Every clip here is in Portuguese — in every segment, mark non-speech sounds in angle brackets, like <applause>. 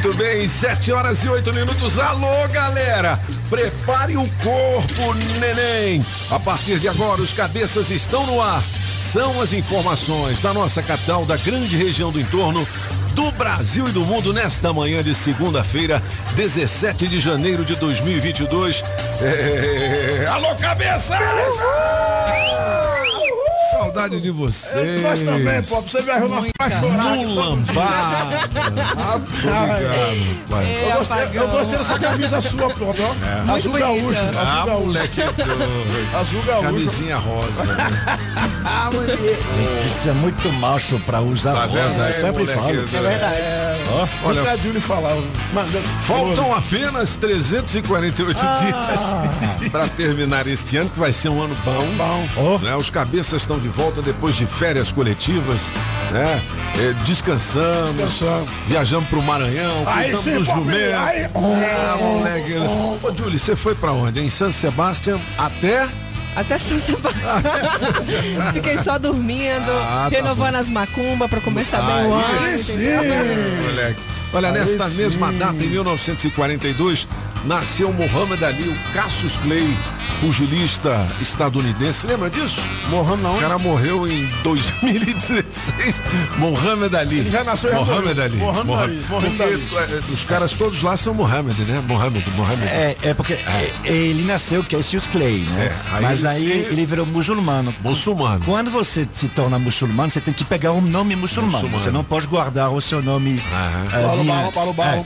Muito bem, sete horas e oito minutos. Alô, galera! Prepare o corpo, neném! A partir de agora, os cabeças estão no ar. São as informações da nossa capital, da grande região do entorno, do Brasil e do mundo nesta manhã de segunda-feira, 17 de janeiro de 2022. É... Alô, cabeça! Saudade de você. Nós também, pô. Você viajou nós pra chorar. aqui, Mulambada. Rapaz. pai. Eu gostei, eu gostei dessa camisa sua, pô. ó. Azul gaúcho. Ah, Azul gaúcho. moleque doido. Azul gaúcho. Camisinha rosa. né? <laughs> Ah. Isso é muito macho pra usar Tá rosa, eu sempre falo. É verdade. Olha, Olha, falava. Mandando. Faltam apenas 348 dias para terminar este ano, que vai ser um ano bom. Bom. Né? Os cabeças estão de volta depois de férias coletivas, né? É, descansamos, Descansamos. viajamos pro Maranhão, cuidamos do papai, jumento. aí- Ah, moleque. Ô, Júlio, você foi pra onde? Em San Sebastian até. Até São Sebastião. <laughs> Fiquei só dormindo, Ah, tá renovando as macumbas pra começar bem o ano. Olha, Aí nesta sim. mesma data, em 1942, nasceu Muhammad Ali, o Cassius Clay, pugilista estadunidense. Lembra disso? Morrendo não. O cara morreu em 2016. Muhammad Ali. Ele já nasceu morreu. Ali. Muhammad Muhammad- Ali, Porque eh, os caras todos lá são Muhammad, né? Muhammad, Muhammad. É, é porque é, ele nasceu Cassius Clay, né? É, aí Mas ele aí se- ele virou muçulmano. Muçulmano. Quando você se torna muçulmano, você tem que pegar um nome muçulmano. Muçulmano. Você não pode guardar o seu nome É.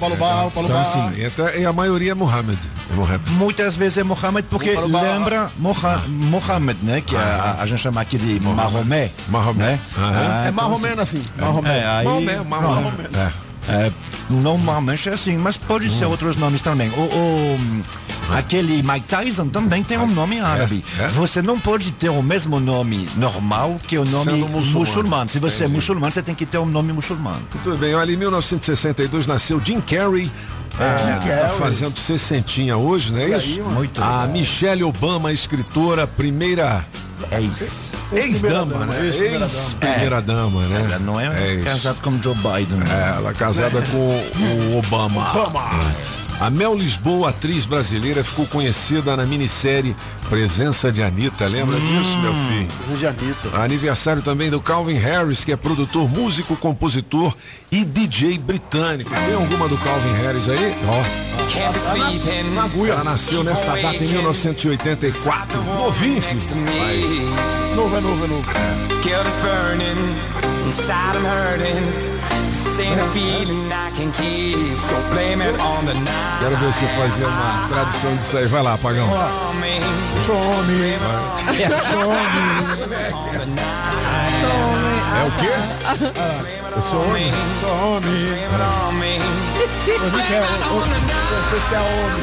Então, assim, E, a maioria é Muhammad. É Muhammad. Muitas vezes é Mohammed porque. Lembra Moha- Mohammed, né? Que a, a gente chama aqui de Maomé. Maomé. Né? Ah, É então, mais ou menos assim. Menos. É, aí, Maomé. pronto. É. É, normalmente é assim, mas pode ser outros nomes também. O, o- aquele Mike Tyson também tem um nome árabe. é? Você não pode ter o mesmo nome normal que o nome muçulmano. muçulmano. Se você Entendi. é muçulmano, você tem que ter um nome muçulmano. Muito bem, olha, em 1962 nasceu Jim Carrey. É, Jim tá Carrey. fazendo sessentinha hoje, não é E aí, isso? mano? Muito A legal. Michelle Obama, escritora, primeira É isso. Ex-dama, né? ex-primeira-dama. Ex-primeira-dama, né? Ela não é, isso. casado com Joe Biden. É, ela é casada com o Obama. A Mel Lisboa, atriz brasileira, ficou conhecida na minissérie Presença de Anitta. Lembra disso, meu filho? Coisa de Anitta. Aniversário também do Calvin Harris, que é produtor, músico, compositor e DJ britânico. Tem alguma do Calvin Harris aí? Ó, ela nasceu nesta data em 1984. Novinho, filho. Vai. Novo, é novo, é novo. Guilt is burning. Inside I'm hurting. Quero ver você fazer uma tradução disso aí. Vai lá, Pagão. On me. Some. É o quê? Eu sou homem. Some. Blame it on me. Você quer Vocês querem homem.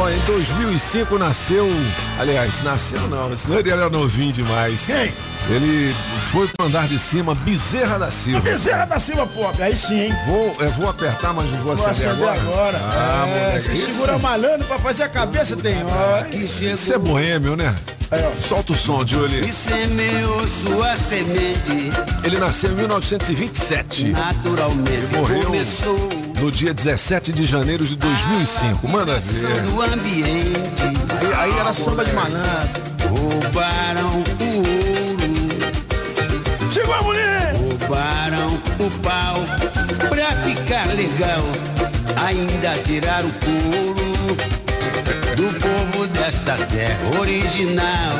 Ó, em 2005 nasceu, aliás, nasceu não, senão ele era novinho demais. Quem? Ele foi pro andar de cima, Bezerra da Silva. Bezerra da Silva, pô. Aí sim, hein? Vou, eu vou apertar, mas não vou Vou acender agora. agora. Ah, é, moleque, você esse- segura malandro pra fazer a cabeça, tem hora. Esse é boêmio, né? Aí, ó. Solta o som, Julie. E semeou sua semente, Ele nasceu em 1927, naturalmente Morreu. começou no dia 17 de janeiro de 2005. Manda ver. do ambiente. Aí, aí era samba de malandro. Roubaram o A mulher! roubaram o pau pra ficar legal. Ainda tirar o couro do povo desta terra original.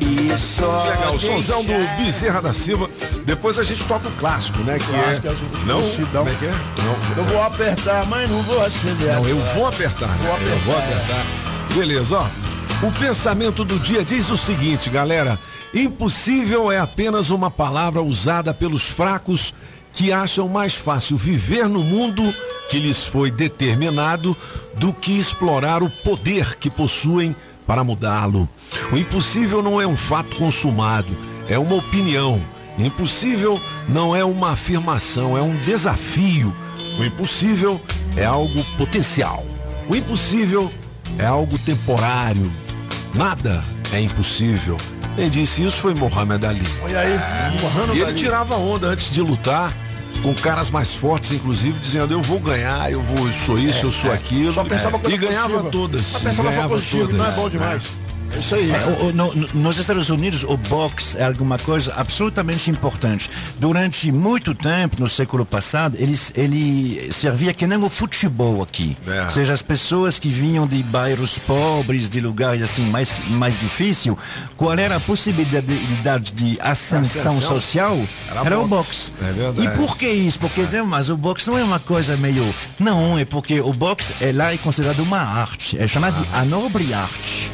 E só Legal, o sonzão do Bezerra da Silva. Depois a gente toca o clássico, né? Que Clássico, é. é o Não? Cidão. Como é que é? Não. Eu vou apertar, mas não vou acender. Não, eu vou apertar. né? Vou Eu vou apertar. apertar. Beleza, ó. O pensamento do dia diz o seguinte, galera. Impossível é apenas uma palavra usada pelos fracos que acham mais fácil viver no mundo que lhes foi determinado do que explorar o poder que possuem para mudá-lo. O impossível não é um fato consumado, é uma opinião. Impossível não é uma afirmação, é um desafio. O impossível é algo potencial. O impossível é algo temporário. Nada é impossível. Quem disse isso foi Mohamed Ali. Olha aí, Mohamed E ele tirava onda antes de lutar com caras mais fortes, inclusive, dizendo eu vou ganhar, eu vou, eu sou isso, eu sou aquilo. É, Só pensava e coisa ganhava positiva. todas. Só pensava só ganhava positivo, não é todas. bom demais. É isso aí. É, o- no- no- nos Estados Unidos, o boxe é alguma coisa absolutamente importante. Durante muito tempo, no século passado, ele, ele servia que nem o futebol aqui. É. Ou seja, as pessoas que vinham de bairros pobres, de lugares assim mais, mais difícil, qual era a possibilidade de ascensão social? Era Era, o boxe. É. E por que isso? Porque, dizem, mas o boxe não é uma coisa meio... Não, é porque o boxe é lá é considerado uma arte. É chamado de a nobre arte.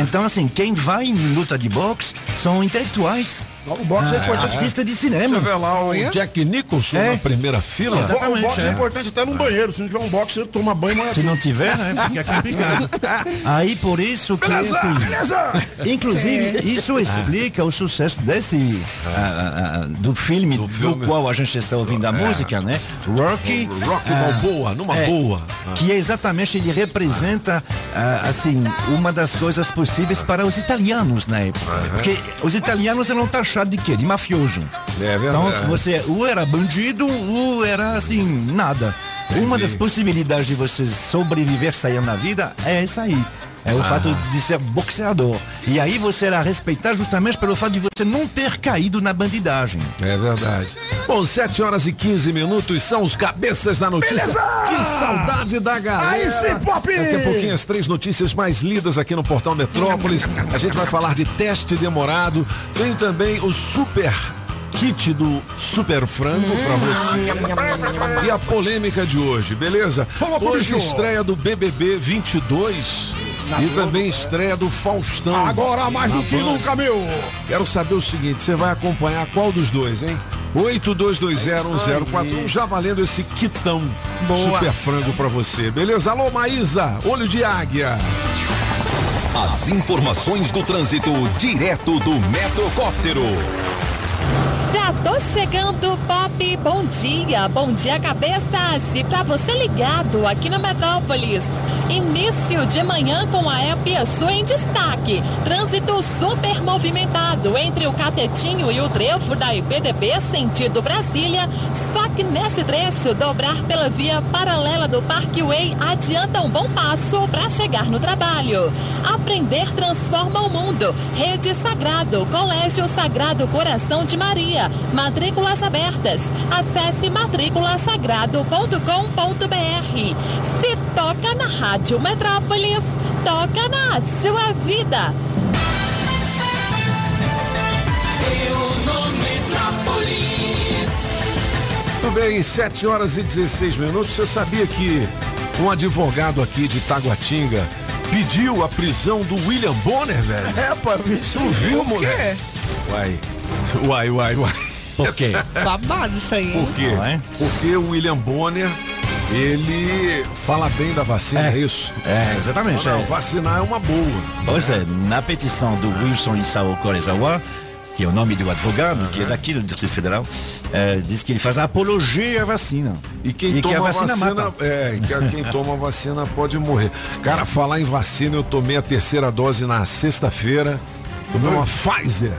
Então, assim, quem vai em luta de boxe são intelectuais. O boxe é importante. Artistas de Você cinema. vê lá o Olha. Jack Nicholson É. na primeira fila. Exato. O boxe é é. importante até num banheiro. Se não tiver um boxe, você toma banho, mas Se não tiver, né, fica complicado. <laughs> Aí por isso que Beleza, assim, beleza. inclusive isso explica o sucesso desse ah, ah, do filme do, filme. qual a gente está ouvindo a música, né? Rocky, Rock ah, Balboa, numa é, boa. que é exatamente ele representa ah, assim uma das coisas possíveis para os italianos na época, porque os italianos eram taxados de quê? De mafioso. É Então verdade. você ou era bandido ou era assim nada. Uma das possibilidades de você sobreviver sair na vida é essa aí. É o fato de ser boxeador. E aí você era respeitado justamente pelo fato de você não ter caído na bandidagem. É verdade. Bom, 7 horas e 15 minutos são os cabeças da notícia. Beleza! Que saudade da galera. Aí sim, Pop! Daqui a pouquinho as três notícias mais lidas aqui no Portal Metrópolis. A gente vai falar de teste demorado. Tem também o super kit do Super Frango pra você. E a polêmica de hoje, beleza? Hoje estreia do BBB 22 e também estreia do Faustão. Agora mais do que Band. nunca, meu. Quero saber o seguinte, você vai acompanhar qual dos dois, hein? 82201041, já valendo esse quitão super frango pra você, beleza? Alô, Maísa, olho de águia. As informações do trânsito direto do Metrocóptero. Já tô chegando, Pop. Bom dia, bom dia, cabeças. E pra você ligado aqui na Metrópolis. Início de manhã com a EPA Sul em destaque. Trânsito super movimentado entre o Catetinho e o trevo da IPDB sentido Brasília. Só que nesse trecho, dobrar pela via paralela do Parkway adianta um bom passo para chegar no trabalho. Aprender transforma o mundo. Rede Sagrado, Colégio Sagrado Coração de Maria. Matrículas abertas. Acesse matriculasagrado.com.br. Se toca na Rádio Metrópolis, toca na sua vida. Tudo bem, 7 horas e 16 minutos. Você sabia que um advogado aqui de Taguatinga pediu a prisão do William Bonner, velho? É, pá, isso Tu viu, moleque? Uai, uai, uai, uai. Por quê? <laughs> Babado isso aí. hein? Por quê? Não é? Porque o William Bonner, ele fala bem da vacina, é, É. isso? É, exatamente. Não, é. vacinar é uma boa. Pois é, na petição do Wilson Isao Korezawa, que é o nome do advogado, que é daqui do Distrito Federal, é, diz que ele faz apologia à vacina. E quem que toma a a vacina, vacina, mata. é, que quem toma a vacina pode morrer. Cara, falar em vacina, eu tomei a terceira dose na sexta-feira. Tomei uma Pfizer.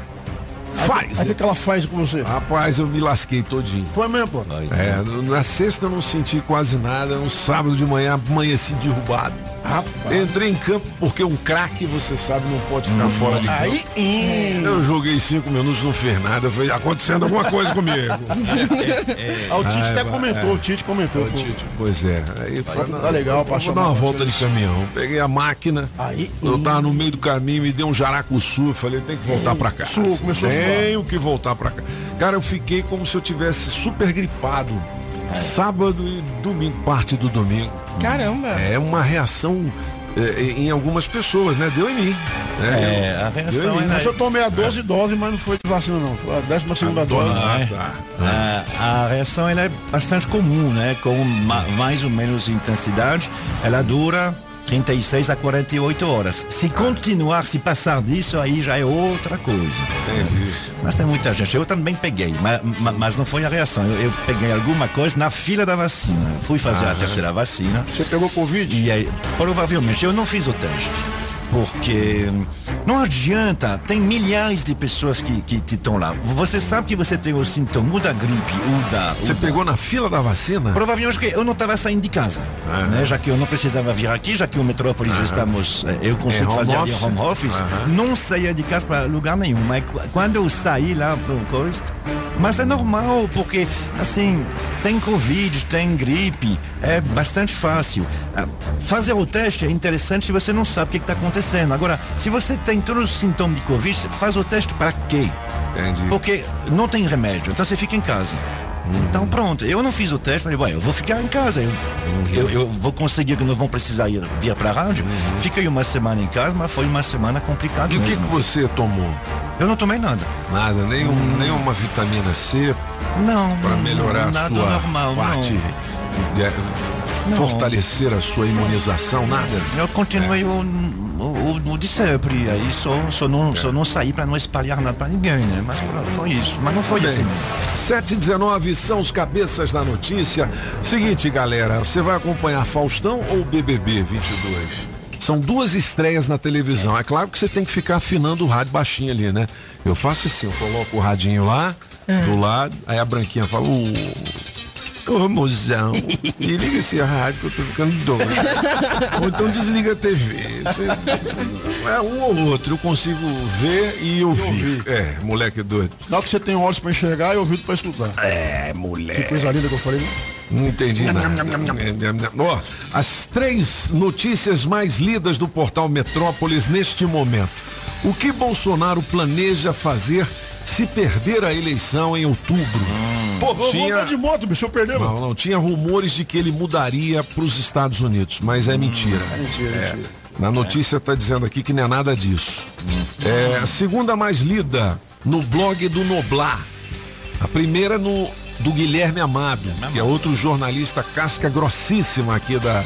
Aí o que ela faz com você? Rapaz, eu me lasquei todinho. Foi mesmo, pô. É, na sexta eu não senti quase nada, no sábado de manhã amanheci derrubado. Rapaz. Entrei em campo porque um craque, você sabe, não pode ficar fora de campo. Aí, hum. Eu joguei cinco minutos, não fez nada, foi acontecendo alguma coisa comigo. <laughs> Ah, o Tite até vai, comentou, o Tite comentou. Falou, Tite, Pois é. Aí foi, tá legal, Vou chamar dar uma volta de caminhão. Peguei a máquina. Aí, eu hum. tava no meio do caminho, me deu um jaracuçu. Falei, tem que voltar pra cá. Suou, começou a suar. Tenho que voltar pra cá. Cara, eu fiquei como se eu tivesse super gripado. Sábado e domingo, parte do domingo. Caramba. É uma reação é, em algumas pessoas, né? Deu em mim. né? É, a Deu em reação mim. é Mas eu tomei a 12 dose, mas não foi de vacina, não. Foi a 12 segunda dose. Ah, tá. A, a reação ela é bastante comum, né? Com ma- mais ou menos intensidade, ela dura 36 a 48 horas. Se continuar, se passar disso, aí já é outra coisa. Entendi. Mas tem muita gente. Eu também peguei, mas, mas não foi a reação. Eu, eu peguei alguma coisa na fila da vacina. Fui fazer a terceira vacina. Você pegou Covid? E aí, provavelmente, eu não fiz o teste. Porque não adianta, tem milhares de pessoas que, estão lá. Você sabe que você tem o sintoma da gripe ou da. Você da- pegou na fila da vacina? Provavelmente porque eu não estava saindo de casa, Ah. né? já que eu não precisava vir aqui, já que o Metrópolis estamos, eh, eu consigo fazer ali home office, Aham. não saía de casa para lugar nenhum. Mas qu- quando eu saí lá para o coisa, mas é normal porque assim tem covid, tem gripe, é bastante fácil. Ah, Fazer o teste é interessante se você não sabe o que está acontecendo. Agora, se você tem todos os sintomas de covid, você faz o teste para quê? Entendi. Porque não tem remédio, então você fica em casa. Então pronto, eu não fiz o teste, falei, "Ué, eu vou ficar em casa, eu, eu, eu vou conseguir que não vão precisar ir vir para a rádio. Fiquei uma semana em casa, mas foi uma semana complicada E o que, que você tomou? Eu não tomei nada. Nada, nenhum, Hum. nenhuma vitamina C Não, para não, melhorar a nada sua normal, parte, não. de- Não. fortalecer a sua imunização, nada? Eu continuei o, o, o de sempre, aí só, só, não, só não saí para não espalhar nada para ninguém, né? Mas pronto, foi isso. Mas não foi Bem, assim. 7 e 19 são os cabeças da notícia. Seguinte, galera, você vai acompanhar Faustão ou BBB 22? São duas estreias na televisão. É claro que você tem que ficar afinando o rádio baixinho ali, né? Eu faço assim, eu coloco o radinho lá, do lado, aí a branquinha fala, ô, ô mozão, desliga esse rádio que eu tô ficando doido. ou então desliga a TV. Você- é um ou outro, eu consigo ver e ouvir. É, moleque doido. Não que você tem olhos pra enxergar e ouvido pra escutar. É, Que moleque. coisa linda que eu falei. né? Não entendi nada. Ó, as três notícias mais lidas do portal Metrópolis neste momento. O que Bolsonaro planeja fazer se perder a eleição em outubro? Pô, Eu vou tinha... andar de moto, bicho, eu perder, mano. Não, não, tinha rumores de que ele mudaria para os Estados Unidos, mas é mentira. Mentira, É, mentira. Na notícia está dizendo aqui que não é nada disso. É, a segunda mais lida no blog do Noblar. A primeira no do Guilherme Amado, que é outro jornalista casca grossíssima aqui da,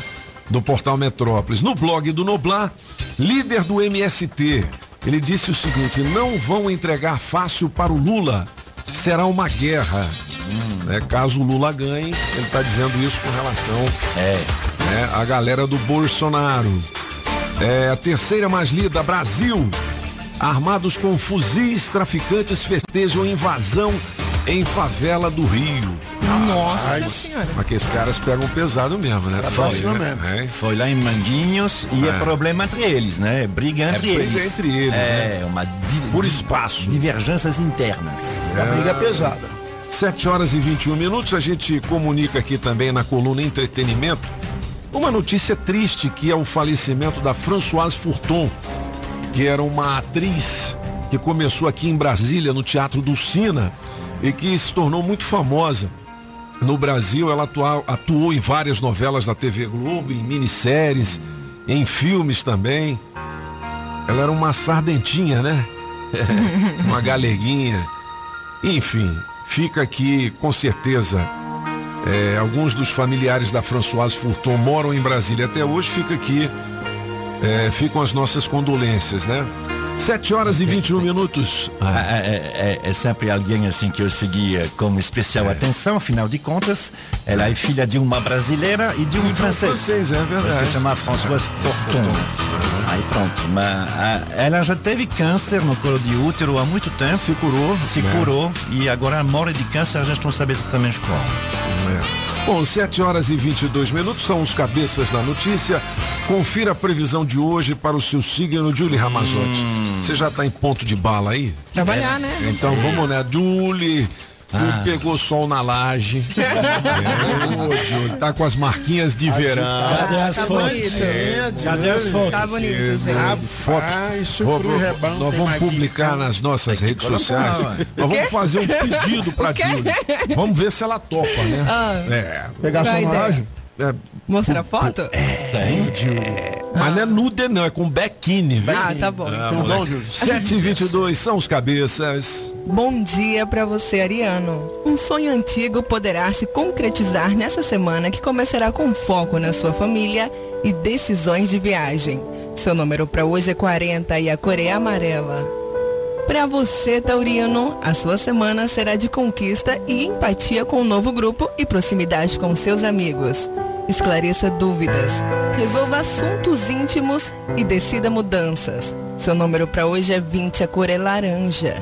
do portal Metrópolis. No blog do Noblar, líder do MST, ele disse o seguinte: não vão entregar fácil para o Lula. Será uma guerra. Né? Caso o Lula ganhe, ele está dizendo isso com relação É. né, a galera do Bolsonaro. É, a terceira mais lida, Brasil. Armados com fuzis, traficantes festejam invasão em favela do Rio. Nossa senhora. Mas que esses caras pegam pesado mesmo, né? Foi, né? mesmo. É. Foi lá em Manguinhos e é, É. problema entre eles, né? Briga entre briga eles. entre eles, É, uma di- Por espaço. divergências internas. A briga é pesada. 7 horas e 21 minutos, a gente comunica aqui também na coluna Entretenimento uma notícia triste que é o falecimento da Françoise Furton, que era uma atriz que começou aqui em Brasília, no Teatro do Sina, e que se tornou muito famosa. No Brasil, ela atua- atuou em várias novelas da TV Globo, em minisséries, em filmes também. Ela era uma sardentinha, né? <laughs> uma galeguinha. Enfim, fica aqui com certeza. é, alguns dos familiares da Françoise Furton moram em Brasília até hoje. Fica aqui, é, ficam as nossas condolências, né? 7 horas e 21 minutos. Ah, É, é- é sempre alguém assim que eu seguia com especial atenção, afinal de contas, ela é filha de uma brasileira e de um francês. francês, é verdade. Que chama Françoise Fortune. Aí pronto, mas ah, ela já teve câncer no colo de útero há muito tempo. Se curou. Se curou e agora morre de câncer, a gente não sabe exatamente qual. É. Bom, 7 horas e 22 minutos são os cabeças da notícia. Confira a previsão de hoje para o seu signo, Julie Ramazotti. Você já está em ponto de bala aí? Trabalhar, né? Então vamos né, Julie. Tu pegou sol na laje. <laughs> é, tá com as marquinhas de verão. Cadê as Tá fotos? bonito. Cadê as fotos? Tá bonito, pro vou- rebanho nós vamos publicar nas nossas redes sociais. Nós vamos fazer um <laughs> pedido pra? Julie. Vamos ver se ela topa, né? Ah. É. Pegar a na laje? é, Mostrar a foto? Tem, Mas não é nude, não, é com bequine. Ah, tá bom. Ah, Então, bom, Júlio. 7 e 22 são os cabeças. Bom dia pra você, Ariano. Um sonho antigo poderá se concretizar nessa semana que começará com foco na sua família e decisões de viagem. Seu número pra hoje é 40 e a cor é amarela. Pra você, Taurino, a sua semana será de conquista e empatia com o novo grupo e proximidade com seus amigos. Esclareça dúvidas, resolva assuntos íntimos e decida mudanças. Seu número pra hoje é 20, a cor é laranja.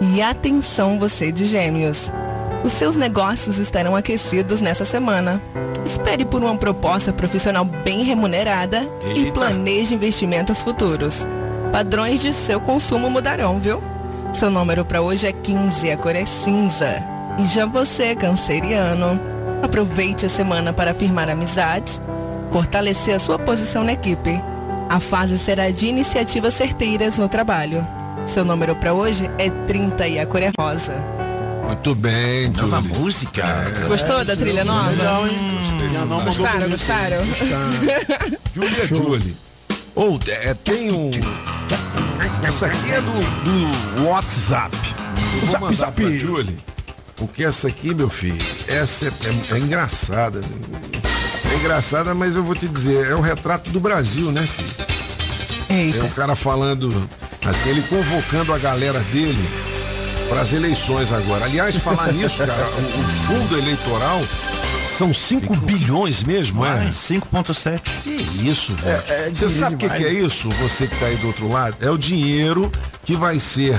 E atenção você de gêmeos. Os seus negócios estarão aquecidos nessa semana. Espere por uma proposta profissional bem remunerada e Eita. planeje investimentos futuros. Padrões de seu consumo mudarão, viu? Seu número para hoje é 15, a cor é cinza. E já você, canceriano, aproveite a semana para firmar amizades, fortalecer a sua posição na equipe. A fase será de iniciativas certeiras no trabalho. Seu número para hoje é 30 e a cor é rosa. Muito bem, Nova Julie. música. Gostou da trilha nova? Legal, hein? Mandou Gostaram, mim. gostaram? <laughs> Júlia Julie. Ou é, tem um. Essa aqui é do, do WhatsApp. Zap, zap. Julie. Porque essa aqui, meu filho, essa é, é- é engraçada. É engraçada, mas eu vou te dizer, é o retrato do Brasil, né, filho? Tem Eita. um cara falando, assim, ele convocando a galera dele para as eleições agora. Aliás, falar <laughs> nisso, cara, o, o fundo eleitoral são 5 bilhões mesmo, é? Mais 5.7. Que isso, velho. É, é Você sabe o que, que é isso? Você que tá aí do outro lado? É o dinheiro que vai ser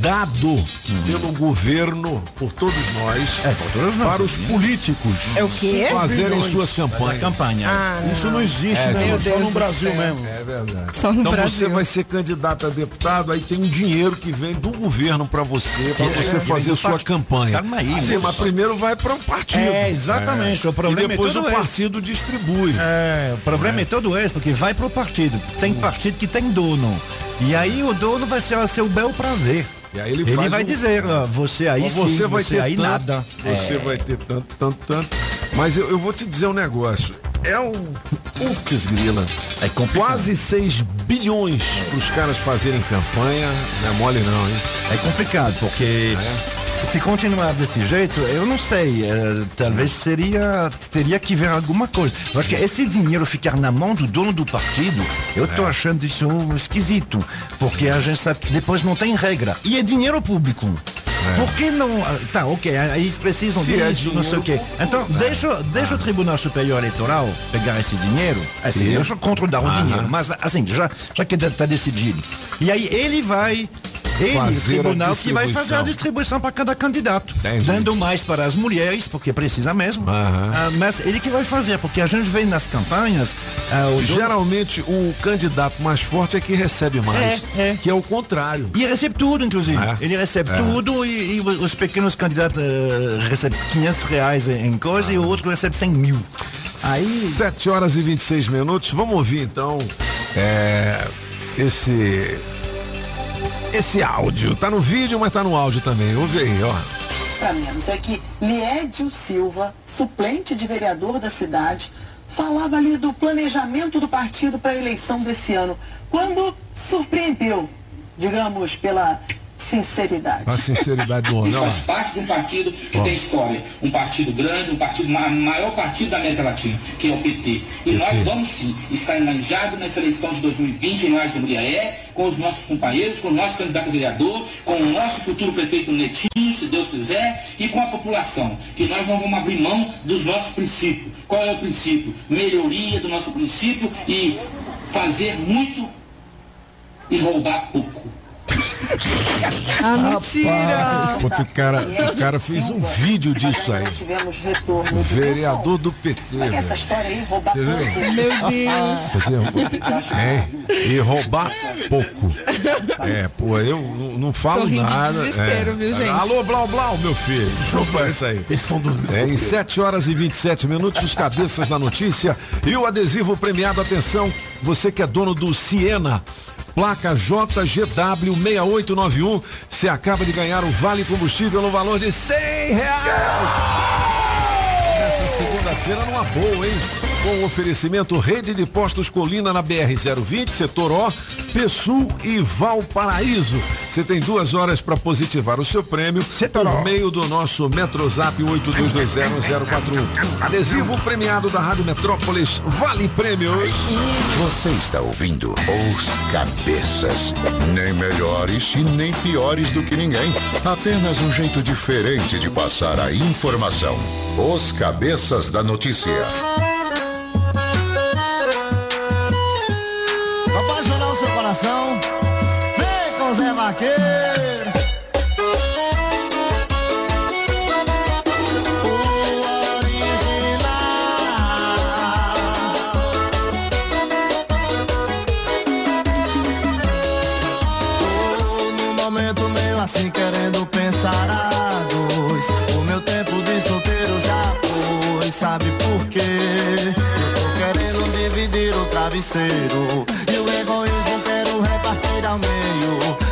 dado pelo governo, por todos nós, É, por todos nós, para os sim. políticos É o quê? fazerem Bilhões. suas campanhas. Campanha. Ah, Isso não existe, né? meu Só Deus no Brasil céu. mesmo. É verdade. Só no então Brasil. você vai ser candidato a deputado, aí tem um dinheiro que vem do governo para você, para É, você é, fazer sua part- campanha. Calma aí, Sim, mas primeiro vai para um partido. É, exatamente. O problema e depois é o todo esse. partido distribui. É, o problema é. todo esse, porque vai pro partido. Tem partido que tem dono. E aí o dono vai ser a seu bel prazer. E aí ele Ele, vai um- dizer, ó, você aí Ó, sim, você vai ter aí tanto, nada. Você É. vai ter tanto, tanto, tanto. Mas eu, eu vou te dizer um negócio. É um. Putz, grila. É complicado. Quase 6 bilhões para os caras fazerem campanha. Não é mole, não, hein? É complicado, porque se continuar desse jeito, eu não sei. eh, talvez seria. Teria que ver alguma coisa. Eu acho que esse dinheiro ficar na mão do dono do partido, eu É. tô achando isso esquisito. Porque a gente sabe que depois não tem regra. E é dinheiro público. Por que não. ah, Tá, ok, aí eles precisam É. Se é disso, não sei o quê. Então, deixa, deixa o Tribunal Superior Eleitoral pegar esse dinheiro. Assim, eu sou contra dar o dinheiro, mas assim, já, já que está decidido. E aí ele vai. Ele, o tribunal, que vai fazer a distribuição. para cada candidato. Entendi. Dando mais para as mulheres, porque precisa mesmo. Ah, mas ele que vai fazer, porque a gente vê nas campanhas. ah, o dono- Geralmente o candidato mais forte é que recebe mais. É, é. Que é o contrário. E recebe tudo, inclusive. É. Ele recebe É. tudo e, e os pequenos candidatos eh, recebem 500 reais em coisa e o outro recebe 100 mil. Aí. 7 horas e 26 minutos. Vamos ouvir então é, esse esse áudio. Tá no vídeo, mas tá no áudio também. Ouve aí, ó. para menos é que Liédio Silva, suplente de vereador da cidade, falava ali do planejamento do partido para a eleição desse ano, quando surpreendeu, digamos, pela sinceridade. A sinceridade do ó. faz parte de um partido que tem história. Um partido grande, um partido ma- maior partido da América Latina, que é o PT. E nós vamos sim estar enganjados nessa eleição de 2020 em Laje de Muriaé, com os nossos companheiros, com o nosso candidato a vereador, com o nosso futuro prefeito Netinho, se Deus quiser, e com a população. Que nós não vamos abrir mão dos nossos princípios. Qual é o princípio? Melhoria do nosso princípio e fazer muito e roubar pouco. Ah, mentira! Outro cara, o cara fez um vídeo disso aí. O vereador do PT. É essa velho. história aí, roubar Você viu? pouco? Meu Deus! É, e roubar pouco. É, pô, eu não, falo de nada. desespero, é. viu, gente? Alô, Blau Blau, meu filho. Chupa essa aí. Dos É, em 7 horas e 27 minutos, os cabeças da notícia e o adesivo premiado. Atenção, você que é dono do Siena. Placa JGW6891. Você acaba de ganhar o Vale Combustível no valor de 100 reais. Nessa segunda-feira, numa boa, hein? Com oferecimento Rede de Postos Colina na BR-020, setor O, Pessul e Valparaíso. Você tem duas horas para positivar o seu prêmio por meio do nosso Metrozap 82201041. Adesivo premiado da Rádio Metrópolis, vale prêmios. Você está ouvindo Os Cabeças. Nem melhores e nem piores do que ninguém. Apenas um jeito diferente de passar a informação. Os Cabeças da Notícia. Coração. Vem com momento meio assim querendo pensar a dois. O meu tempo de solteiro já foi, sabe por quê? Eu tô querendo dividir o travesseiro e o egoísmo meio.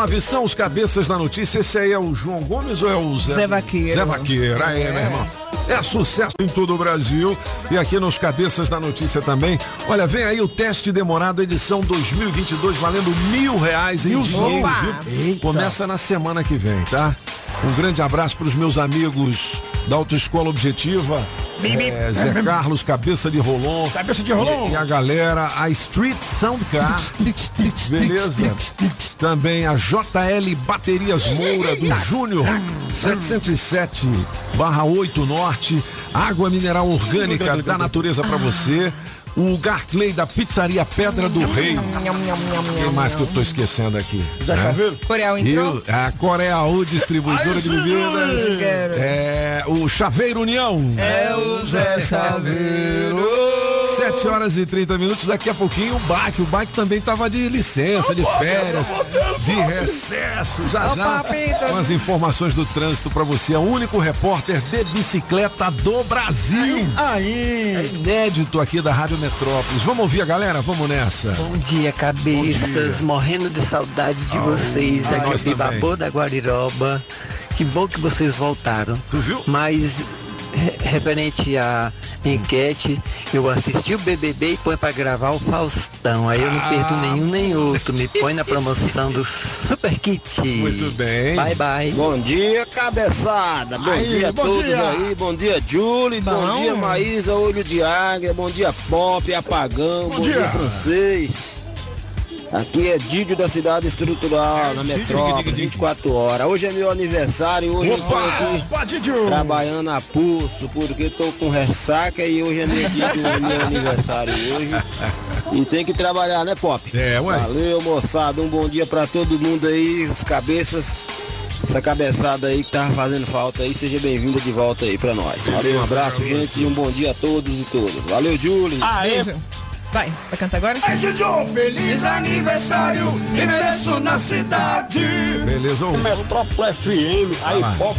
729 são os cabeças da notícia. Esse aí é o João Gomes ou é o Zé? Zé Vaqueiro. Zé Vaqueiro, aí, meu irmão. É sucesso em todo o Brasil e aqui nos Cabeças da Notícia também. Olha, vem aí o teste demorado, edição 2022, valendo mil reais em dinheiro? Começa na semana que vem, tá? Um grande abraço para os meus amigos da Autoescola Objetiva. É, Zé Carlos, cabeça de Rolon. Cabeça de Rolon. E, e a galera, a Street Sound Car. Beleza? Também a JL Baterias Moura do Júnior 707 barra 8 Norte. Água mineral orgânica da natureza para você. O Garclay da Pizzaria Pedra do Rei. Quem mais que eu tô esquecendo aqui? Zé né? Caveiro? Coreal E entrou? o- a Coreaú Distribuidora de bebidas. É o Chaveiro União. É o Zé Chaveiro. 7 horas e 30 minutos. Daqui a pouquinho o Baque. O Baque também tava de licença, de férias, de recesso. Já já. Com as informações do trânsito pra você. É o único repórter de bicicleta do Brasil. Aí. É inédito aqui da Rádio Metrópolis. Vamos ouvir a galera? Vamos nessa. Bom dia, cabeças. Morrendo de saudade de vocês. Ah, Aqui é Bibabô também. da Guariroba. Que bom que vocês voltaram. Tu viu? Mas referente à enquete, eu assisti o BBB e põe pra gravar o Faustão. Aí eu não Ah. perdo nenhum nem outro. Me põe na promoção do Super Kit. Muito bem. Bye bye. Bom dia, cabeçada. Bom Aí, dia a bom todos dia. aí. Bom dia, Julie. Bom, Bom. dia, Maísa, Olho de Águia. Bom dia, Pop, Apagão. Bom, dia. dia. francês. Aqui é Didio da Cidade Estrutural, na Didio, Metrópole, Didio, Didio. 24 horas. Hoje é meu aniversário hoje eu tô Opa! aqui Opa, Didio. trabalhando a pulso, porque tô com ressaca e hoje é meu dia do meu aniversário hoje. E tem que trabalhar, né, Pop? É, ué. Valeu, moçada. Um bom dia pra todo mundo aí, os cabeças. Essa cabeçada aí que tava fazendo falta aí, seja bem-vinda de volta aí pra nós. Valeu, um abraço, gente, e um bom dia a todos e todas. Valeu, Julie. Beijo. Vai, vai cantar agora? Aí, Didio, feliz aniversário. E mereço na cidade. Beleza, ô? Metrópole FM, aí lá. Pop,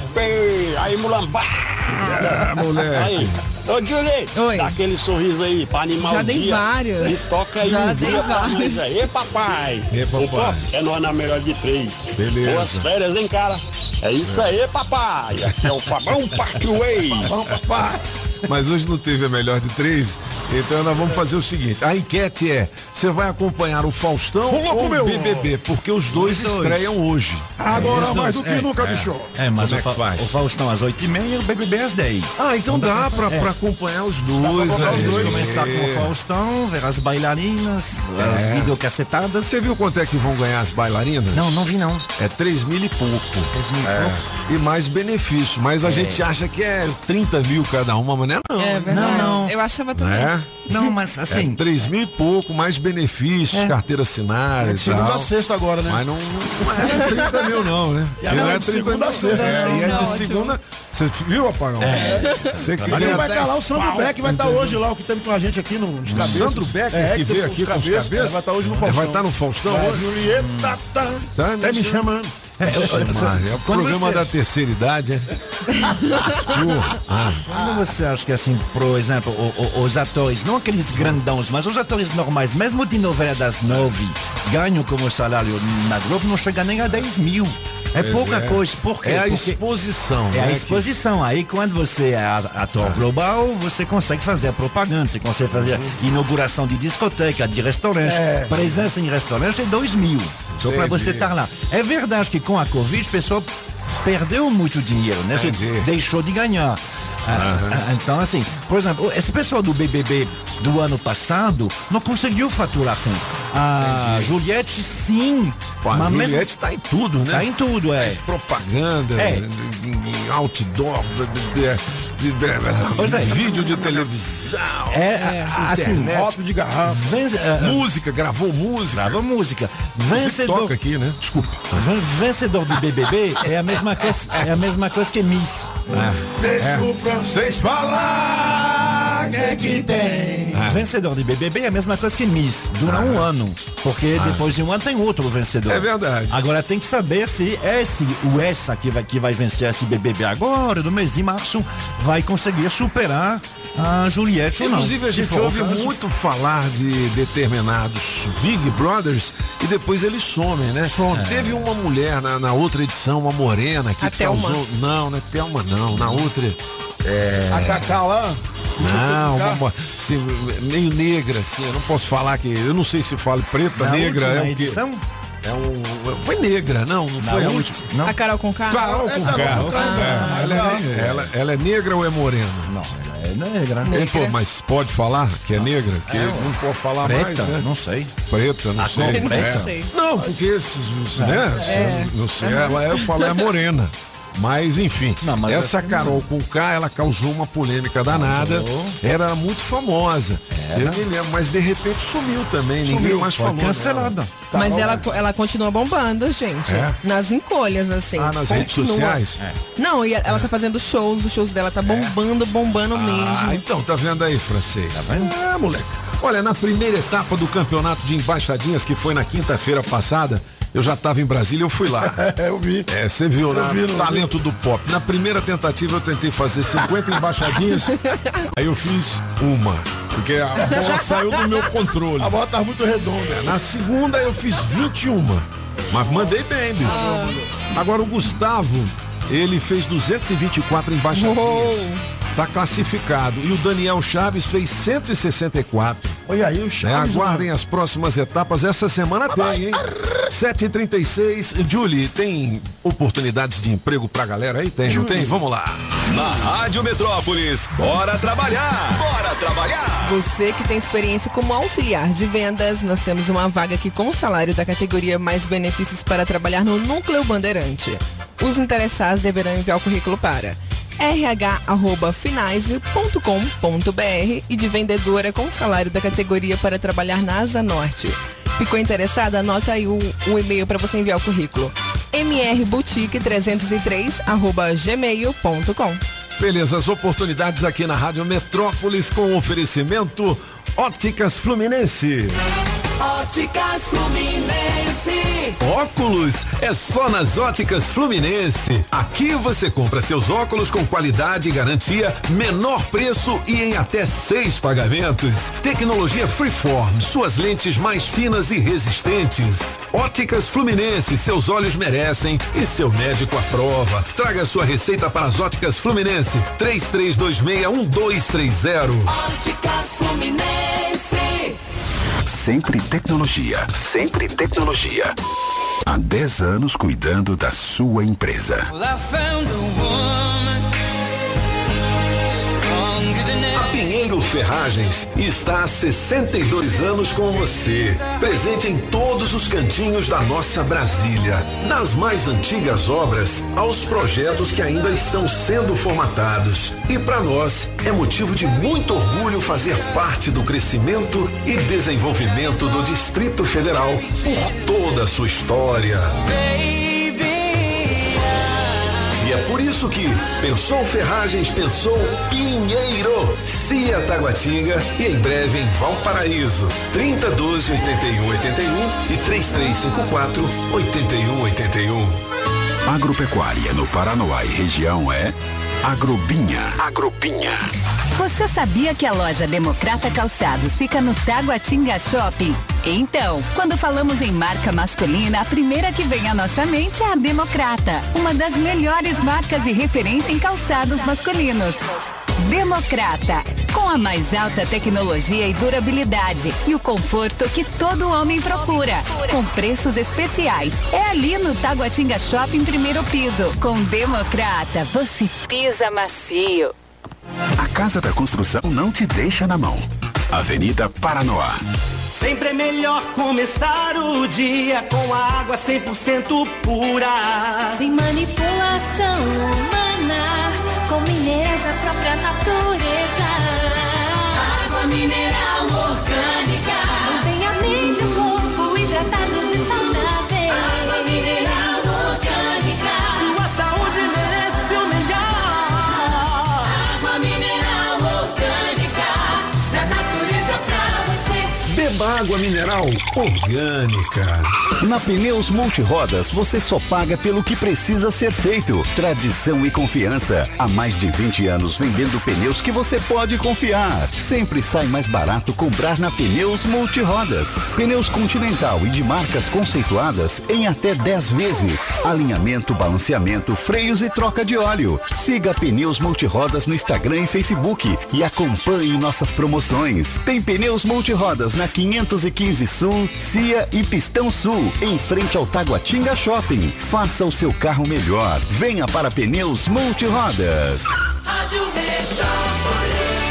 aí Mulambá. Ah, moleque. Aí, ô Julie, Oi. dá aquele sorriso aí pra animar Já o dei dia. vários. E toca aí Já um dei dia pra vários. nós aí, papai. E papai. Pop, é nós na melhor de três. Beleza. Boas férias, hein, cara? É isso aí, papai. Aqui é o Fabão Parkway. Vamos, papai. Mas hoje não teve a melhor de três, então nós vamos fazer o seguinte: a enquete é: você vai acompanhar o Faustão louco ou o. BBB? Porque os dois Os dois. estreiam hoje. Agora Os mais do que é, nunca, é. bicho. É, mas Como o, é que Fa- faz? o Faustão às 8h30 e o BBB às 10. Ah, então dá pra, É. pra acompanhar os dois. acompanhar os aí. dois. Começar com o É. Faustão, ver as bailarinas, as É. videocacetadas. Você viu quanto é que vão ganhar as bailarinas? Não, não vi não. É 3 mil e pouco. 3 mil e É. pouco. E mais benefício. Mas a gente acha que é 30 mil cada uma, mas não é não. É verdade. Não, não. Eu achava também. Né? Não, mas assim, É 3 mil e pouco, mais benefícios, É. carteira assinada É de segunda a sexta agora, né? Mas não, não é 30 mil não, né? E não é é de 30 segunda a mil. sexta. É, e é de segunda. Você viu, Apagão? É. Você que ganha vai estar lá o 10 Sandro Beck, vai estar hoje lá, o que tem com a gente aqui no de cabeças. Sandro Beck, é, que veio aqui com os cabeças, cabeças. é, Vai estar hoje no É, Faustão. vai estar no Faustão Vai, hoje? Julieta, tá, Tá, tá me chamando. É, eu- eu- É o programa você- da terceira idade, é? <laughs> Quando você acha que assim, por exemplo, os atores, não aqueles grandões, mas os atores normais, mesmo de novela das nove, ganham como salário na Globo, não chega nem a 10 mil. É Pois pouca é. coisa. Por quê? É a Porque exposição, É né, a que- exposição. Aí quando você é ator global, você consegue fazer a propaganda, você consegue fazer inauguração de discoteca, de restaurante. É. Presença em restaurante é 2 mil. Só para você estar lá. É verdade que com a Covid, o pessoal perdeu muito dinheiro, né? Deixou de ganhar. Ah, ah, Então, assim, por exemplo, esse pessoal do BBB do ano passado não conseguiu faturar tanto. A Juliette, sim. Pô, a mas mesmo- Juliette tá em tudo, né? Tá em tudo, é. propaganda, É. em, em outdoor, de- de- de- de- Pois é. vídeo de televisão, É, assim, internet, Rótulo de garrafa. vence- ah, ah, música, gravou música. Grava música. Você Vencedor, toca aqui, né? Desculpa. ven- vencedor do BBB é a mesma coisa, é a mesma coisa que Miss. Deixa o francês falar, que é que tem? Vencedor de BBB é a mesma coisa que Miss. Dura um ano. Porque depois de um ano tem outro vencedor. É verdade. Agora tem que saber se esse, o essa que vai, que vai vencer esse BBB agora, no mês de março, vai conseguir superar a Juliette ou não. Inclusive, a gente ouve caso- muito falar de determinados Big Brothers e depois eles somem, né? Teve uma mulher na, na outra edição, uma morena, que A Thelma. causou. Não, não é Thelma, não. Na outra. É. A Cacá lá. Não, uma, assim, meio negra, assim. Eu não posso falar que. Eu não sei se falo preta, Na negra. última É o quê? edição? É um. Foi negra, não, não foi a última-. Não. A Carol com K? Carol É, com Carol K. K. É, ela, é, ela, ela é negra ou é morena? Não, ela é negra. É, pô, mas pode falar que é negra? Que não pode falar Preta? mais, né? Não sei. Preta, não A sei. cor preta? É. sei. Não, porque esses, né? É. Não sei, ela é, eu falo é morena. Mas enfim, Não, mas essa essa Carol com K, ela causou uma polêmica danada. Era muito famosa. Eu me lembro, mas de repente sumiu também. Ninguém mais falou. dela. cancelada. Mas ela, ela continua bombando, gente. É? Nas encolhas, assim. Ah, nas redes Continua. sociais? Não, e ela tá fazendo shows, os shows dela tá bombando, bombando Ah, mesmo. então, tá vendo aí, francês? Tá vendo? É, moleque. Olha, na primeira etapa do campeonato de embaixadinhas, que foi na quinta-feira passada, eu já tava em Brasília, eu fui lá. É, <laughs> eu vi. É, você viu, né? vi, Talento do pop. Na primeira tentativa eu tentei fazer 50 embaixadinhas, <laughs> aí eu fiz uma, porque a <laughs> bola saiu do meu controle. A bola tá muito redonda. Na segunda eu fiz 21, mas mandei bem, bicho. Agora o Gustavo, ele fez 224 embaixadinhas. Uou. Tá classificado. E o Daniel Chaves fez 164. Olha aí o Né? Chaves. Aguardem as próximas etapas. Essa semana tem, hein? 7h36. Julie, tem oportunidades de emprego pra galera aí? Tem, não tem? Vamos lá. Na Rádio Metrópolis, bora trabalhar! Bora trabalhar! Você que tem experiência como auxiliar de vendas, nós temos uma vaga aqui com o salário da categoria mais benefícios para trabalhar no Núcleo Bandeirante. Os interessados deverão enviar o currículo para rh.finais.com.br e de vendedora com salário da categoria para trabalhar na Asa Norte. Ficou interessada? Anota aí o, o e-mail para você enviar o currículo. mrboutique303@gmail.com. Beleza, as oportunidades aqui na Rádio Metrópolis com oferecimento Óticas Fluminense. Óticas Fluminense. Óculos é só nas Óticas Fluminense. Aqui você compra seus óculos com qualidade e garantia, menor preço e em até seis pagamentos. Tecnologia Freeform, suas lentes mais finas e resistentes. Óticas Fluminense, seus olhos merecem e seu médico aprova. Traga sua receita para as Óticas Fluminense. 33261230. Óticas Fluminense. Sempre Tecnologia. Sempre Tecnologia. Há 10 anos cuidando da sua empresa. Well, Pinheiro Ferragens está há 62 anos com você, presente em todos os cantinhos da nossa Brasília, das mais antigas obras aos projetos que ainda estão sendo formatados. E para nós é motivo de muito orgulho fazer parte do crescimento e desenvolvimento do Distrito Federal por toda a sua história. É por isso que pensou Ferragens, pensou Pinheiro, Cia Taguatinga e em breve em Valparaíso. 30 12 81 81 e 3354 81 81. Agropecuária no Paranoá e região é Agrobinha. Agrobinha. Você sabia que a loja Democrata Calçados fica no Taguatinga Shopping? Então, quando falamos em marca masculina, a primeira que vem à nossa mente é a Democrata, uma das melhores marcas e referência em calçados masculinos. Democrata, com a mais alta tecnologia e durabilidade e o conforto que todo homem procura, com preços especiais. É ali no Taguatinga Shopping primeiro piso. Com Democrata, você pisa macio. A Casa da Construção não te deixa na mão. Avenida Paranoá. Sempre é melhor começar o dia com a água 100% pura. Sem manipulação humana, com minerais da própria natureza. Água mineral orgânica. Beba água mineral orgânica. Na Pneus Multirodas você só paga pelo que precisa ser feito. Tradição e confiança. Há mais de 20 anos vendendo pneus que você pode confiar. Sempre sai mais barato comprar na Pneus Multirodas. Pneus Continental e de marcas conceituadas em até 10 vezes. Alinhamento, balanceamento, freios e troca de óleo. Siga Pneus Multirodas no Instagram e Facebook e acompanhe nossas promoções. Tem Pneus Multirodas na 515 Sul, Cia e Pistão Sul, em frente ao Taguatinga Shopping. Faça o seu carro melhor. Venha para Pneus Multirodas. Rádio Metrópolis.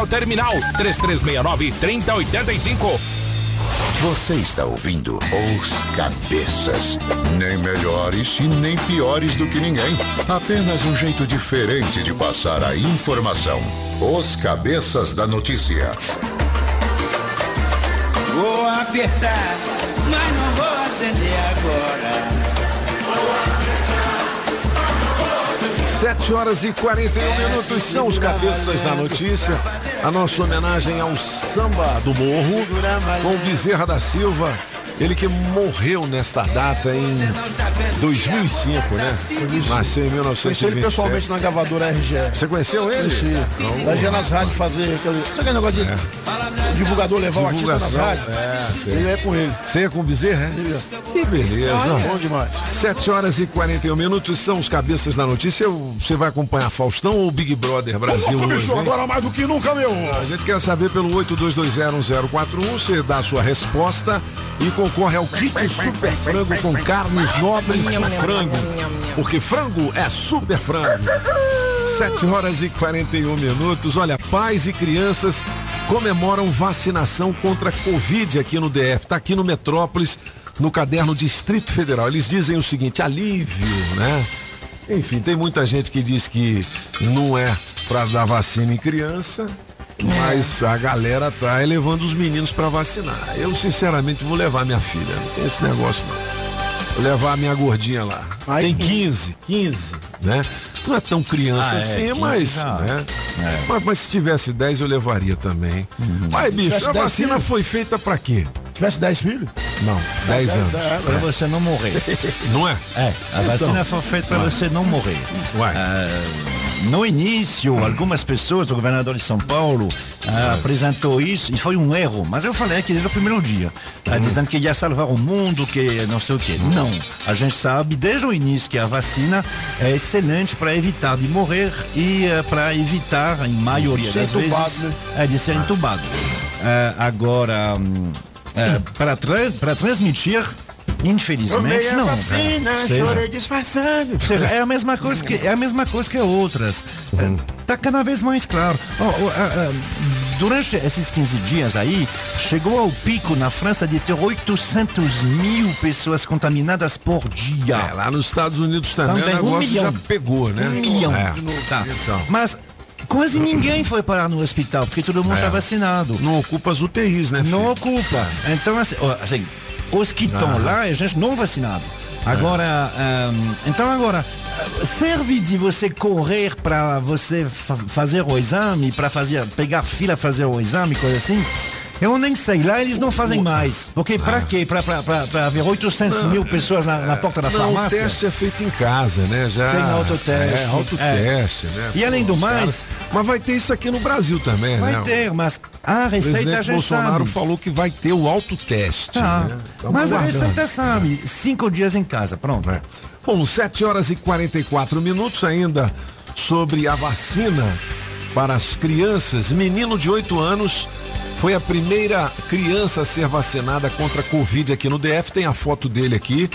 ao terminal 3369 3085. Você está ouvindo Os Cabeças. Nem melhores e nem piores do que ninguém. Apenas um jeito diferente de passar a informação. Os Cabeças da Notícia. Vou apertar, mas não vou acender agora. 7 horas e 41 minutos são os cabeças da notícia. A nossa homenagem ao samba do morro com Bezerra da Silva. Ele que morreu nesta data em 2005, né? Nasceu em Conheci 1927. ele pessoalmente na gravadora RGE. Você conheceu ele? Conheci. Da RGE nas rádios fazer aquele. Sabe aquele negócio de o divulgador levar o artista nas rádios? é, ele é com ele. Você é com o Bezerra, é? Que beleza. Ah, é bom demais. 7 horas e 41 minutos são os cabeças da notícia. Você vai acompanhar Faustão ou Big Brother Brasil hoje? bicho, agora mais do que nunca, meu. A gente quer saber pelo 82201041, você dá a sua resposta e concorre ao kit super frango com carnes nobres nham, frango. Porque frango é super frango. 7 horas e 41 minutos. Olha, pais e crianças comemoram vacinação contra a Covid aqui no DF. Tá aqui no Metrópolis, no caderno Distrito Federal. Eles dizem o seguinte: alívio, né? Enfim, tem muita gente que diz que não é para dar vacina em criança, mas a galera tá levando os meninos para vacinar. Eu, sinceramente, vou levar minha filha. Não tem esse negócio, não. Vou levar a minha gordinha lá. Tem 15, 15, né? não é tão criança Ah, é, assim, 15 mas, né? É. mas. mas se tivesse 10 eu levaria também. Mas, bicho, a 10 vacina filhos? foi feita pra quê? Tivesse 10 filhos? Não, 10 anos. Pra você não morrer. Não é? É, a vacina foi feita para você não morrer. Ah, no início, algumas pessoas, o governador de São Paulo, ah, apresentou isso e foi um erro. Mas eu falei aqui desde o primeiro dia, ah, dizendo que ia salvar o mundo, que não sei o quê. Não. A gente sabe desde o início que a vacina é excelente para evitar de morrer e para evitar, em maioria das entubado, vezes, né? é, de ser entubado. Ah, agora, hum, é, para, tra- para transmitir, infelizmente, não. vacina, Seja- chorei disfarçando. ou seja, é a mesma coisa que, é a mesma coisa que outras. É, Tá cada vez mais claro. Ah, ah, durante esses 15 dias aí, chegou ao pico na França de ter 800 mil pessoas contaminadas por dia. É, lá nos Estados Unidos também, Também, o um negócio milhão. já pegou, né? Um milhão. É. Tá. Mas quase ninguém foi parar no hospital, porque todo mundo É. tá vacinado. Não ocupa as UTIs, né? Não filho? ocupa. Então, assim, assim, os que estão Ah. lá é gente não vacinada. Agora, ahm, então agora, serve de você correr para você fa- fazer o exame, para fazer, pegar fila, fazer o exame, coisa assim? Eu nem sei, lá eles não fazem mais. Porque para quê? Para haver 800 mil pessoas na, na porta da Não, farmácia? o teste é feito em casa, né? Já Tem autoteste. É, autoteste, né? E além do mais- Mas vai ter isso aqui no Brasil também, Vai né? ter, mas a O receita a gente Bolsonaro sabe. falou que vai ter o autoteste. Tá. né? Tamo Mas a receita sabe, cinco dias em casa, pronto. É. Bom, 7 horas e 44 minutos ainda sobre a vacina para as crianças. Menino de 8 anos foi a primeira criança a ser vacinada contra a Covid aqui no DF. Tem a foto dele aqui,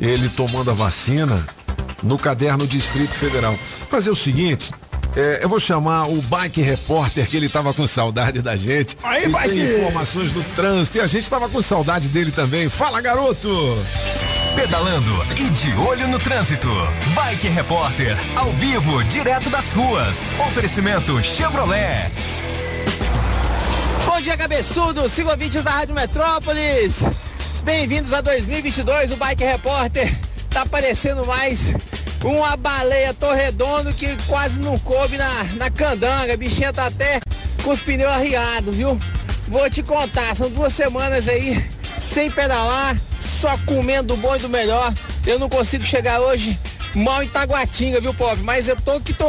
ele tomando a vacina no caderno Distrito Federal. Fazer o seguinte. é, eu vou chamar o Bike Repórter, que ele tava com saudade da gente. Aí, e Bike! tem informações do trânsito. E a gente tava com saudade dele também. Fala, garoto! Pedalando e de olho no trânsito. Bike Repórter, ao vivo, direto das ruas. Oferecimento Chevrolet. Bom dia, cabeçudos, ouvintes da Rádio Metrópolis. Bem-vindos a 2022, o Bike Repórter tá parecendo mais uma baleia torredondo que quase não coube na, na candanga. A bichinha tá até com os pneus arriados, viu? Vou te contar, são duas semanas aí sem pedalar, só comendo do bom e do melhor. Eu não consigo chegar hoje mal em Taguatinga, viu, pobre? Mas eu tô que tô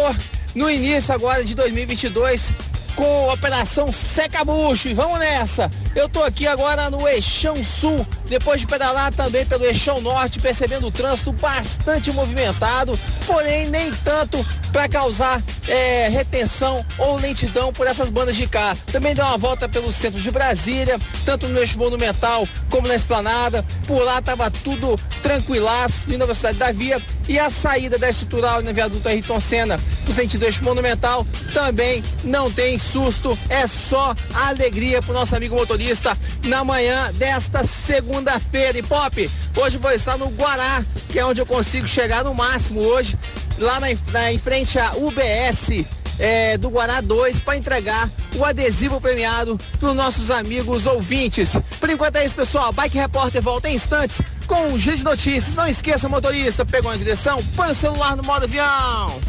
no início agora de 2022 com Operação Seca Bucho. E vamos nessa! Eu tô aqui agora no Eixão Sul, depois de pedalar também pelo Eixão Norte, percebendo o trânsito bastante movimentado, porém nem tanto para causar é, retenção ou lentidão por essas bandas de cá. Também dei uma volta pelo centro de Brasília, tanto no eixo monumental como na esplanada. Por lá tava tudo tranquilaço, fluindo a velocidade da via. E a saída da estrutural na viaduto Ayrton Senna, no sentido eixo monumental, também não tem susto, é só alegria pro nosso amigo motorista na manhã desta segunda-feira. E Pop, hoje vou estar no Guará, que é onde eu consigo chegar no máximo hoje, lá na, na- em frente à UBS. é, do Guará 2 para entregar o adesivo premiado para os nossos amigos ouvintes. Por enquanto é isso, pessoal. Bike Repórter volta em instantes com um giro de notícias. Não esqueça, motorista, pegou a direção, põe o celular no modo avião.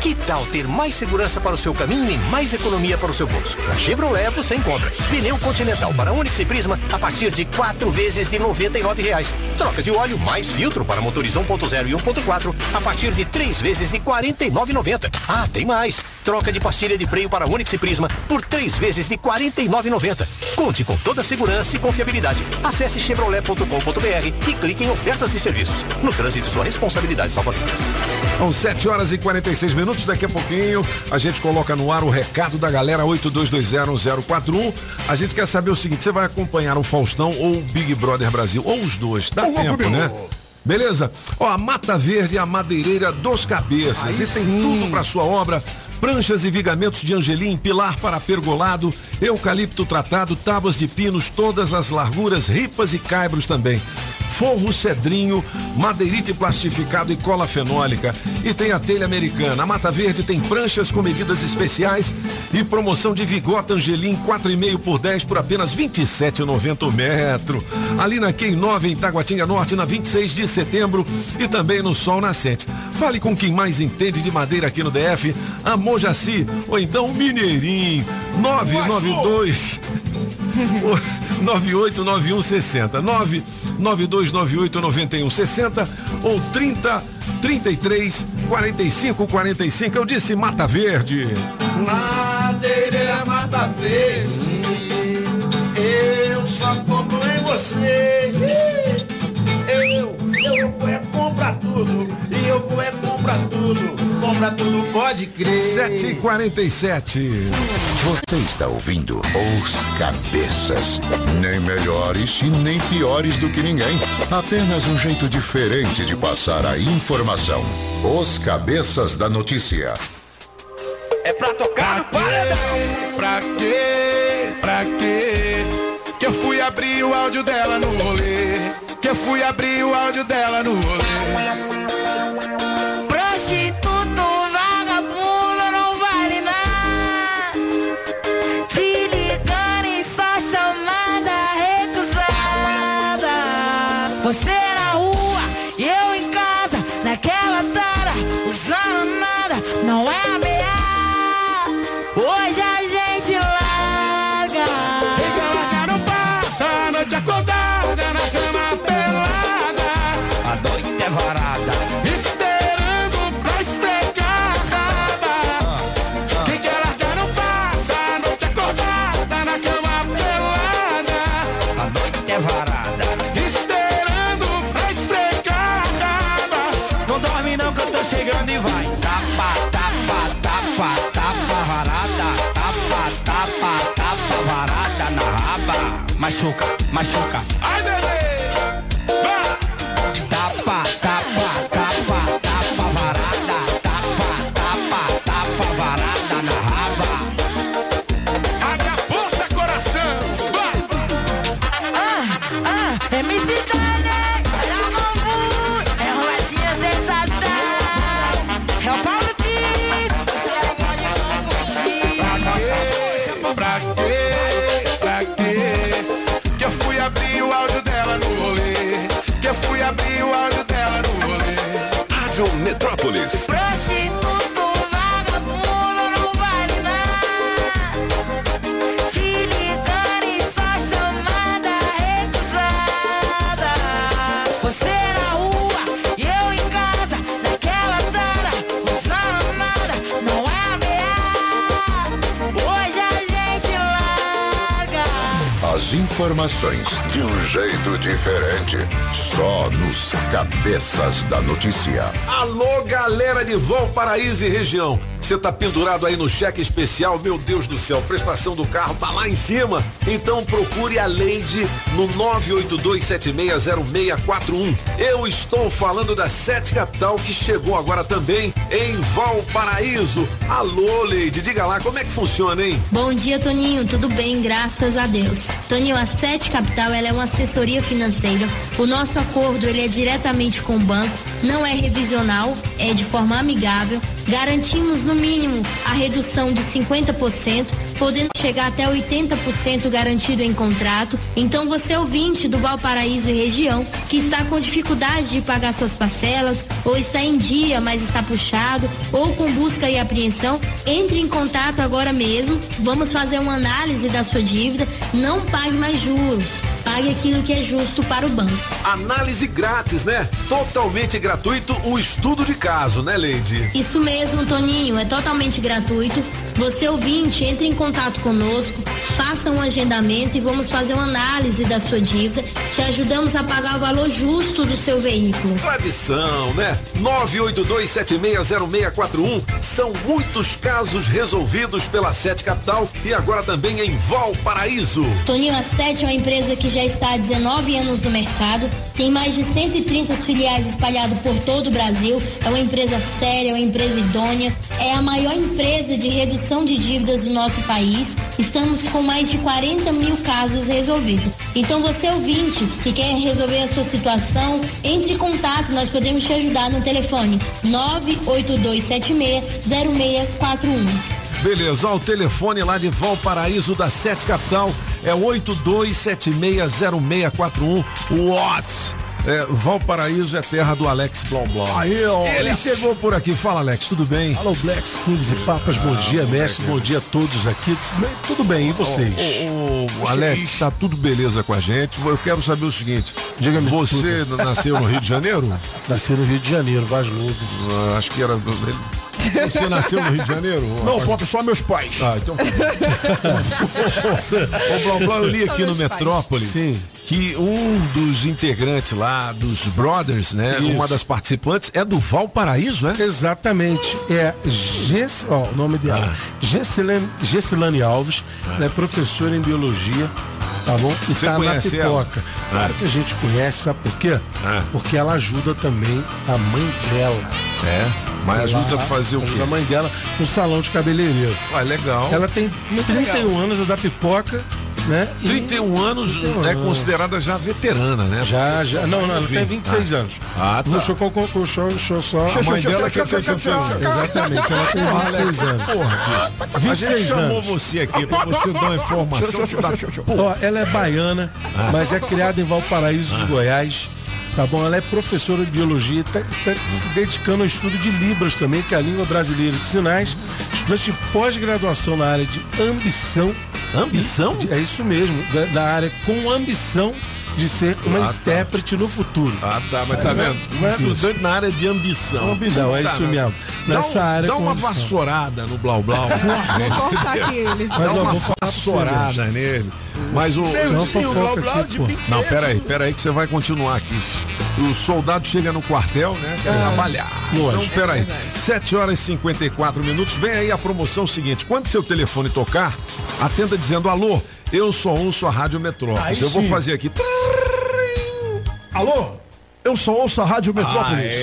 Que tal ter mais segurança para o seu caminho e mais economia para o seu bolso? Na Chevrolet você encontra pneu Continental para Onix e Prisma a partir de quatro vezes de 99 reais. Troca de óleo mais filtro para motores 1.0 e 1.4 a partir de três vezes de R$ 49,90. Ah, tem mais! Troca de pastilha de freio para Onix e Prisma por três vezes de R$ 49,90. Conte com toda a segurança e confiabilidade. Acesse chevrolet.com.br e clique em ofertas de serviços. No trânsito, sua responsabilidade salva vidas. São 7 horas e 46 minutos. Daqui a pouquinho a gente coloca no ar o recado da galera 82201041. A gente quer saber o seguinte: você vai acompanhar o Faustão ou o Big Brother Brasil? Ou os dois, dá tempo, né? Beleza? Ó, a Mata Verde é a madeireira dos cabeças. Aí e tem sim. tudo para sua obra: pranchas e vigamentos de angelim, pilar para pergolado, eucalipto tratado, tábuas de pinos, todas as larguras, ripas e caibros também. forro cedrinho, madeirite plastificado e cola fenólica. E tem a telha americana. A Mata Verde tem pranchas com medidas especiais e promoção de Vigota Angelim 4,5 por 10 por apenas 27,90 o metro. Ali na Quem 9 em Taguatinga Norte, na 26 de setembro e também no Sol Nascente. Fale com quem mais entende de madeira aqui no DF, a Mojaci ou então o Mineirinho. 992 989160 992989160 ou 30 33 45 45 eu disse Mata Verde Madeireira Mata Verde, eu só compro em você. É tudo, e eu vou é comprar tudo, comprar tudo, pode crer. 747 Você está ouvindo Os Cabeças. Nem melhores e nem piores do que ninguém. Apenas um jeito diferente de passar a informação. Os Cabeças da Notícia. É pra tocar no paredão. Pra quê? Pra quê? Que eu fui abrir o áudio dela no rolê. Que eu fui abrir o áudio dela no rolê. Machuca, informações de um jeito diferente. Só nos Cabeças da Notícia. Alô, galera de Valparaíso e região. Você tá pendurado aí no cheque especial? Meu Deus do céu, prestação do carro tá lá em cima. Então procure a Leide no 982760641. Eu estou falando da Sete Capital que chegou agora também em Valparaíso. Alô, Leide, diga lá como é que funciona, hein? Bom dia, Toninho. Tudo bem, graças a Deus. Toninho, a Sete Capital ela é uma assessoria financeira. O nosso acordo ele é diretamente com o banco, não é revisional, é de forma amigável. Garantimos no mínimo a redução de 50%, podendo chegar até 80% garantido em contrato. Então, você ouvinte do Valparaíso e região que está com dificuldade de pagar suas parcelas, ou está em dia, mas está puxado, ou com busca e apreensão, entre em contato agora mesmo. Vamos fazer uma análise da sua dívida. Não pague mais juros. Pague aquilo que é justo para o banco. Análise grátis, né? Totalmente gratuito o estudo de caso, né, Leide? Isso mesmo, Toninho, é totalmente gratuito. Você ouvinte, entre em contato conosco, faça um agendamento e vamos fazer uma análise da sua dívida. Te ajudamos a pagar o valor justo do seu veículo. Tradição, né? 982760641 são muitos casos resolvidos pela Sete Capital e agora também em Valparaíso. Toninho, a Sete é uma empresa que já está há 19 anos no mercado, tem mais de 130 filiais espalhadas por todo o Brasil. É uma empresa séria, é uma empresa idônea, é a maior empresa de redução de dívidas do nosso país. Estamos com mais de 40 mil casos resolvidos. Então você ouvinte que quer resolver a sua situação, entre em contato, nós podemos te ajudar no telefone 982760641. Beleza, ó, o telefone lá de Valparaíso da Sete Capital é 82760641. O Whats. É, Valparaíso é terra do Alex Blom Blom. Aí, ó, Ele Alex. chegou por aqui. Fala, Alex, tudo bem? Alô, Blacks, Kings e Papas, bom dia, mestre, bom dia a todos aqui. Tudo bem, e vocês? Ô, Alex, tá tudo beleza com a gente. Eu quero saber o seguinte: Diga-me você tudo. nasceu no Rio de Janeiro? Nasci no Rio de Janeiro, Vaz Lobo. Ah, acho que era. Você nasceu no Rio de Janeiro? <laughs> Não, Pop, só meus pais. Ah, então. <laughs> Ô, Blá, Blá, eu li aqui no Metrópolis que um dos integrantes lá, dos Brothers, né? Isso. Uma das participantes é do Valparaíso, né? Exatamente. É Gess, ó, o nome dela. Gessilane, Gessilane Alves, ela é professora em biologia, tá bom? E Você tá na conhece ela? pipoca. Claro que a gente conhece, sabe por quê? Porque ela ajuda também a mãe dela. É, mas ajuda Lá, a fazer o quê? A mãe dela no salão de cabeleireiro. Ah, legal. Ela tem 31 anos, é da pipoca, né? E- 31 anos 31 é anos. considerada já veterana, né? Já, já. Não, não, ela tem 26 Ah. anos. Ah, tá. No show, com- com- show, show só. A mãe dela que é Exatamente, ela tem 26 anos. Porra, a 26 gente chamou anos. você aqui pra você dar uma informação. tá- Ó, ela é baiana, Ah. mas é criada em Valparaíso de Goiás. Tá bom? Ela é professora de biologia, está, está se dedicando ao estudo de Libras também, que é a língua brasileira de sinais. Estudante de pós-graduação na área de ambição. Ambição? E- é isso mesmo, da, da área com ambição de ser uma Ah, tá. intérprete no futuro. Ah, tá, mas tá vendo? Não é Estudante na área de ambição. Ambição, é Tá, isso né? mesmo. Dá, Nessa um- área dá uma ambição. vassourada no Blau Blau. <laughs> Vou <laughs> cortar aqui ele. Dá Mas, ó, uma vou vassourada nele. Mas o. Tem uma fofoca aqui, pô. Não, peraí, peraí que você vai continuar aqui. O soldado chega no quartel, né? Pra trabalhar. Lógico. Então, peraí. 7 horas e 54 minutos. Vem aí a promoção seguinte. Quando seu telefone tocar, atenda dizendo alô, eu sou um, sua Rádio Metrópolis. Aí eu vou fazer aqui. Alô? Eu só ouço a Rádio Metrópolis.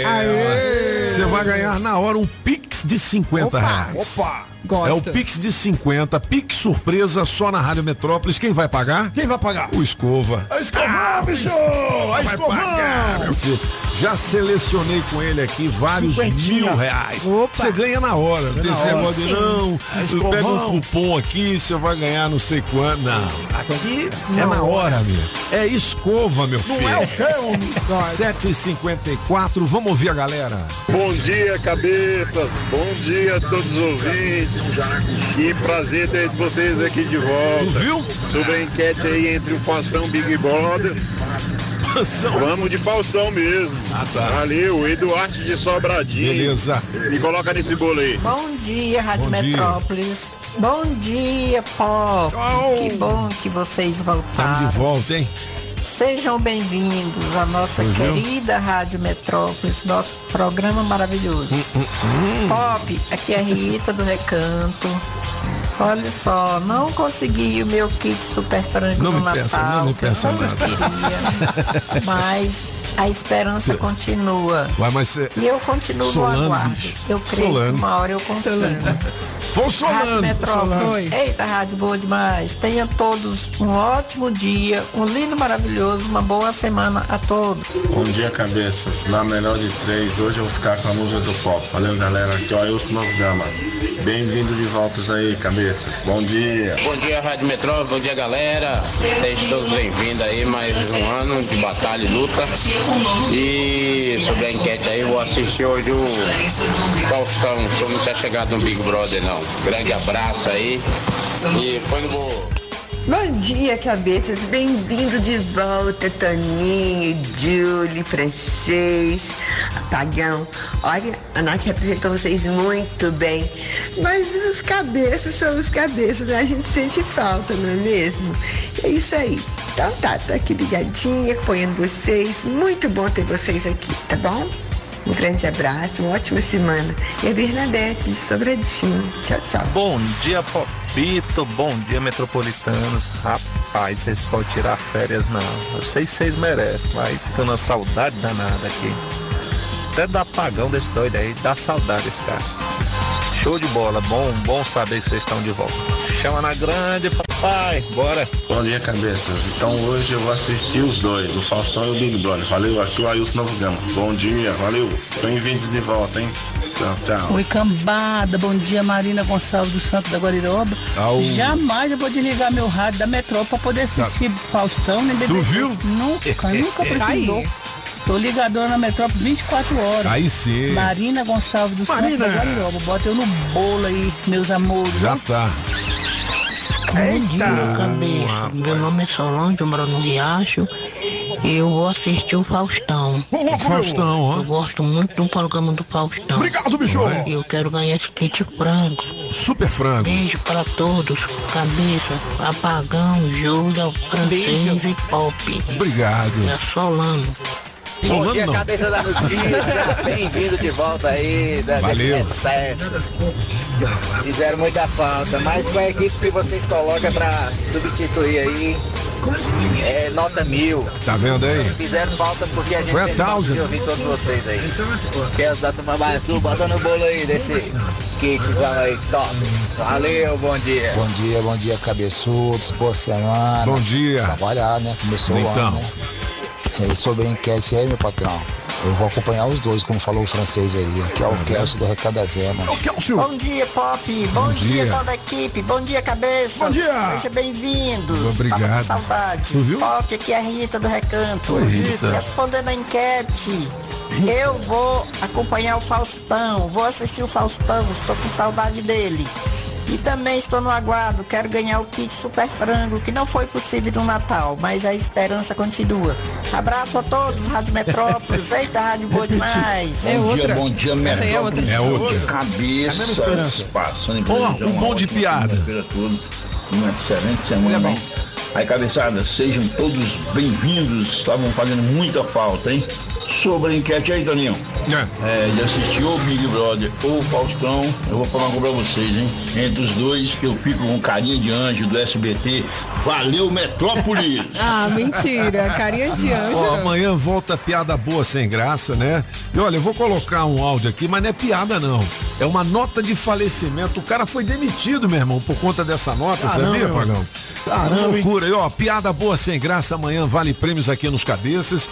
Você vai ganhar na hora um Pix de 50 reais. Opa! É o Pix de 50, Pix surpresa só na Rádio Metrópolis. Quem vai pagar? Quem vai pagar? O Escova. A escovão, bicho! A Vai escovão! pagar, meu filho. Já selecionei com ele aqui vários Cinquentinha. mil reais. Opa. Você ganha na hora. Não tem na esse negócio de não. A eu pego um cupom aqui, você vai ganhar não sei quanto. Não. Aqui é Na hora, meu. É escova, meu filho. Não é o <laughs> homem? 7h54, vamos ouvir a galera. Bom dia, cabeças. Bom dia a todos os ouvintes. Que prazer ter vocês aqui de volta. Tu viu? Sobre a enquete aí entre o Fação Big Brother. Vamos de Faustão mesmo. Ah, tá. Valeu, Eduardo de Sobradinho. Beleza. Me coloca nesse bolo aí. Bom dia, Rádio Bom dia. Metrópolis. Bom dia, Pop. Que bom que vocês Estamos voltaram. de volta, hein? Sejam bem-vindos à nossa não. querida Rádio Metrópolis, nosso programa maravilhoso. Hum, Pop, aqui é a Rita do Recanto. Olha só, não consegui o meu kit super frango Não no me Natal. peça, não me peça tanto nada. queria, <laughs> mas a esperança continua. Vai, mas você. E eu continuo Solano, no aguardo. bicho. Eu creio Solano. que uma hora eu consigo. Vou Rádio Solano. Metrópolis. Solano. Eita, rádio boa demais. Tenham todos um ótimo dia, um lindo, maravilhoso, uma boa semana a todos. Bom dia, cabeças. Na melhor de três, hoje eu vou ficar com a música do pop. Valeu, galera. Aqui é o Ailson Novo Gama. Bem-vindo de voltas aí, cabeças. Bom dia. Bom dia, Rádio Metrópole, bom dia, galera. Sejam todos bem-vindos aí, mais um ano de batalha e luta. E sobre a enquete aí, eu vou assistir hoje o Faustão, que eu não tinha chegado no Big Brother, não. Grande abraço aí e põe no. Bom dia, cabeças. Bem-vindo de volta, Toninho, Julie, Francês, Apagão. Olha, a Nath representou vocês muito bem. Mas os cabeças são os cabeças, né? A gente sente falta, não é mesmo? É isso aí. Então tá, tô aqui ligadinha, acompanhando vocês. Muito bom ter vocês aqui, tá bom? Um grande abraço, uma ótima semana. E a Bernadette de Sobradinho. Tchau, tchau. Bom dia, Popito. Bom dia, metropolitanos. Rapaz, vocês podem tirar férias, não. Eu sei que vocês merecem, mas fica uma saudade danada aqui. Até dá apagão desse doido aí, dá saudade desse cara. Show de bola, bom, bom saber que vocês estão de volta. Chama na grande, papai, bora. Bom dia, cabeças. Então hoje eu vou assistir os dois, o Faustão e o Big Brother. Valeu, aqui o Ailson Novo Gama. Bom dia, valeu. Bem-vindos de volta, hein? Tchau, tchau. Oi, cambada. Bom dia, Marina Gonçalves do Santo da Guariroba. Au. Jamais eu vou desligar meu rádio da Metrópole pra poder assistir Faustão nem Tu viu? Nunca, <laughs> nunca Tá precisou. Tô ligadora na Metrópole 24 horas. Aí sim. Marina Gonçalves do Santo Marina. da Guariroba. Bota eu no bolo aí, meus amores. Já tá. Eita! Cabeça. Meu nome é Solange, eu moro no Riacho. E eu vou assistir o Faustão. O Faustão, ó. Eu gosto muito do programa do Faustão. Obrigado, bicho. E eu quero ganhar esse kit frango. Super frango. Beijo para todos. Cabeça, Apagão, Júlia, Francês e Pop. Obrigado. É Solano. Bom dia, não. cabeça da notícia. Bem-vindo de volta aí da Valeu. sucesso. Fizeram muita falta, mas com a equipe que vocês colocam pra substituir aí, é nota mil. Tá vendo aí? Fizeram falta porque a gente Foi conseguiu ouvir todos vocês aí. Quero dar uma mais sul, bota no bolo aí desse kitzão aí, top. Valeu, bom dia. Bom dia, bom dia, cabeçudos, boa semana. Bom dia. Trabalhar, né? Começou o Então. ano, né? E sobre a enquete aí, meu patrão, eu vou acompanhar os dois, como falou o francês aí. Aqui é o Kelso do Recado da Zema. Bom dia, Pop. Bom, Bom dia. dia. toda a equipe. Bom dia, cabeça. Bom dia. Seja bem-vindos. Obrigado. Tava com saudade. Tu viu? Pop, aqui é a Rita do Recanto. Oi, Rita. Respondendo a enquete. Eu vou acompanhar o Faustão. Vou assistir o Faustão. Estou com saudade dele. E também estou no aguardo, quero ganhar o kit Super Frango, que não foi possível no Natal, mas a esperança continua. Abraço a todos, Rádio Metrópolis. <laughs> Eita, rádio boa demais. bom dia, bom dia, Essa aí é outra. Metrópolis. É outra. Cabeça. É a mesma esperança. Passando previsão, um bom de piada. Uma excelente semana, hein? Aí, cabeçada, sejam todos bem-vindos. Estavam fazendo muita falta, hein? Sobre a enquete aí, Toninho. É, de assistir o Big Brother ou o Faustão, eu vou falar uma coisa pra vocês, hein? Entre os dois, eu fico com carinha de anjo do SBT. Valeu, Metrópolis! <laughs> Ah, mentira. Carinha de anjo. Ó, amanhã volta piada boa sem graça, né? E olha, eu vou colocar um áudio aqui, mas não é piada não. É uma nota de falecimento. O cara foi demitido, meu irmão, por conta dessa nota, Caramba, sabia. Pagão? Caramba, loucura. E ó, piada boa sem graça, amanhã vale prêmios aqui nos cabeças.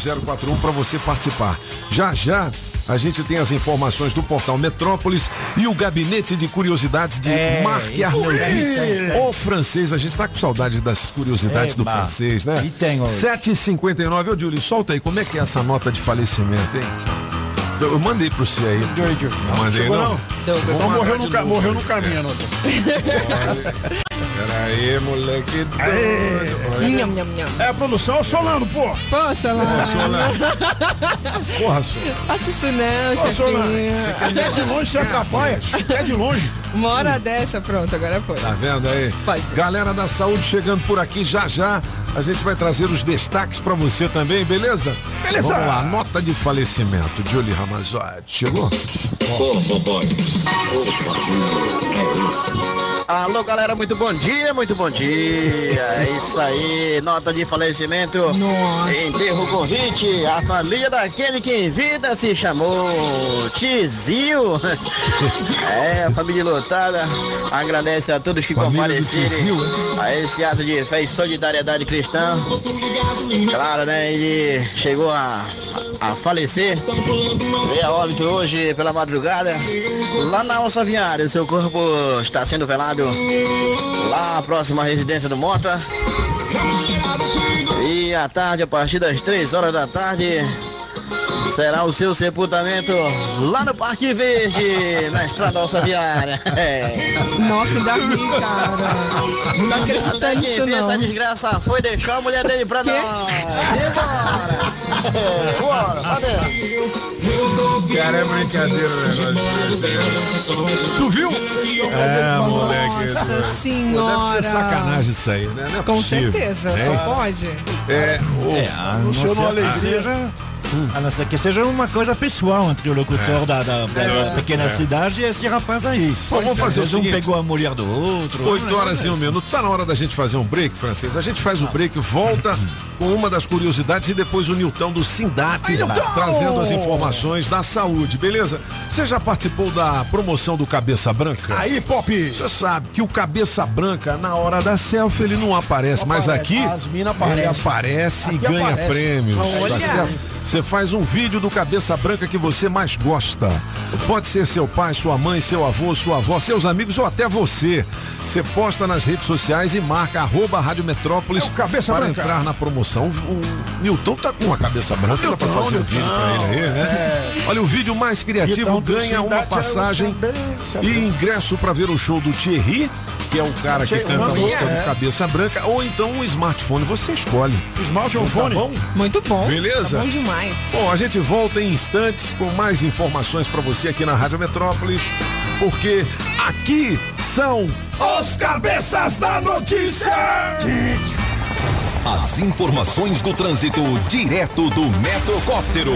82201041 para você participar. Já já a gente tem as informações do portal Metrópolis e o gabinete de curiosidades de É, Marc Arnoldi. O francês, a gente tá com saudade das curiosidades do francês, né? E tem hoje. 7h59, ô Júlio, solta aí, como é que é essa nota de falecimento, hein? Eu, eu mandei pro você aí. Não mandei Chegou não? não? Mandar morreu no, morreu no caminho, <laughs> <laughs> a nota. Peraí, moleque doido. Nham, nham, nham. É a produção, é o Solano, pô. Pô, Solano. Porra, Solano. Faça isso não, Solano, chefinho. até de longe você atrapalha. Até de longe. Uma hora dessa, pronto, agora foi. Tá vendo aí? Galera da saúde chegando por aqui já já. A gente vai trazer os destaques pra você também, beleza? Beleza. Vamos lá, nota de falecimento. Julie Ramazotti. Chegou? Alô, galera, muito bom dia, muito bom dia. É isso aí, nota de falecimento. Enterro convite. A família daquele que em vida se chamou Tizio. <laughs> É, a família lotada. Agradece a todos que Família compareceram Tizio, a esse ato de fé e solidariedade cristã. Claro, né? Ele chegou a, a falecer. Veio a óbito hoje pela madrugada. Lá na Alça Viária, o seu corpo está sendo velado lá à residência do Mota. E à tarde, a partir das 3 horas da tarde, será o seu sepultamento lá no Parque Verde, na estrada Alça Viária. É. <laughs> Nossa, ainda ri, cara. Não acreditando nisso, fez essa não. desgraça foi deixar a mulher dele pra nós. Embora! Bora, cadê? Cara, é brincadeira o negócio. Tu viu? É, moleque. Nossa Deve senhora. ser sacanagem isso aí, né? Não é Com possível. certeza, É. só pode. É, o, É, a Luciano você- Aleixeira- A não ser que seja uma coisa pessoal entre o locutor É. da, da- da É. pequena É. cidade e esse rapaz aí. Bom, vamos fazer o seguinte. Um pegou a mulher do outro. 8 horas e um minuto. Tá na hora da gente fazer um break, francês. A gente faz o break, volta com uma das curiosidades e depois o Nilton do Sindate trazendo as informações da saúde, beleza? Você já participou da promoção do Cabeça Branca? Aí, Pop! Você sabe que o Cabeça Branca, na hora da selfie, ele não aparece, mas aparece. aqui As mina ele aparece. aparece e Aqui ganha aparece. prêmios. Olha. tá certo? Você faz um vídeo do Cabeça Branca que você mais gosta. Pode ser seu pai, sua mãe, seu avô, sua avó, seus amigos ou até você. Você posta nas redes sociais e marca arroba Rádio Metrópolis Cabeça para Branca. entrar na promoção. O o Nilton tá com uma cabeça branca, dá pra Nilton, fazer um Nilton. vídeo pra ele aí, né? É. Olha, o vídeo mais criativo do ganha uma é o passagem e ingresso para ver o show do Thierry, que é o cara que canta a música minha, do é. Cabeça Branca, ou então um smartphone, você escolhe. Smartphone? Tá bom? Muito bom. Beleza? Tá bom demais. Bom, a gente volta em instantes com mais informações para você aqui na Rádio Metrópolis, porque aqui são os cabeças da notícia. As informações do trânsito direto do Metrocóptero.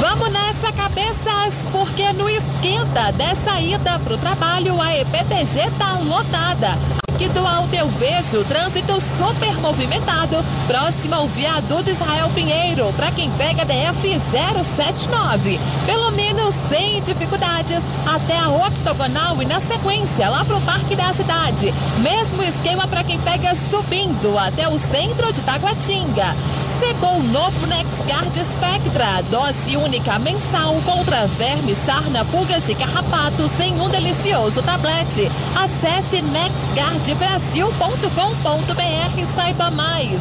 Vamos nessa, cabeças, porque no esquenta dessa ida pro trabalho, a EPTG tá lotada. Aqui do alto eu vejo trânsito super movimentado, próximo ao viaduto Israel Pinheiro, para quem pega DF 079. Pelo menos sem dificuldades, até a octogonal e na sequência lá pro Parque da Cidade. Mesmo esquema para quem pega subindo até o centro de Taguatinga. Chegou o novo NexGuard Spectra, dose única mensal contra vermes, sarna, pulgas e carrapatos em um delicioso tablete. Acesse nexguardbrasil.com.br e saiba mais.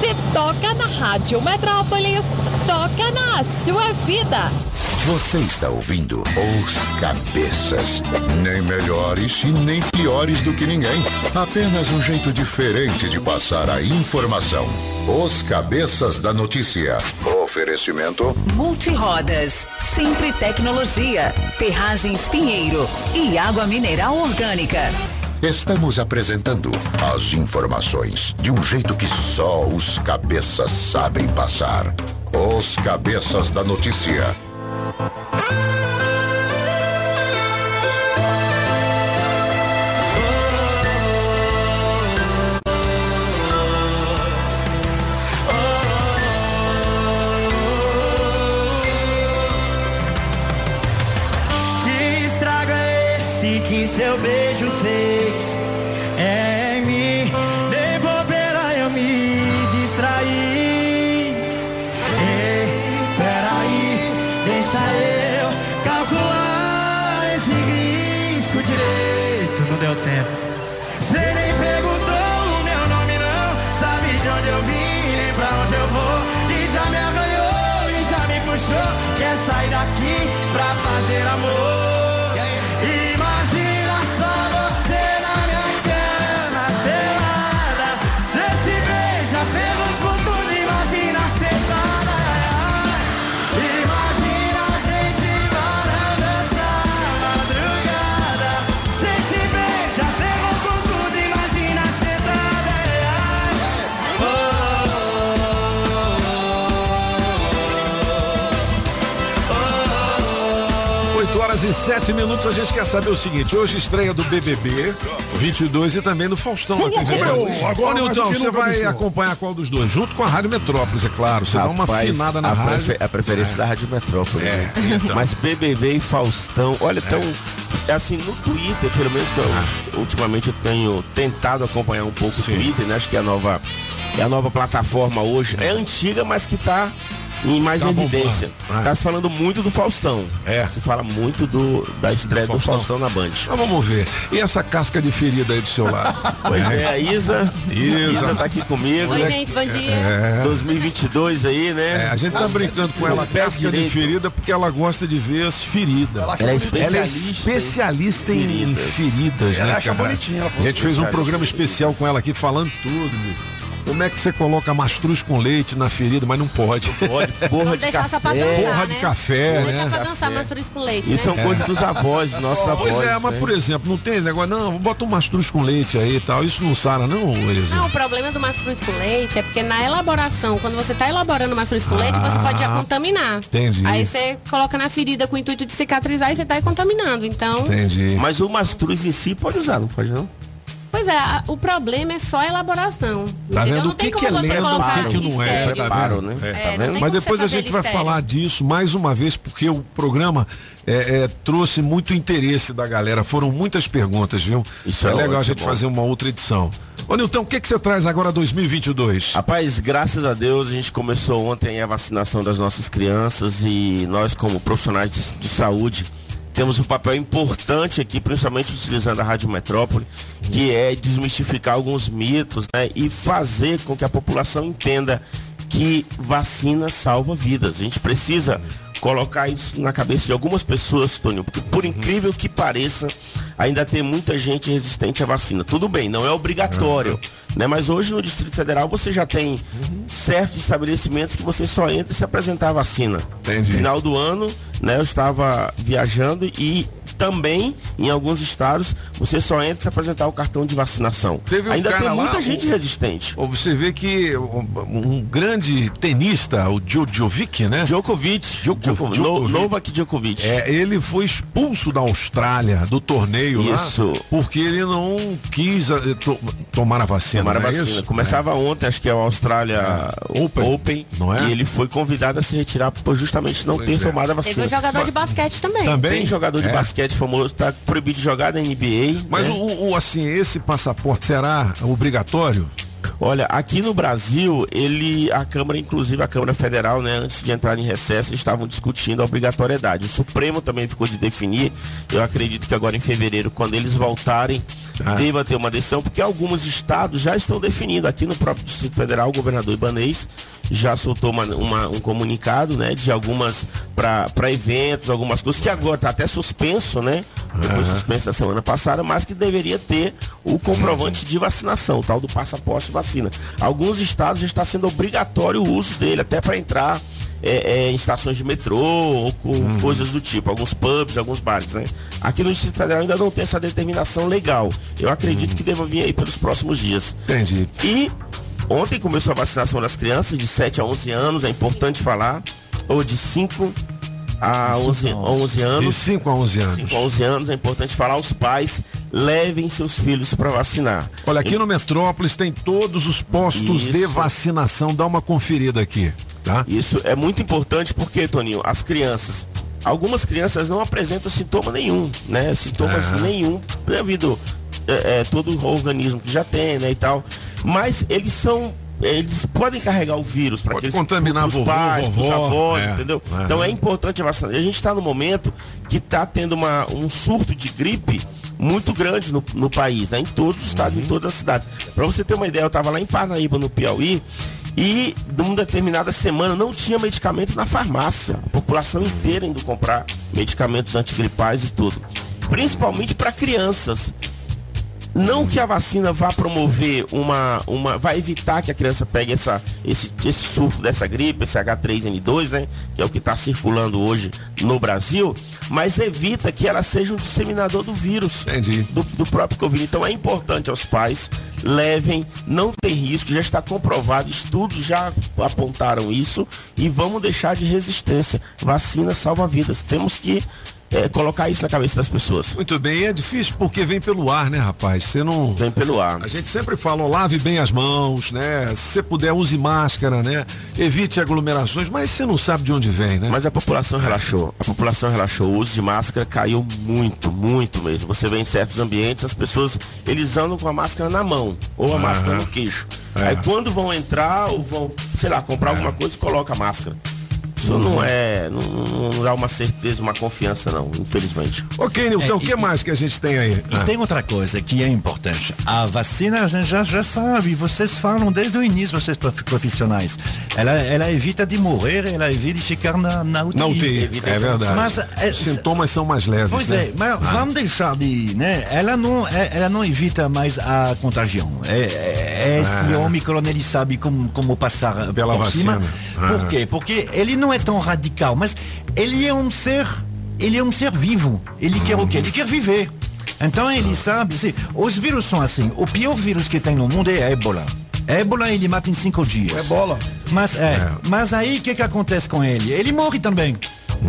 Se toca na Rádio Metrópolis, toca na sua vida. Você está ouvindo Os Cabeças. Nem melhores e nem piores do que ninguém. Apenas um jeito diferente de passar a informação. Os Cabeças da Notícia. Oferecimento. Multirodas, Sempre Tecnologia, Ferragens Pinheiro e Água Mineral Orgânica. Estamos apresentando as informações de um jeito que só os cabeças sabem passar. Os Cabeças da Notícia. Que seu beijo fez? É em mim, dei bobeira eu me distraí. Ei, peraí, deixa eu calcular esse risco direito. Não deu tempo. Cê nem perguntou o meu nome, não. Sabe de onde eu vim, nem pra onde eu vou. E já me arranhou e já me puxou. Quer sair daqui pra fazer amor. E 7 minutos, a gente quer saber o seguinte: hoje estreia do BBB 22 e também do Faustão aqui em comer, Metrópolis. agora Ô, Nilton, você vai bicho. acompanhar qual dos dois? Junto com a Rádio Metrópolis, é claro. Você dá uma Rapaz, afinada na a, rádio. prefe- a preferência É. da Rádio Metrópole. É, né? então. Mas BBB e Faustão, olha, tão. É assim, no Twitter, pelo menos, que eu, Ah. ultimamente eu tenho tentado acompanhar um pouco o Twitter, né? Acho que é a nova, é a nova plataforma hoje. É antiga, mas que tá em mais Tá evidência. bombando. Tá se falando muito do Faustão. É. Se fala muito do, da estreia do Faustão. Faustão, na Band. Mas vamos ver. E essa casca de ferida aí do seu lado? <laughs> Pois é, a Isa. Isa. Isa tá aqui comigo. Oi, né? gente, bom dia. É. 2022 aí, né? É, a gente tá brincando com ela, casca de direito. ferida, porque ela gosta de ver as feridas. Ela é especialista Ela é em especialista em feridas, Ela né, acha cara? bonitinha, ela A gente fez um especialista programa em especial com ela aqui falando tudo. bicho. Como é que você coloca mastruz com leite na ferida, mas não pode? Não pode, <laughs> porra de deixar só pra café. dançar, Porra né? de café, Não né? deixa pra dançar mastruz com leite, Isso né? são coisas dos avós, nossos avós. Pois é, mas né? por exemplo, não tem negócio, não, bota um mastruz com leite aí e tal. Isso não sara, não, Elisa? Não, o problema do mastruz com leite é porque na elaboração, quando você tá elaborando mastruz com leite, você pode já Ah, contaminar. entendi. Aí você coloca na ferida com o intuito de cicatrizar e você tá contaminando. Então, Entendi. Mas o mastruz em si pode usar, não pode não? Pois é, o problema é só a elaboração. Tá vendo não o tem que, que como é você lento, o colocar que, que não é, tá vendo? né? É, tá vendo? Mas depois a gente vai falar disso mais uma vez, porque o programa é, é, trouxe muito interesse da galera. Foram muitas perguntas, viu? Isso é é legal a gente bom. fazer uma outra edição. Ô, Nilton, o que, que você traz agora 2022? Rapaz, graças a Deus a gente começou ontem a vacinação das nossas crianças e nós como profissionais de, de saúde temos um papel importante aqui, principalmente utilizando a Rádio Metrópole, que é desmistificar alguns mitos né, e fazer com que a população entenda que vacina salva vidas. A gente precisa colocar isso na cabeça de algumas pessoas, Tônio, porque por incrível que pareça, ainda tem muita gente resistente à vacina. Tudo bem, não é obrigatório, né? Mas hoje no Distrito Federal você já tem certos estabelecimentos que você só entra se apresentar a vacina. Entendi. Final do ano, né? Eu estava viajando e também em alguns estados você só entra se apresentar o cartão de vacinação. Teve um ainda tem lá, muita o- gente resistente. Ou Você vê que um, um grande tenista, o Djokovic, né? Djokovic, Djokovic. No- Novak Djokovic. É, ele foi expulso da Austrália, do torneio Isso. lá, porque ele não quis eh, to- tomar a vacina. Tomara não é vacina. isso? Começava ontem, acho que é o Austrália Open, não é? e ele foi convidado a se retirar por justamente não Pois ter é. tomado a Teve vacina. um jogador de basquete também. Tem jogador de É. basquete famoso, tá proibido de jogar na NBA. Mas né? o, o, assim, esse passaporte será obrigatório? Olha, aqui no Brasil, ele, a Câmara, inclusive a Câmara Federal, né, antes de entrar em recesso, estavam discutindo a obrigatoriedade. O Supremo também ficou de definir. Eu acredito que agora em fevereiro, quando eles voltarem, Ah. deva ter uma decisão, porque alguns estados já estão definindo. Aqui no próprio Distrito Federal, o governador Ibanês já soltou uma- uma- um comunicado, né, de algumas para eventos, algumas coisas que agora está até suspenso, né? Foi suspenso na semana passada, mas que deveria ter o comprovante de vacinação, tal do passaporte vacina. Alguns estados já está sendo obrigatório o uso dele, até para entrar é, é, em estações de metrô ou com coisas do tipo, alguns pubs, alguns bares, né? Aqui no Distrito Federal ainda não tem essa determinação legal. Eu acredito que deva vir aí pelos próximos dias. Entendi. E ontem começou a vacinação das crianças de 7 a 11 anos, é importante falar, ou de 5 a 11, 11 anos. De 5 a 11 anos. 5 a 11 anos, é importante falar, os pais levem seus filhos para vacinar. Olha, aqui no Metrópolis tem todos os postos de Isso. vacinação. Dá uma conferida aqui, tá? Isso é muito importante porque, Toninho, as crianças, algumas crianças não apresentam sintoma nenhum, né? Sintomas Aham. nenhum devido é, é, todo o organismo que já tem, né, e tal. Mas eles são eles podem carregar o vírus para aqueles contaminar pros vovô, pais, vovó, avós, é. entendeu? Aham. Então é importante a vacinação. E a gente está no momento que está tendo uma, um surto de gripe muito grande no, no país, né? Em todos os estados, Uhum. em todas as cidades. Para você ter uma ideia, eu estava lá em Parnaíba, no Piauí, e numa determinada semana não tinha medicamento na farmácia. A população inteira indo comprar medicamentos antigripais e tudo. Principalmente para crianças. Não que a vacina vá promover uma, uma. vai evitar que a criança pegue essa, esse, esse surto dessa gripe, esse H3N2, né? Que é o que está circulando hoje no Brasil, mas evita que ela seja um disseminador do vírus. Do, do próprio Covid. Então é importante aos pais, levem, não tem risco, já está comprovado, estudos já apontaram isso e vamos deixar de resistência. Vacina salva vidas. Temos que é, colocar isso na cabeça das pessoas. Muito bem, é difícil porque vem pelo ar, né, rapaz? Você não. Vem pelo ar. A gente sempre fala, lave bem as mãos, né? Se você puder, use máscara, né? Evite aglomerações, mas você não sabe de onde vem, né? Mas a população relaxou. A população relaxou. O uso de máscara caiu muito, muito mesmo. Você vê em certos ambientes, as pessoas, eles andam com a máscara na mão ou a máscara no queixo. É. Aí quando vão entrar ou vão, sei lá, comprar alguma coisa, coloca a máscara. Isso não é, não, não dá uma certeza, uma confiança não, infelizmente. Ok, Nilson, o que mais que a gente tem aí? E tem outra coisa que é importante. A vacina a gente já, já sabe, vocês falam desde o início, vocês prof- profissionais. Ela, ela evita de morrer, ela evita de ficar na, na UTI. Na UTI, é verdade. Mas, é, Os sintomas são mais leves. Pois né? é, mas Ah. vamos deixar de, né? Ela não, é- ela não evita mais a contagião. É, é- esse Ah. Omicron ele sabe como, como passar Pela por vacina. cima. Ah. Por quê? Porque ele não é tão radical, mas ele é um ser, ele é um ser vivo. Ele quer o quê? Ele quer viver. Então ele sabe, se, os vírus são assim. O pior vírus que tem no mundo é a ébola. A ébola ele mata em cinco dias. Ebola. Mas, é, mas aí o que, que acontece com ele? Ele morre também.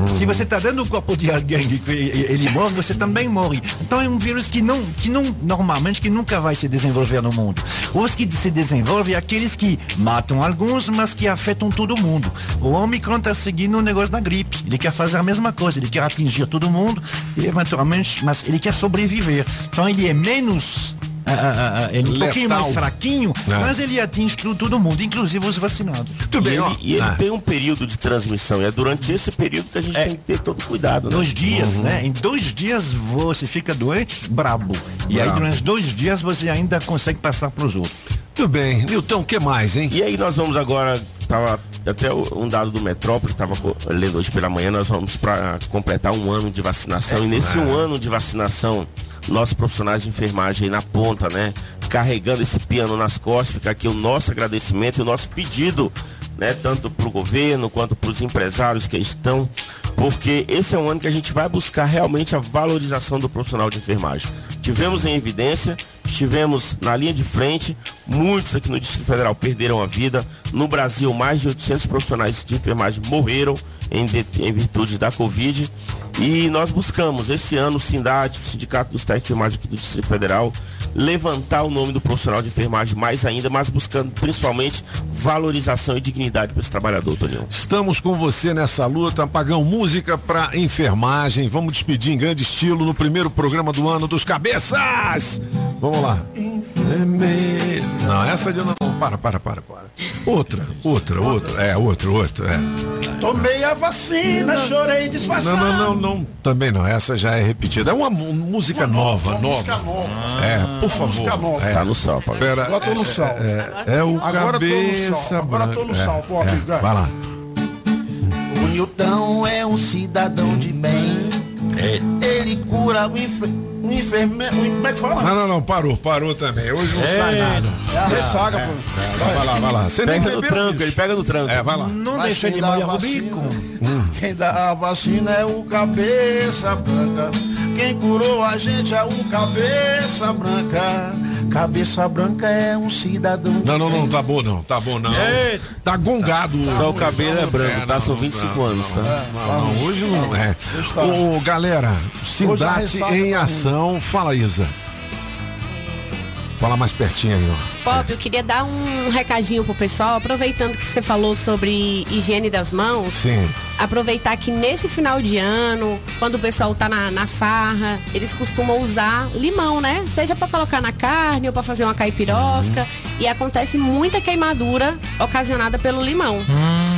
Se você está dentro do corpo de alguém e ele morre, você também morre. Então é um vírus que não, que não normalmente que nunca vai se desenvolver no mundo. Os que se desenvolvem aqueles que matam alguns, mas que afetam todo mundo. O Omicron está seguindo o negócio da gripe. Ele quer fazer a mesma coisa, ele quer atingir todo mundo eventualmente, mas ele quer sobreviver. Então ele é menos ah, ah, ah, ele é um pouquinho mais fraquinho, É. mas ele atinge todo mundo, inclusive os vacinados. e ele, e ele Ah. tem um período de transmissão. E é durante esse período que a gente tem que ter todo cuidado. Né? Dois dias, Uhum. né? Em dois dias você fica doente, brabo. E aí Brabo. durante dois dias você ainda consegue passar para os outros. Tudo bem. Nilton, o que mais, hein? E aí nós vamos agora, tava até um dado do Metrópole, estava lendo hoje pela manhã, nós vamos para completar um ano de vacinação. E nesse É. um ano de vacinação, nossos profissionais de enfermagem aí na ponta, né? Carregando esse piano nas costas, fica aqui o nosso agradecimento e o nosso pedido, né? Tanto para o governo quanto para os empresários que estão, porque esse é um ano que a gente vai buscar realmente a valorização do profissional de enfermagem. Tivemos em evidência, estivemos na linha de frente, muitos aqui no Distrito Federal perderam a vida. No Brasil, mais de 800 profissionais de enfermagem morreram em, de- em virtude da Covid. E nós buscamos esse ano o SINDAT, o Sindicato dos Técnicos de Enfermagem aqui do Distrito Federal, levantar o nome do profissional de enfermagem mais ainda, mas buscando principalmente valorização e dignidade para esse trabalhador, Toninho. Estamos com você nessa luta, Pagão Música pra enfermagem. Vamos despedir em grande estilo no primeiro programa do ano dos Cabeças. Vamos lá. Não, essa de não. Para, para, para, para. Outra, outra, outra. É, outra, outra. É. Tomei a vacina, chorei disfarçado. Não, não, não, não. Também não. Essa já é repetida. É uma música nova, uma nova. música nova. É, por favor. música nova. É. Tá no sol, Pagão. Pera, Agora tô no sol. É, é o Agora tô no cabeça sol, agora tô no sol, pô, É, amigo, vai. Vai lá. O Nilton é um cidadão de bem. Ele cura o, enfer... o enfermeiro. Como é que fala? Não, não, não, parou, parou também. Hoje não É. sai nada. É a ressaca, É, pô. é, vai lá, vai lá. Você Pega no tranco, bicho. ele pega no tranco. É, vai lá. Não Mas deixa quem de dá molhar a o vacina- bico. Quem dá a vacina é o cabeça branca. Quem curou a gente é o cabeça branca. Cabeça branca é um cidadão. Não, não, não, tá bom não, tá bom não. É. Tá gongado hoje. Só o cabelo é branco, tá? não, São 25 não, anos, tá? Não, não, hoje não é. tá. Ô, galera, ressaca em tá ação. Fala, Isa. Fala mais pertinho aí, ó. Pop, eu queria dar um recadinho pro pessoal, aproveitando que você falou sobre higiene das mãos. Sim. Aproveitar que nesse final de ano, quando o pessoal tá na, na farra, eles costumam usar limão, né? Seja pra colocar na carne ou pra fazer uma caipirosca. E acontece muita queimadura ocasionada pelo limão.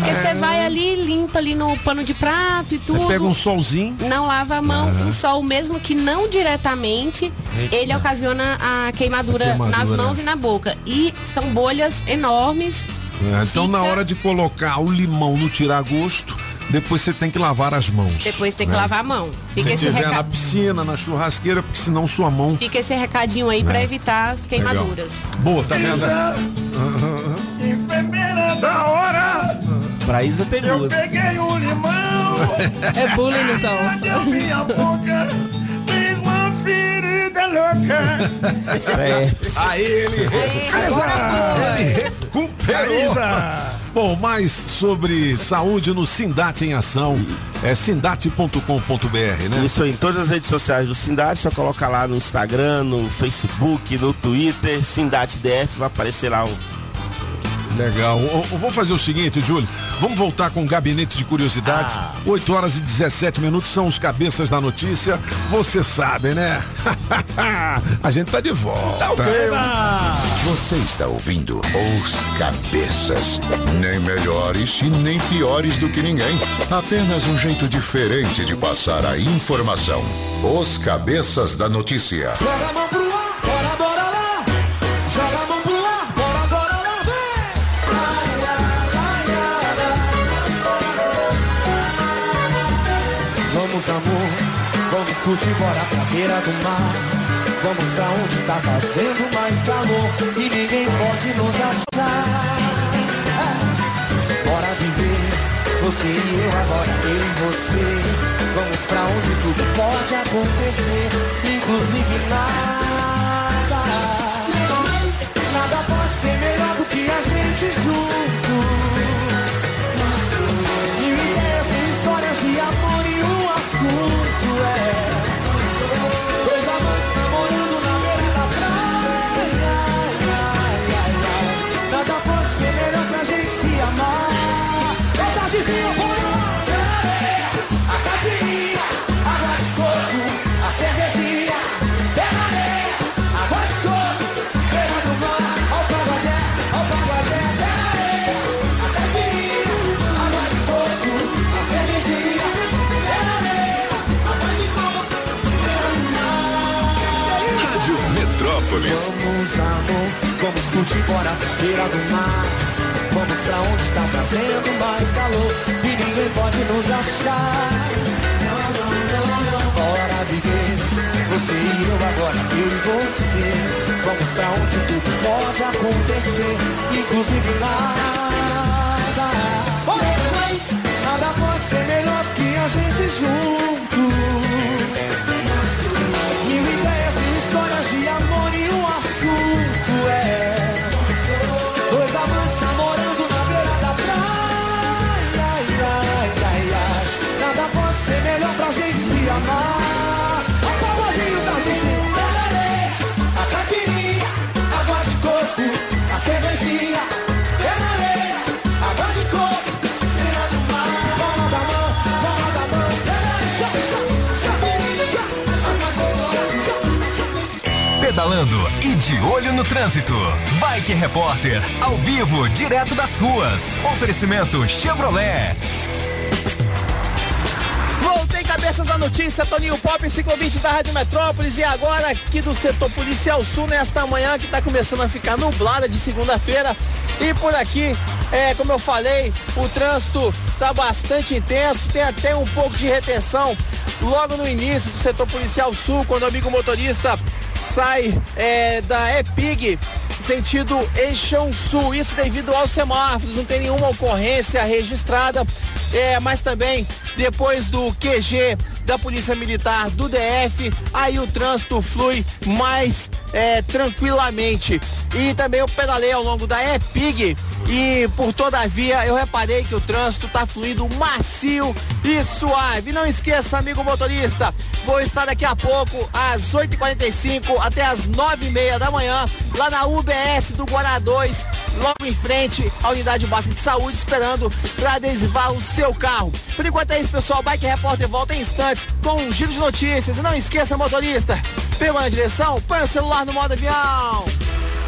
Porque você vai ali, limpa ali no pano de prato e tudo. Pega um solzinho. Não lava a mão, o sol mesmo que não diretamente, Eita. ele ocasiona a queimadura, A queimadura, nas mãos né? e na boca. E são bolhas enormes. É, então, na hora de colocar o limão no tiragosto, depois você tem que lavar as mãos. Depois tem que né? lavar a mão. Fica Se esse, tiver na reca... piscina, na churrasqueira, porque senão sua mão. Fica esse recadinho aí pra É. evitar as queimaduras. Boa, tá vendo? Enfermeira da hora. Pra Isa tem Eu duas. peguei o limão. <laughs> É bullying, então. Onde a minha boca tem uma ferida louca. Certo. Aí ele Agora Ele recuperou. Bom, mais sobre saúde no Sindate em Ação. É sindate.com.br, né? Isso aí, em todas as redes sociais do Sindate, só coloca lá no Instagram, no Facebook, no Twitter, Sindate DF, vai aparecer lá um. Legal. O- vamos fazer o seguinte, Júlio. Vamos voltar com o gabinete de curiosidades. 8 horas e 17 minutos são os cabeças da notícia. Você sabe, né? <laughs> A gente tá de volta. Você está ouvindo Os Cabeças. Nem melhores e nem piores do que ninguém. Apenas um jeito diferente de passar a informação. Os Cabeças da Notícia. Joga a mão pro ar, bora, bora lá. Vamos, amor, vamos curtir, bora pra beira do mar. Vamos pra onde tá fazendo mais calor e ninguém pode nos achar. É. Bora viver, você e eu agora, eu e você. Vamos pra onde tudo pode acontecer, inclusive nada. Nada pode ser melhor do que a gente junto. Assunto é. Dois amantes namorando na beira da praia. Ai, ai, ai. Nada pode ser melhor pra gente se amar. É tardezinha, bora lá. Vamos, amor, vamos curtir bora pra beira do mar. Vamos pra onde tá fazendo mais calor e ninguém pode nos achar. Não, não, não, não. Bora viver, você e eu agora, eu e você. Vamos pra onde tudo pode acontecer, inclusive nada. Olha, mas nada pode ser melhor do que a gente junto. Já Pedalando e de olho no trânsito. Bike Repórter, ao vivo, direto das ruas. Oferecimento Chevrolet. Voltei cabeças à notícia, Toninho Pop, ciclovinte da Rádio Metrópolis e agora aqui do setor policial sul nesta manhã que está começando a ficar nublada de segunda-feira e por aqui, é, como eu falei, o trânsito está bastante intenso, tem até um pouco de retenção logo no início do setor policial sul, quando o amigo motorista sai é, da EPIG sentido Eixão Sul, isso devido aos semáforos, não tem nenhuma ocorrência registrada, é, mas também depois do QG da Polícia Militar do DF, aí o trânsito flui mais é, tranquilamente. E também eu pedalei ao longo da EPIG e por toda a via eu reparei que o trânsito está fluindo macio e suave. Não esqueça, amigo motorista, vou estar daqui a pouco às 8h45 até às 9h30 da manhã lá na UBS do Guará 2, logo em frente à unidade básica de saúde, esperando para adesivar o seu carro. Por enquanto é isso, pessoal. Bike Repórter volta em instantes com um giro de notícias. E não esqueça, motorista, pegou na direção, põe o celular no modo avião.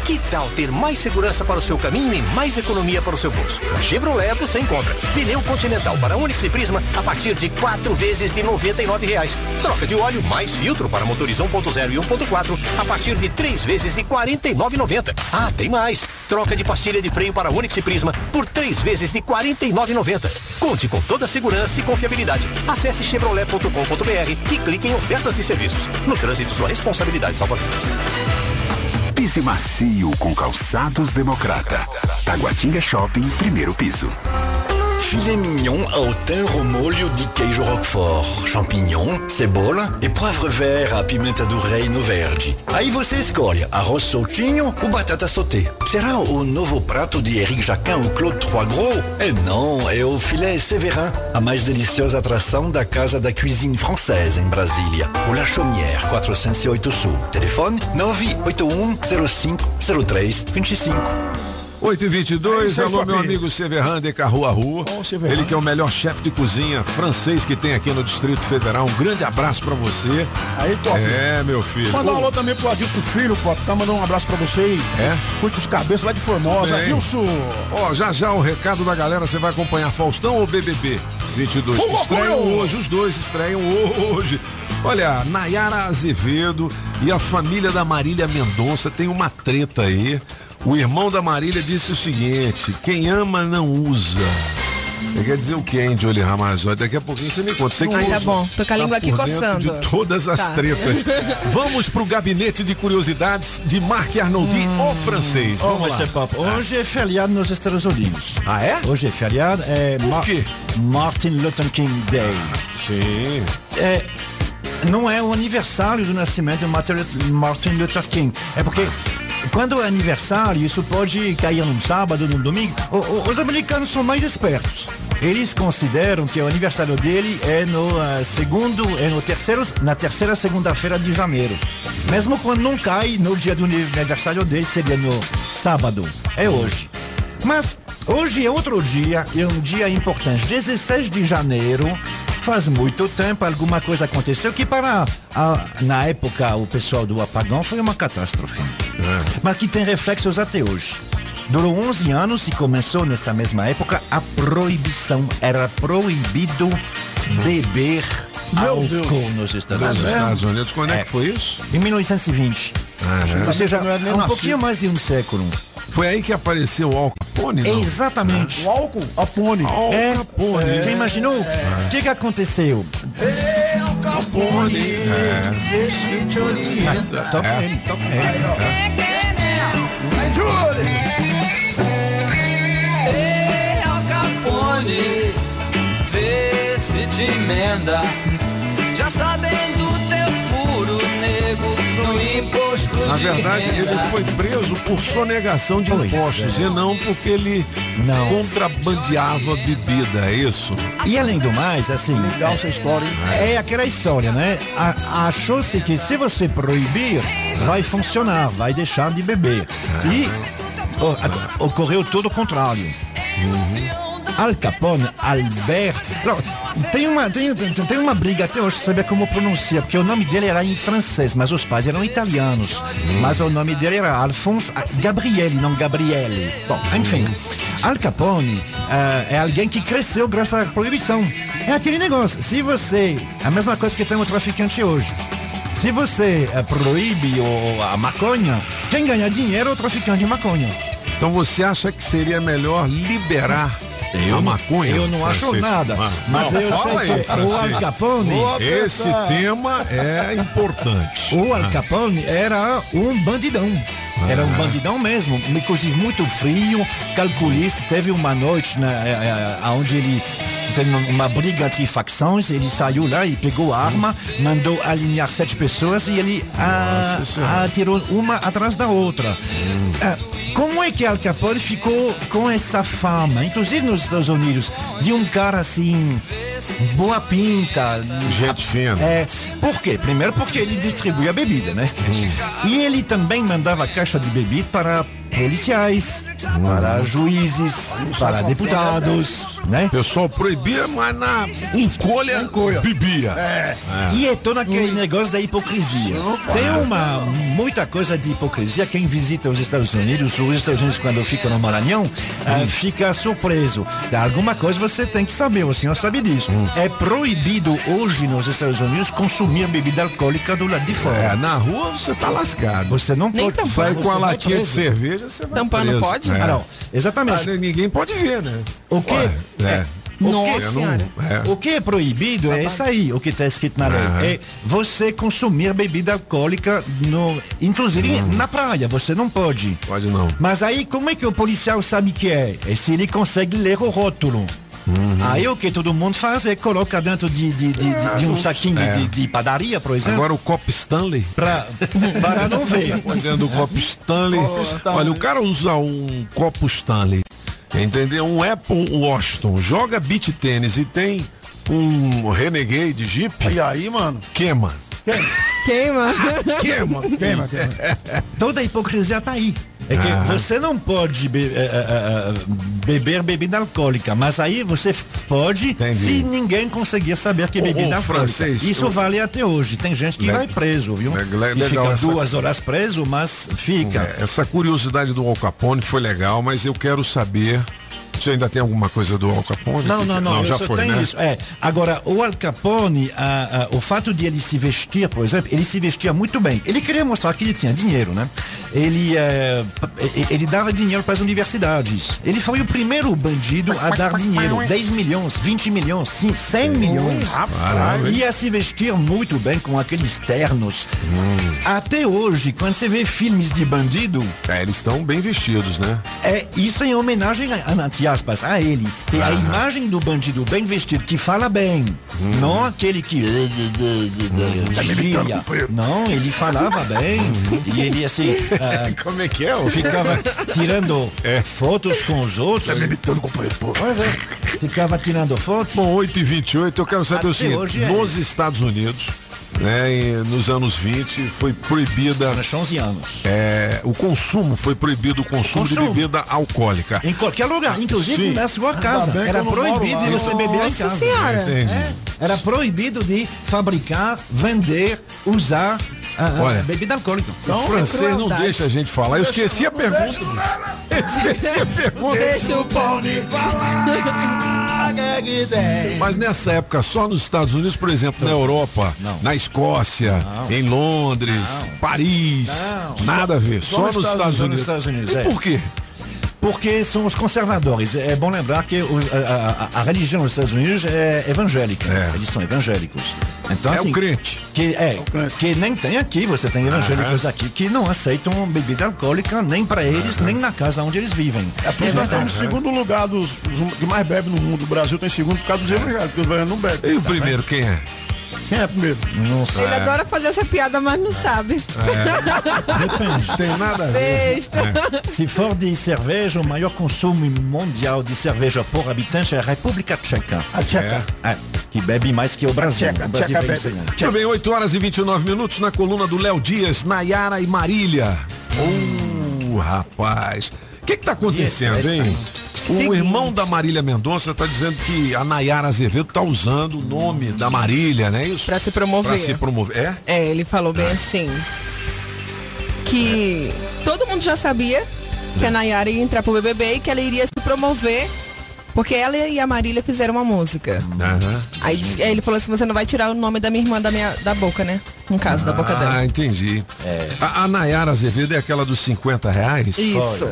Que tal ter mais segurança para o seu caminho e mais economia para o seu bolso? Na Chevrolet você encontra pneu Continental para Onix e Prisma a partir de quatro vezes de 99 reais. Troca de óleo mais filtro para motores 1.0 e 1.4 a partir de três vezes de R$ 49,90. Ah, tem mais! Troca de pastilha de freio para Onix e Prisma por três vezes de R$ 49,90. Conte com toda a segurança e confiabilidade. Acesse chevrolet.com.br e clique em ofertas de serviços. No trânsito, sua responsabilidade salva vidas. Pise macio com calçados democrata. Taguatinga Shopping, primeiro piso. Filet mignon ao thym ao molho de queijo roquefort, champignon, cebola e poivre vert à pimenta do reino verde. Aí você escolhe arroz soltinho ou batata sauté. Será o novo prato de Eric Jacquin ou Claude Trois Gros? E não, é o filé Séverin, a mais deliciosa atração da Casa da Cuisine Française em Brasília. O La Chaumière, 408 Sul. Telefone 981 05 03 25. 8 e 22 É alô meu amigo Severran de Carrua Rua. Severran. Ele que é o melhor chefe de cozinha francês que tem aqui no Distrito Federal. Um grande abraço pra você. Aí, top. É, meu filho. Mandar um alô também pro Adilson Filho, pô. Tá mandando um abraço pra você aí. É? Curte os cabeças lá de Formosa. Adilson. Ó, já já o recado da galera, você vai acompanhar Faustão ou BBB 22? Ô, louco, estreiam hoje, os dois estreiam hoje. Olha, Nayara Azevedo e a família da Marília Mendonça tem uma treta aí. O irmão da Marília disse o seguinte: quem ama não usa. Quer dizer o que, hein, Jolie Ramazotti? Daqui a pouquinho você me conta. Você que Ai, tá bom. Tô com a língua aqui por dentro coçando. De todas as Tá. tretas. <laughs> Vamos pro gabinete de curiosidades de Marc Arnoldi, o francês. Vamos lá. Mr. Pop, hoje é feriado nos Estados Unidos. Ah, é? Hoje é feriado. É Por quê? Martin Luther King Day. Sim. É, não é o aniversário do nascimento de Martin- Martin Luther King. É porque quando é aniversário, isso pode cair num sábado, num domingo. Os americanos são mais espertos. Eles consideram que o aniversário dele é no ah, segundo, é no terceiro, na terceira segunda-feira de janeiro. Mesmo quando não cai no dia do aniversário dele, seria no sábado. É hoje. Mas hoje é outro dia, é um dia importante. 16 de janeiro, faz muito tempo, alguma coisa aconteceu que para a- na época o pessoal do apagão foi uma catástrofe. Mas que tem reflexos até hoje. Durou 11 anos e começou nessa mesma época a proibição. Era proibido beber Meu álcool Deus. nos Estados Nos Unidos. Estados Unidos, quando é que foi isso? Em 1920. Aham. Ou seja, nem um pouquinho mais de um século. Foi aí que apareceu o Al Capone, não? Exatamente. O álcool? Apone. É, Capone. Você imaginou? O que, que aconteceu? Ei, Al Capone, vê se te orienta. Toca É. ele, toca ele. Vai! Ei, Al Capone, vê se te emenda. Na de verdade, ele foi preso por sonegação de Pois impostos é. e não porque ele Não. contrabandeava bebida, é isso? E além do mais, assim. Legal essa história, hein? É aquela história, né? A- Achou-se que se você proibir, vai funcionar, vai deixar de beber. E ocorreu todo o contrário. Al Capone, Albert. Tem, uma, tem, tem- uma briga até hoje, saber como pronunciar, porque o nome dele era em francês, mas os pais eram italianos. Mas o nome dele era Alphonse Gabriele, não Gabriele. Bom, enfim. Al Capone ah, é alguém que cresceu graças à proibição. É aquele negócio, se você. A mesma coisa que tem o traficante hoje. Se você eh, proíbe o- a maconha, quem ganha dinheiro é o traficante de maconha. Então você acha que seria melhor liberar a maconha? Eu não acho Francisco? nada. Ah, mas não, eu sei aí, que o Francisco. Al Capone. Esse tema é importante. O Al Capone era um bandidão. Era um Ah. bandidão mesmo, inclusive muito frio, calculista. Teve uma noite né, eh, eh, onde ele teve uma briga entre facções, ele saiu lá e pegou a arma, mandou alinhar sete pessoas e ele ah, Nossa Senhora. atirou uma atrás da outra. Ah, como é que Al Capone ficou com essa fama, inclusive nos Estados Unidos, de um cara assim, boa pinta, Gente fina. é, por quê? Primeiro porque ele distribuía bebida, né? E ele também mandava caixa de bebida para policiais, para juízes, para deputados, né? O pessoal proibia, mas na escolha bebia. É. E é todo aquele negócio da hipocrisia. Tem uma muita coisa de hipocrisia. Quem visita os Estados Unidos, os Estados Unidos quando fica no Maranhão, ah, fica surpreso. Alguma coisa você tem que saber, o senhor sabe disso. É proibido hoje nos Estados Unidos consumir bebida alcoólica do lado de fora. É, na rua você tá lascado. Você não Nem pode tampar, Sai você com a latinha de cerveja, você vai Tampar não preso. pode? É. Ah, não. Exatamente. Ah, ninguém pode ver, né? O que Ué, é, é. o Nossa que- não- senhora. é. O que é proibido é isso aí, o que está escrito na lei. Aham. É você consumir bebida alcoólica, no, inclusive na praia, você não pode. Pode não. Mas aí, como é que o policial sabe que é? É se ele consegue ler o rótulo. Uhum. Aí o que todo mundo faz é coloca dentro de, de, de, de- de um saquinho É. de, de padaria, por exemplo, Agora o copo Stanley. pra, para <laughs> não ver. Dentro do copo Stanley. Olha, o cara usa um copo Stanley, entendeu? Um Apple Washington, joga beach tênis e tem um Renegade Jeep, E aí, mano? queima. Queima. Queima. Queima, queima. <laughs> Toda a hipocrisia tá aí. É que Ah. você não pode be- eh, eh, eh, beber bebida alcoólica, mas aí você pode Entendi. se ninguém conseguir saber que é bebida ô, alcoólica. francês, Isso vale até hoje. Tem gente que Le- vai preso, viu? Le- le- legal fica essa- duas horas preso, mas fica. É, Essa curiosidade do Al Capone foi legal, mas eu quero saber. Você ainda tem alguma coisa do Al Capone? Não, não, não, eu já foi, né? isso. É. Agora, o Al Capone, ah, ah, o fato de ele se vestir, por exemplo, ele se vestia muito bem. Ele queria mostrar que ele tinha dinheiro, né? Ele, eh, p- ele dava dinheiro para as universidades. Ele foi o primeiro bandido a dar dinheiro. 10 milhões, 20 milhões, sim, 100 milhões. Caramba. Ia se vestir muito bem com aqueles ternos. Até hoje, quando você vê filmes de bandido. É, eles estão bem vestidos, né? É, isso em homenagem, a, entre aspas, a ele. E a imagem do bandido bem vestido, que fala bem. Não aquele que. Tá me imitando, Gíria. companheiro. Não, ele falava bem. e ele assim. Ah, <laughs> Como é que é? ô? Ficava tirando fotos com os outros. Tá me imitando, companheiro, pô. Pois é. Ficava tirando fotos. Bom, 8 e 28 eu quero saber o Até seguinte: hoje é nos isso. Estados Unidos, né, e nos anos 20, foi proibida. Nos 11 anos. É, o consumo, foi proibido o consumo, de Consumo. bebida alcoólica. Em qualquer lugar, inclusive Sim. na sua casa. bem que Era eu não moro proibido lá. de você beber em Nossa casa. Senhora. Entendi. É, era proibido de fabricar, vender, usar ah, Olha, bebida alcoólica. o francês não deixa a gente falar. Eu esqueci a pergunta. Esqueci a pergunta. Deixa o pão de falar, é? Mas nessa época, só nos Estados Unidos, por exemplo, na Europa, na Escócia, em Londres, Paris, nada a ver, só, nos Estados só Unidos. Estados Unidos, E é. por quê? Porque são os conservadores. É bom lembrar que os- a, a- a religião dos Estados Unidos é evangélica. É. Eles são evangélicos. Então, É o assim, crente. Que, é, que nem tem aqui, você tem evangélicos aqui que não aceitam bebida alcoólica nem para eles, nem na casa onde eles vivem. É por isso que nós estamos no segundo lugar dos, dos que mais bebe no mundo. O Brasil tem segundo por causa dos evangélicos, porque os evangélicos não bebem. E o primeiro, quem é? Quem é primeiro? Não sei. Ele adora fazer essa piada, mas não sabe. Depende. Tem nada a ver. Besta. Se for de cerveja, o maior consumo mundial de cerveja por habitante é a República Tcheca. A tcheca. É, que bebe mais que o Brasil. Tcheca, o Brasil tcheca vem bebe. bem, 8 horas e 29 minutos na coluna do Léo Dias, Nayara e Marília. Ô, rapaz. O que que tá acontecendo, hein? O irmão da Marília Mendonça tá dizendo que a Nayara Azevedo tá usando o nome da Marília, né? Isso? Pra se promover. Pra se promover. É? É, ele falou bem assim. Que todo mundo já sabia que a Nayara ia entrar pro BBB e que ela iria se promover. Porque ela e a Marília fizeram uma música. Aham. Aí, aí ele falou assim: você não vai tirar o nome da minha irmã da, minha, da boca, né? No caso, da boca Ah, dela. entendi. A, a Nayara Azevedo é aquela dos 50 reais? Isso.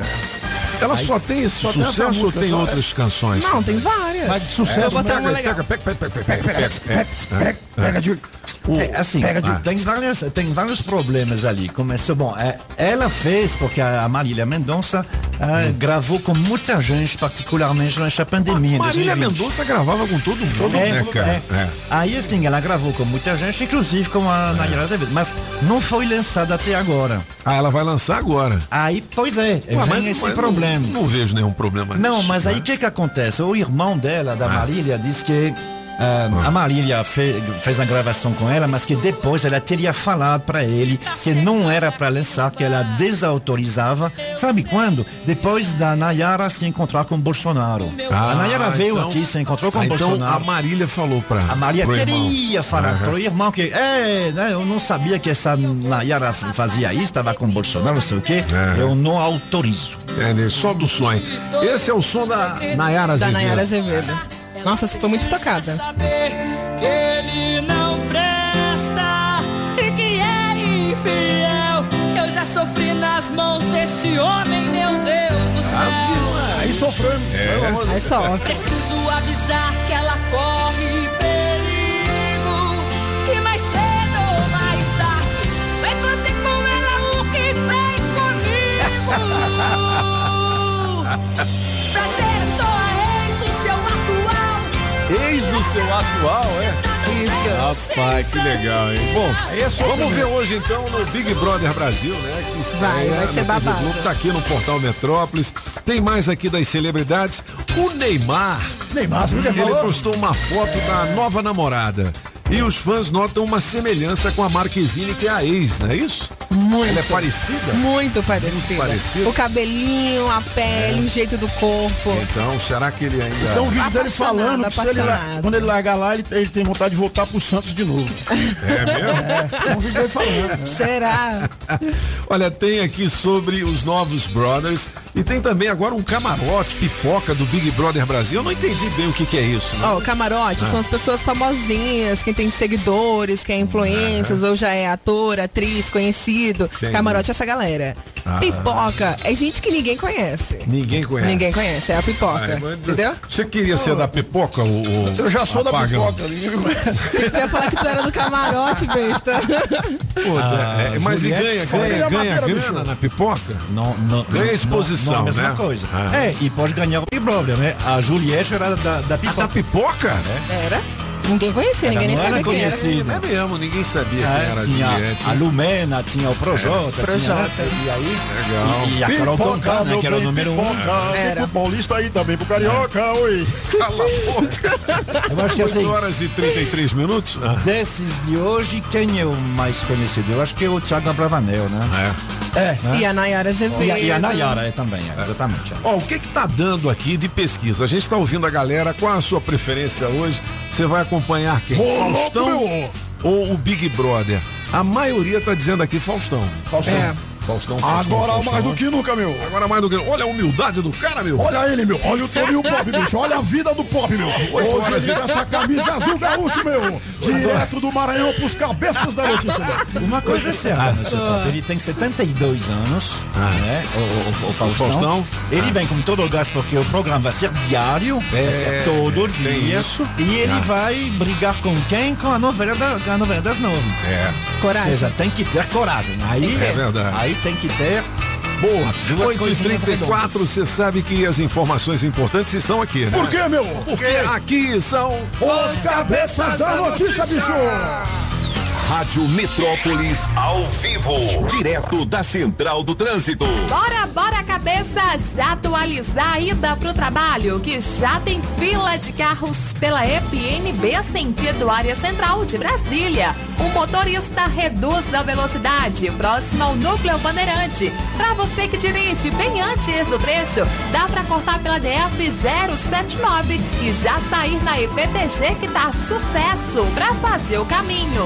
Ela só tem esse só tem essa sucesso ou tem só é. outras canções? Não, tem várias. Mas de sucesso, Eu vou botar uma Pega, legal. pega, pega, pega, pega, Pega, pega, pega, pega, pega, pega, pega, de- É, assim, Pega de- ah, tem, várias, tem vários problemas ali. Começou, bom, é, ela fez porque a Marília Mendonça ah, gravou com muita gente, particularmente nessa pandemia. em Marília 2020. Mendonça gravava com todo mundo, É, né, cara? é. É. Aí assim, ela gravou com muita gente, inclusive com a Nayara Azevedo, mas não foi lançada até agora. Ah, ela vai lançar agora. Aí, pois é, Ué, vem esse mas problema. Não, não vejo nenhum problema Não, nisso, mas aí né? o que que acontece? O irmão dela, da Marília, disse que ah, a Marília fe- fez a gravação com ela, mas que depois ela teria falado para ele que não era para lançar, que ela desautorizava. Sabe quando? Depois da Nayara se encontrar com Bolsonaro. Ah, a Nayara veio então- aqui, se encontrou com Ah, então Bolsonaro. a Marília falou pra A irmão. queria falar Aham. pro irmão que, é, né, eu não sabia que essa Nayara fazia isso, estava com Bolsonaro, não sei o quê. É. Eu não autorizo. Entendi, só do sonho. Esse é o som da Nayara Da Azevedo. Nayara Azevedo. Nossa, essa foi muito tocada. que ele não presta e que é infiel. Eu já sofri nas mãos deste homem, meu Deus do céu. Aí sofreu. É. Aí só. Preciso avisar que ela corre perigo. Que mais cedo ou mais tarde vai fazer com ela o que fez comigo. <laughs> Ex do seu atual, é? Isso. Rapaz, que legal, hein? Bom, vamos ver hoje então no Big Brother Brasil, né? Que estreia Vai, vai ser babado. Globo, tá aqui no Portal Metrópolis. Tem mais aqui das celebridades. O Neymar. Neymar, você Ele falou? postou uma foto da nova namorada. E os fãs notam uma semelhança com a Marquezine, que é a ex, não é isso? Muito. Ela é parecida? Muito parecida. parecida? O cabelinho, a pele, o jeito do corpo. Então, será que ele ainda. Então o vídeo dele falando que ele, quando ele largar lá, ele, ele tem vontade de voltar pro Santos de novo. <laughs> É mesmo? É, é um vídeo dele falando. Será? <laughs> Olha, tem aqui sobre os novos Brothers e tem também agora um camarote, pipoca do Big Brother Brasil. Eu não entendi bem o que, que é isso. Né? Ó, o camarote Ah. são as pessoas famosinhas, quem tem tem seguidores, que é influências, ou já é ator, atriz, conhecido. Entendi. Camarote é essa galera. Ah. Pipoca é gente que ninguém conhece. Ninguém conhece. Ninguém conhece, é a pipoca. Ah, mas- Entendeu? Você queria ser da pipoca? O, o- Eu já sou da Apagão? pipoca você ia falar que tu era do camarote, besta. Pô, Ah, é, mas e ganha, ganha, ganha grana bicho. na pipoca? Não, não, Ganha não- exposição, não, é a mesma né? coisa. Ah. É, e pode ganhar o Big Brother, né? A Juliette era da, da pipoca. Da pipoca? Era? Ninguém conhecia, ninguém nem sabia quem era. É mesmo, ninguém sabia quem É, era a tinha Juliette. a Lumena, tinha o Projota, tinha, Projota. e aí Legal. e, e a Carol Conká, né, que era o número um. Era. pro paulista aí também, pro carioca, oi. Cala a boca. Eu acho que 8 assim, horas e 33 minutos? Ah. desses de hoje, quem é o mais conhecido? Eu acho que é o Thiago Abravanel, né? É. E a Nayara Azevedo. E a, e a Nayara é também, é, exatamente. é. Ó, o que que tá dando aqui de pesquisa? A gente tá ouvindo a galera, qual a sua preferência hoje? Você vai acompanhar quem? Ô, Faustão meu. ou o Big Brother? A maioria tá dizendo aqui Faustão. Faustão. É. Faustão, Faustão, Agora Faustão. mais do que nunca, meu. Agora mais do que. Olha a humildade do cara, meu. Olha ele, meu. Olha o Toninho Pop, bicho. Olha a vida do Pop, meu. Oito Hoje horas ele e- essa camisa azul gaúcho, meu. Direto do Maranhão pros cabeças da notícia, meu. Uma coisa é certa, né, seu Pop? Ele tem 72 anos, né? O, o, o Faustão. Faustão. Ele vem com todo o gás porque o programa vai ser diário, vai ser todo dia. isso. E ele Ah. vai brigar com quem? Com a novela, da, com a novela das nove. É. Coragem. Ou seja, tem que ter coragem. Aí, É verdade. aí tem que ter. Boa. Duas 8 e coisinhas 34 redondas. você sabe que as informações importantes estão aqui, né? Por quê, meu? Porque aqui são Os cabeças da notícia, bicho. Rádio Metrópolis ao vivo, direto da Central do Trânsito. Bora, bora, cabeças! Atualizar a ida pro trabalho, que já tem fila de carros pela EPNB sentido área central de Brasília. O motorista reduz a velocidade próximo ao núcleo bandeirante. Pra você que dirige bem antes do trecho, dá pra cortar pela DF 079 e já sair na EPTG que dá sucesso pra fazer o caminho.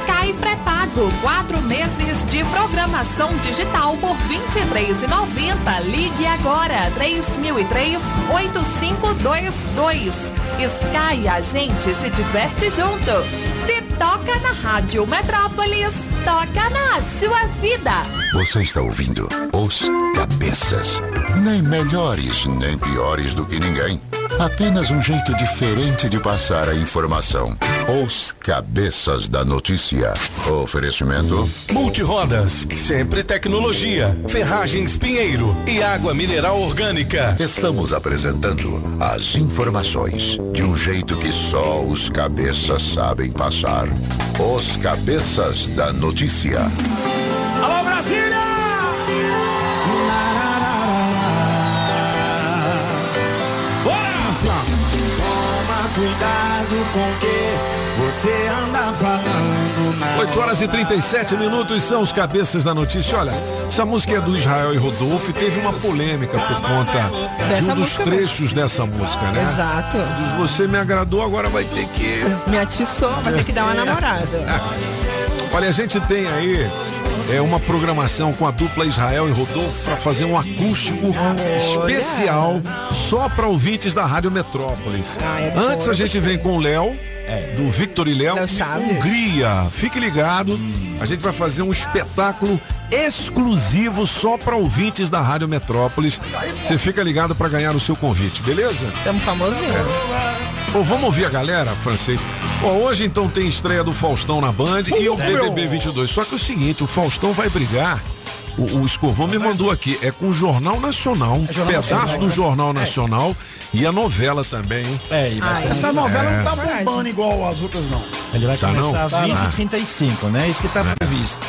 Sky pré-pago, quatro meses de programação digital por R$ 23,90. Ligue agora, 3003-8522. Sky, a gente se diverte junto. Se toca na Rádio Metrópolis, toca na sua vida. Você está ouvindo Os Cabeças. Nem melhores, nem piores do que ninguém. Apenas um jeito diferente de passar a informação. Os Cabeças da Notícia. Oferecimento. Multirodas, sempre tecnologia, ferragens Pinheiro e água mineral orgânica. Estamos apresentando as informações de um jeito que só os cabeças sabem passar. Os Cabeças da Notícia. Alô, Brasília! Bora! Toma cuidado com o que você anda falando na 8 horas e 37 minutos são os cabeças da notícia. Olha, essa música é do Israel e Rodolfo e teve uma polêmica por conta de Dessa um dos trechos dessa música, né? Exato. Diz, você me agradou, agora vai ter que. Me atiçou, vai ter que dar uma namorada. <laughs> Olha, a gente tem aí é uma programação com a dupla Israel e Rodolfo para fazer um acústico especial só para ouvintes da Rádio Metrópolis. é Antes a gente vem com o Léo, do Victor e Léo. Hungria. Fique ligado, a gente vai fazer um espetáculo exclusivo só para ouvintes da Rádio Metrópolis. Você fica ligado para ganhar o seu convite, beleza? Tamo famosinho. Pô, vamos ouvir a galera, francês. Pô, hoje então tem estreia do Faustão na Band e o BBB 22. Só que é o seguinte, o Faustão vai brigar. O, o Escovão me mandou aqui, é com o Jornal Nacional, um Jornal pedaço Nacional, do né? Jornal Nacional e a novela também. hein? É, e vai Essa novela É. não tá bombando igual as outras, não. Ele vai Tá começar não? às Tá 20 não. e 35 né? Isso que está previsto.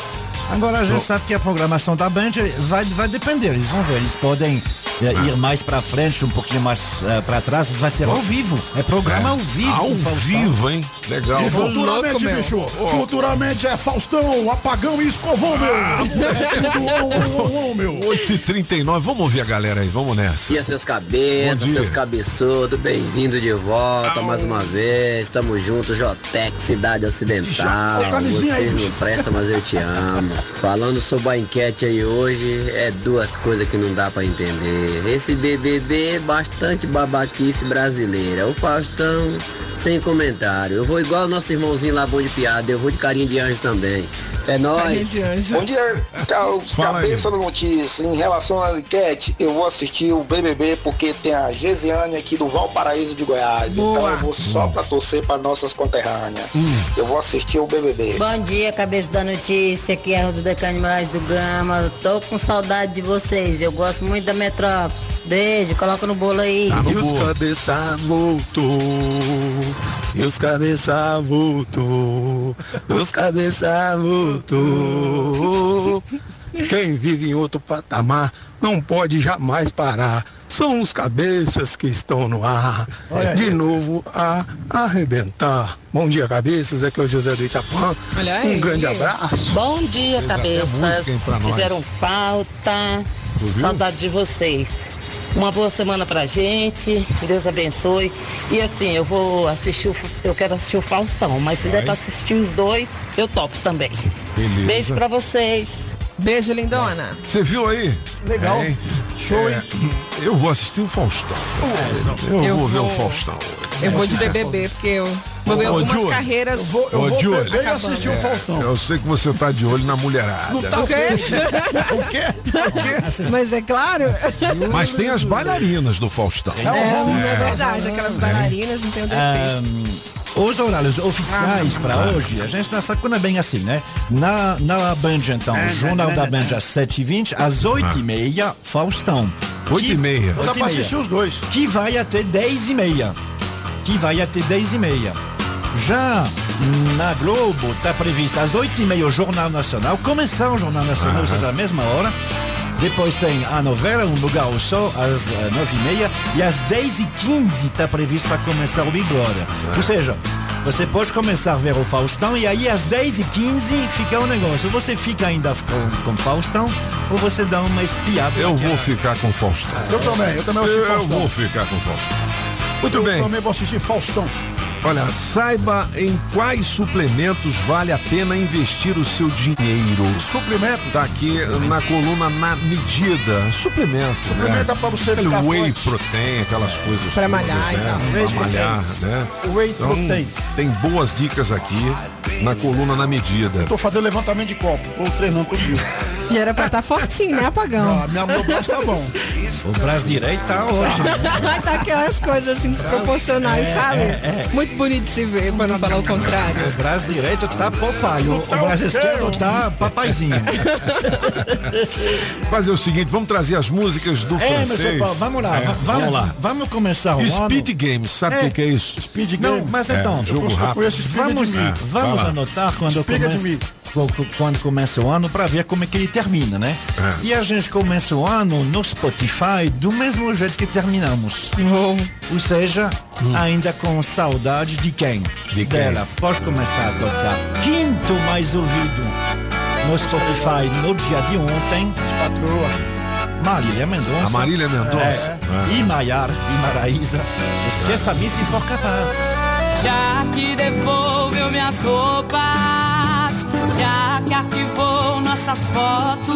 Agora a gente sabe que a programação da Band vai, vai depender. Eles vão ver. Eles podem é, ir mais pra frente, um pouquinho mais é, pra trás. Vai ser ao vivo. É programa ao vivo. Ao vivo, hein? Legal. E futuramente, meu. bicho, futuramente é Faustão, Apagão e Escovão, meu. É on, on, meu. 7h39. Vamos ouvir a galera aí, vamos nessa. Dia seus cabeças, seus cabeçudos, bem-vindo de volta mais uma vez. Tamo junto, Jotec, Cidade Ocidental. Vocês não prestam, mas eu te amo. Falando sobre a enquete aí hoje, é duas coisas que não dá pra entender. Esse BBB é bastante babaquice brasileira. O Faustão, sem comentário. Eu vou igual nosso irmãozinho lá, bom de piada. Eu vou de carinha de anjo também. É nóis. Bom dia, Carlos Fala aí. Cabeça do Notícia. Em relação à enquete, eu vou assistir o BBB porque tem a Gesiane aqui do Valparaíso de Goiás. Então eu vou só pra torcer para nossas conterrâneas. Eu vou assistir o BBB. Bom dia, cabeça da notícia. Aqui é a Rosa Decane Moraes do Gama. Eu Tô com saudade de vocês. Eu gosto muito da Metrópolis. Beijo, coloca no bolo aí. e os cabeça voltou, e os cabeça voltou, os cabeça voltou. Quem vive em outro patamar não pode jamais parar. São os cabeças que estão no ar. Olha aí. De novo a arrebentar. Bom dia, cabeças. Aqui é o José do aí. Um grande abraço. Bom dia, Fez cabeças. Fizeram falta. Saudade de vocês. Uma boa semana pra gente. Deus abençoe. E assim, eu vou assistir o, eu quero assistir o Faustão, mas se der pra assistir os dois, eu topo também. Beleza. Beijo pra vocês. Beijo, lindona. Você viu aí? Legal. É, Show, é, Eu vou assistir o Faustão. Eu, Eu vou ver o vou- Faustão. Eu vou de BBB, porque eu vou ver Ô, algumas Júlio, carreiras. Ô, Júlio, acabando. é, Eu sei que você tá de olho na mulherada. Não tá o quê? o quê? <laughs> Mas é claro. Mas tem as bailarinas do Faustão. É, é verdade, aquelas bailarinas não tem o defeito. Os horários oficiais Ah. para hoje, a gente está sacando bem assim, né? Na, na Band, então, É, Jornal da Band às 7h20, às 8h30, Faustão. 8h30. Dá pra assistir os dois. Que vai até 10h30. Que vai até 10h30. Já na Globo está previsto às 8h30 o Jornal Nacional, começar o Jornal Nacional, ou seja, à mesma hora. Depois tem a novela Um Lugar ao Sol, às eh, 9h30. E às 10h15 está previsto para começar o Big Brother. Ou seja, você pode começar a ver o Faustão e aí às 10h15 fica o negócio. Você fica ainda com, com Faustão ou você dá uma espiada. Eu vou ficar com Faustão. Eu também, eu também assisti Eu Faustão. vou ficar com Faustão. Muito eu bem. também vou assistir Faustão. Olha, saiba em quais suplementos vale a pena investir o seu dinheiro. Suplementos? Tá aqui na coluna na medida. Suplemento. Suplemento né? é pra você Aquele ficar whey forte. protein, aquelas coisas. Pra todas, malhar né? tal. Pra Whey malhar, né? Whey Então, protein. tem boas dicas aqui na coluna na medida. Tô fazendo levantamento de copo. Tô treinando todo dia. <laughs> Já era pra estar fortinho, né, apagão? Minha, meu braço tá bom. O braço direito tá ótimo. tá aquelas coisas assim desproporcionais, É, sabe? é, Muito bonito se ver, pra não falar o contrário. O braço direito tá papai, o, o braço esquerdo tá papaizinho. <laughs> Fazer o seguinte, vamos trazer as músicas do É, mas francês. Paulo, vamos lá, É, va- vamos lá. Vamos começar o Speed ano. Games, sabe o É. que, é isso? Speed Não, mas então, É, jogo rápido. vamos, É, vamos anotar quando Explica começa, de mim. co- co- quando começa o ano para ver como é que ele termina, né? É. E a gente começa o ano no Spotify do mesmo jeito que terminamos. Ou seja, ainda com saudade de quem? De quem? Dela. Pode começar a tocar. Quinto mais ouvido no Spotify no dia de ontem. Patroa. Marília Mendonça. A Marília Mendonça. É. É. E Maiar e Maraísa. Esqueça-me se for capaz. Já que devolveu minhas roupas, já que arquivou nossas fotos,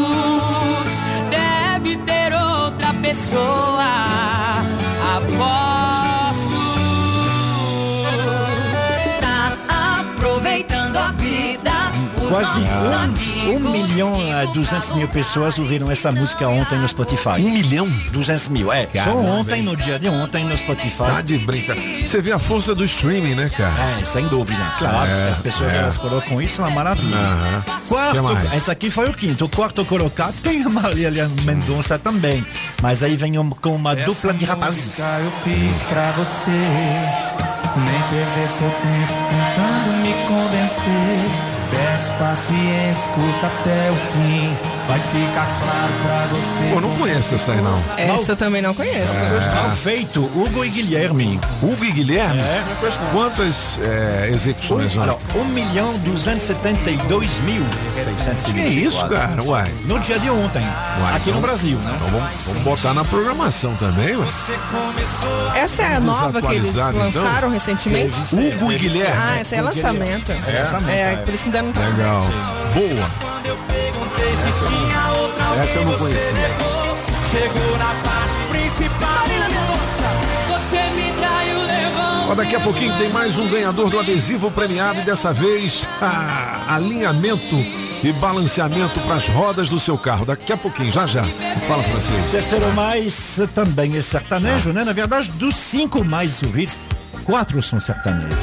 deve ter outra pessoa. Aposto. Quase um, um milhão e 200 mil pessoas ouviram essa música ontem no Spotify. Um milhão? 200 mil, é. Só Caramba, ontem, hein? no dia de ontem, no Spotify. Tá de brincadeira. Você vê a força do streaming, né, cara? É, sem dúvida. Claro, É, as pessoas é. elas colocam isso, é uma maravilha. Aham. Quarto, esse aqui foi o quinto. O quarto colocado tem a Marília Mendonça também. Mas aí vem um- com uma dupla de rapazes. eu fiz pra você. Nem perder seu tempo tentando me convencer. Paciência, escuta até o fim. Vai ficar claro pra você. Pô, não conheço essa aí não. Essa eu também não conheço. Mal feito, Hugo e Guilherme. Hugo e Guilherme? É. Quantas é, execuções? Um, alors, 1 milhão 272 mil 624. Que isso, cara? Uai. No dia de ontem. Uai, aqui no então- Brasil, né? Então vamos, vamos botar na programação também, ué. Essa é a nova que eles então? lançaram recentemente? Hugo e Guilherme. Ah, essa é lançamento. É? É, por isso que ainda não tá. Legal. Boa. Essa eu não conhecia. Chegou na parte principal. Você me traiu, levou. Ó, daqui a pouquinho tem mais um ganhador do adesivo premiado e dessa vez ah, alinhamento e balanceamento para as rodas do seu carro. Daqui a pouquinho, já já. Fala francês. Terceiro mais também é sertanejo, né? Na verdade, dos cinco mais ouvidos, quatro são sertanejos.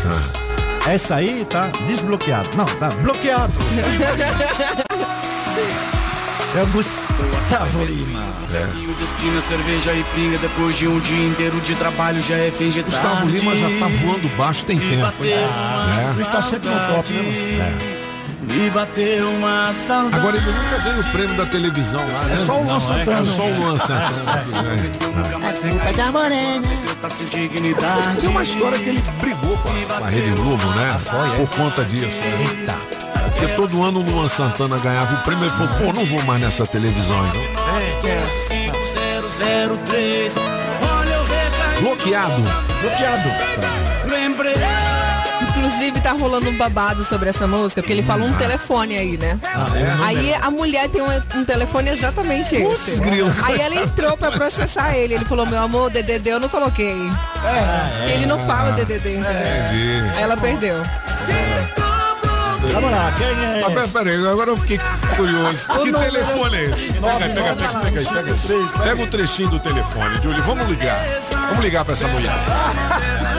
Essa aí tá desbloqueado. Não, tá bloqueado. <laughs> É o Gustavo Lima. Bequinho de esquina, cerveja e pinga. Depois de um dia inteiro de trabalho, já é fim de Gustavo tarde. Lima já tá voando baixo tem tempo. hein? É. Está sempre no top, né? Me bateu uma saudade. Agora ele nunca ganha o prêmio da televisão lá, né? É só o Luan Santana. É só o Luan Santana. Culpa da morena. Sem dignidade. Tem uma história que ele brigou com a, com a Rede Globo, né? Por conta disso. Eita. Porque todo ano o Luan Santana ganhava o prêmio e ele falou, pô, não vou mais nessa televisão, então. 5003. Olha o recado. Bloqueado. Bloqueado. Lembrei. Inclusive tá rolando um babado sobre essa música, porque ele fala um telefone aí, né? é? Aí a mulher tem um, um telefone exatamente esse. grilo. Aí ela entrou pra processar ele. Ele falou, meu amor, DDD eu não coloquei. Porque ele não fala DDD, entendeu? Entendi. Aí ela perdeu. Vamos lá, quem é? Mas pera- peraí, agora eu fiquei curioso. Que telefone é esse? Pega, pega, pega, pega, aí, pega, aí. pega o trechinho do telefone, Júlio. Vamos ligar. Vamos ligar pra essa mulher.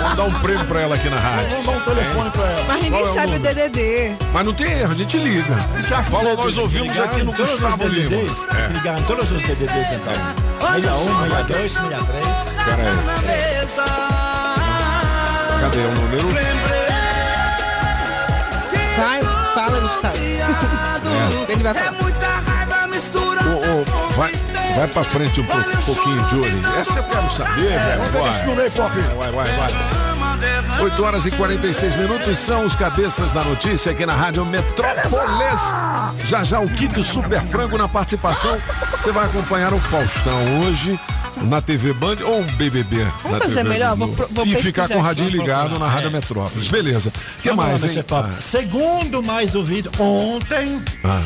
Vamos dar um prêmio pra ela aqui na rádio. Vamos dar um telefone pra ela. Mas ninguém é sabe o? DDD. Mas não tem erro, a gente liga. Já falou, nós ouvimos aqui no Gustavo Lima. DDDs. É. Ligaram todos os DDDs então. 61, 62, 63. Pera aí. Cadê o número? Vai, fala, Gustavo. É. Ele vai falar. Ô, ô, vai, vai pra frente um, pou- um pouquinho, Júlio. Essa eu quero saber, velho. Pop. Vai, vai, vai. 8 horas e 46 minutos são os cabeças da notícia aqui na Rádio Metrópolis. Já já o Kito Super Frango na participação. Você vai acompanhar o Faustão hoje na TV Band ou um BBB. Vamos na fazer TV melhor? Vou vou E ficar com o radinho ligado na Rádio Metrópolis. Beleza. O que Vamos lá, mais, hein? Mr. Pop. Segundo mais ouvido ontem. Ah,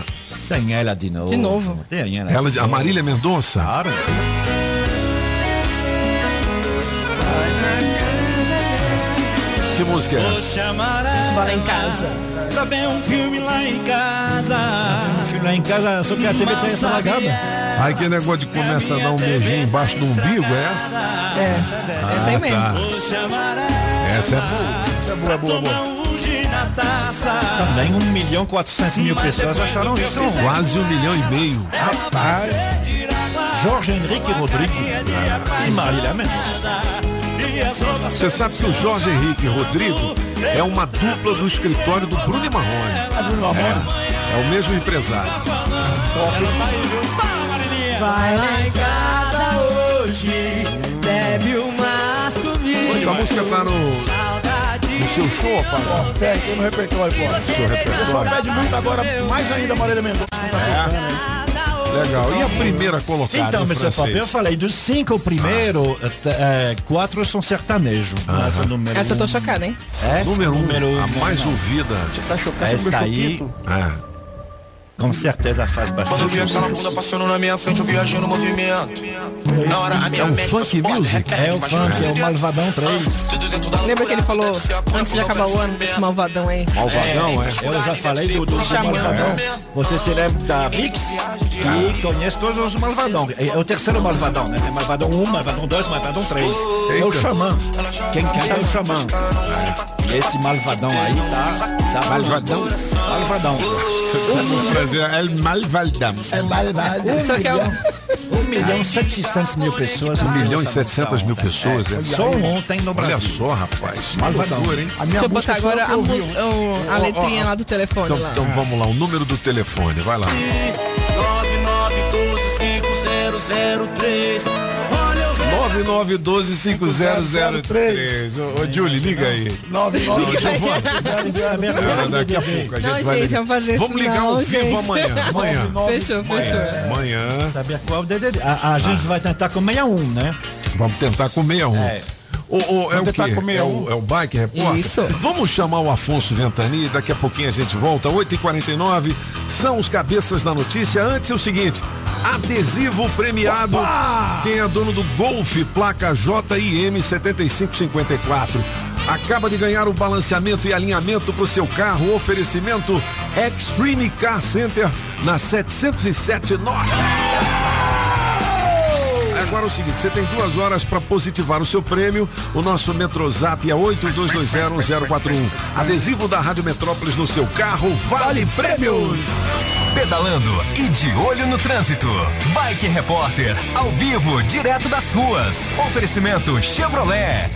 Tem ela de novo. De novo. Tem ela. ela, a Marília Mendonça? Claro. Que música é essa? Bola em casa. pra ver um filme lá em casa. Filho lá em casa, só que a TV tem essa lagada. Aí que negócio de começa a dar um beijinho embaixo do umbigo, é essa? É, essa aí mesmo. tá. Chamará, Essa é boa. Essa é boa, boa, boa. Também 1 milhão 400 mil pessoas acharam isso. Quase um milhão e meio. Rapaz. Jorge Henrique Rodrigo e Marília Mendonça. Você sabe que o Jorge Henrique Rodrigo é uma dupla do escritório do Bruno e Marrone. É, é o mesmo empresário. Vai lá em casa hoje, bebe umas comigo. Essa música tá no, no seu show, Paulo? Tem, tem no repertório, pô. Seu repertório. pede muito agora, mais ainda Marília Mendonça. Legal. E a primeira colocada? Então, Mr. Pop, eu falei dos cinco primeiros, eh, quatro são sertanejo. Mas o número Essa eu tô chocada, hein? É? Número um, número a um, mais não. ouvida. Tá chocado, Essa aí, É. com certeza, faz Quando eu bastante vi aquela sucesso. bunda passando na minha frente, eu viajei no movimento. Na hora a minha É um mente funk music? repete, É o funk, é o Malvadão 3. dentro da Lembra que ele falou loucura, antes de acabar o ano, desse malvadão aí? Malvadão, é. Eu já falei do, do, do Malvadão. Você se lembra da Vix e conhece todos os Malvadão. É, é o terceiro Malvadão, né? Tem Malvadão 1, Malvadão 2, Malvadão 3. É o Xamã. Quem canta é o Xamã. E esse Malvadão aí tá... tá Malvadão? Malvadão. É El É malvado. É Isso aqui é um... 1 milhão e 700 mil pessoas. 1 milhão e 700 mil pessoas. É. é. Só ontem no Brasil. Olha só, rapaz. Malvadura, hein? A minha Deixa eu botar agora a, mus... a letrinha lá do telefone. Então, lá. então é. vamos lá, o número do telefone. Vai lá. 99125003 99125003. Ô, Julie, liga aí. 99125003. Vamos ligar ao vivo amanhã. Amanhã. Fechou, fechou. Amanhã. Saber qual é o DDD. A, gente ah. vai tentar com 61, né? Vamos tentar com 61. É. O, o, é Vamos o 61. É o, é o Bike Repórter? Isso. Vamos chamar o Afonso Ventani, daqui a pouquinho a gente volta, 8h49, são os cabeças da notícia. Antes é o seguinte, adesivo premiado, quem é dono do Golf, placa JIM 7554. Acaba de ganhar o balanceamento e alinhamento para o seu carro, oferecimento Extreme Car Center na 707 Norte. Agora é o seguinte, você tem duas horas para positivar o seu prêmio. O nosso Metrozap é 82201041. Adesivo da Rádio Metrópolis no seu carro, vale prêmios! Pedalando e de olho no trânsito. Bike Repórter, ao vivo, direto das ruas. Oferecimento Chevrolet.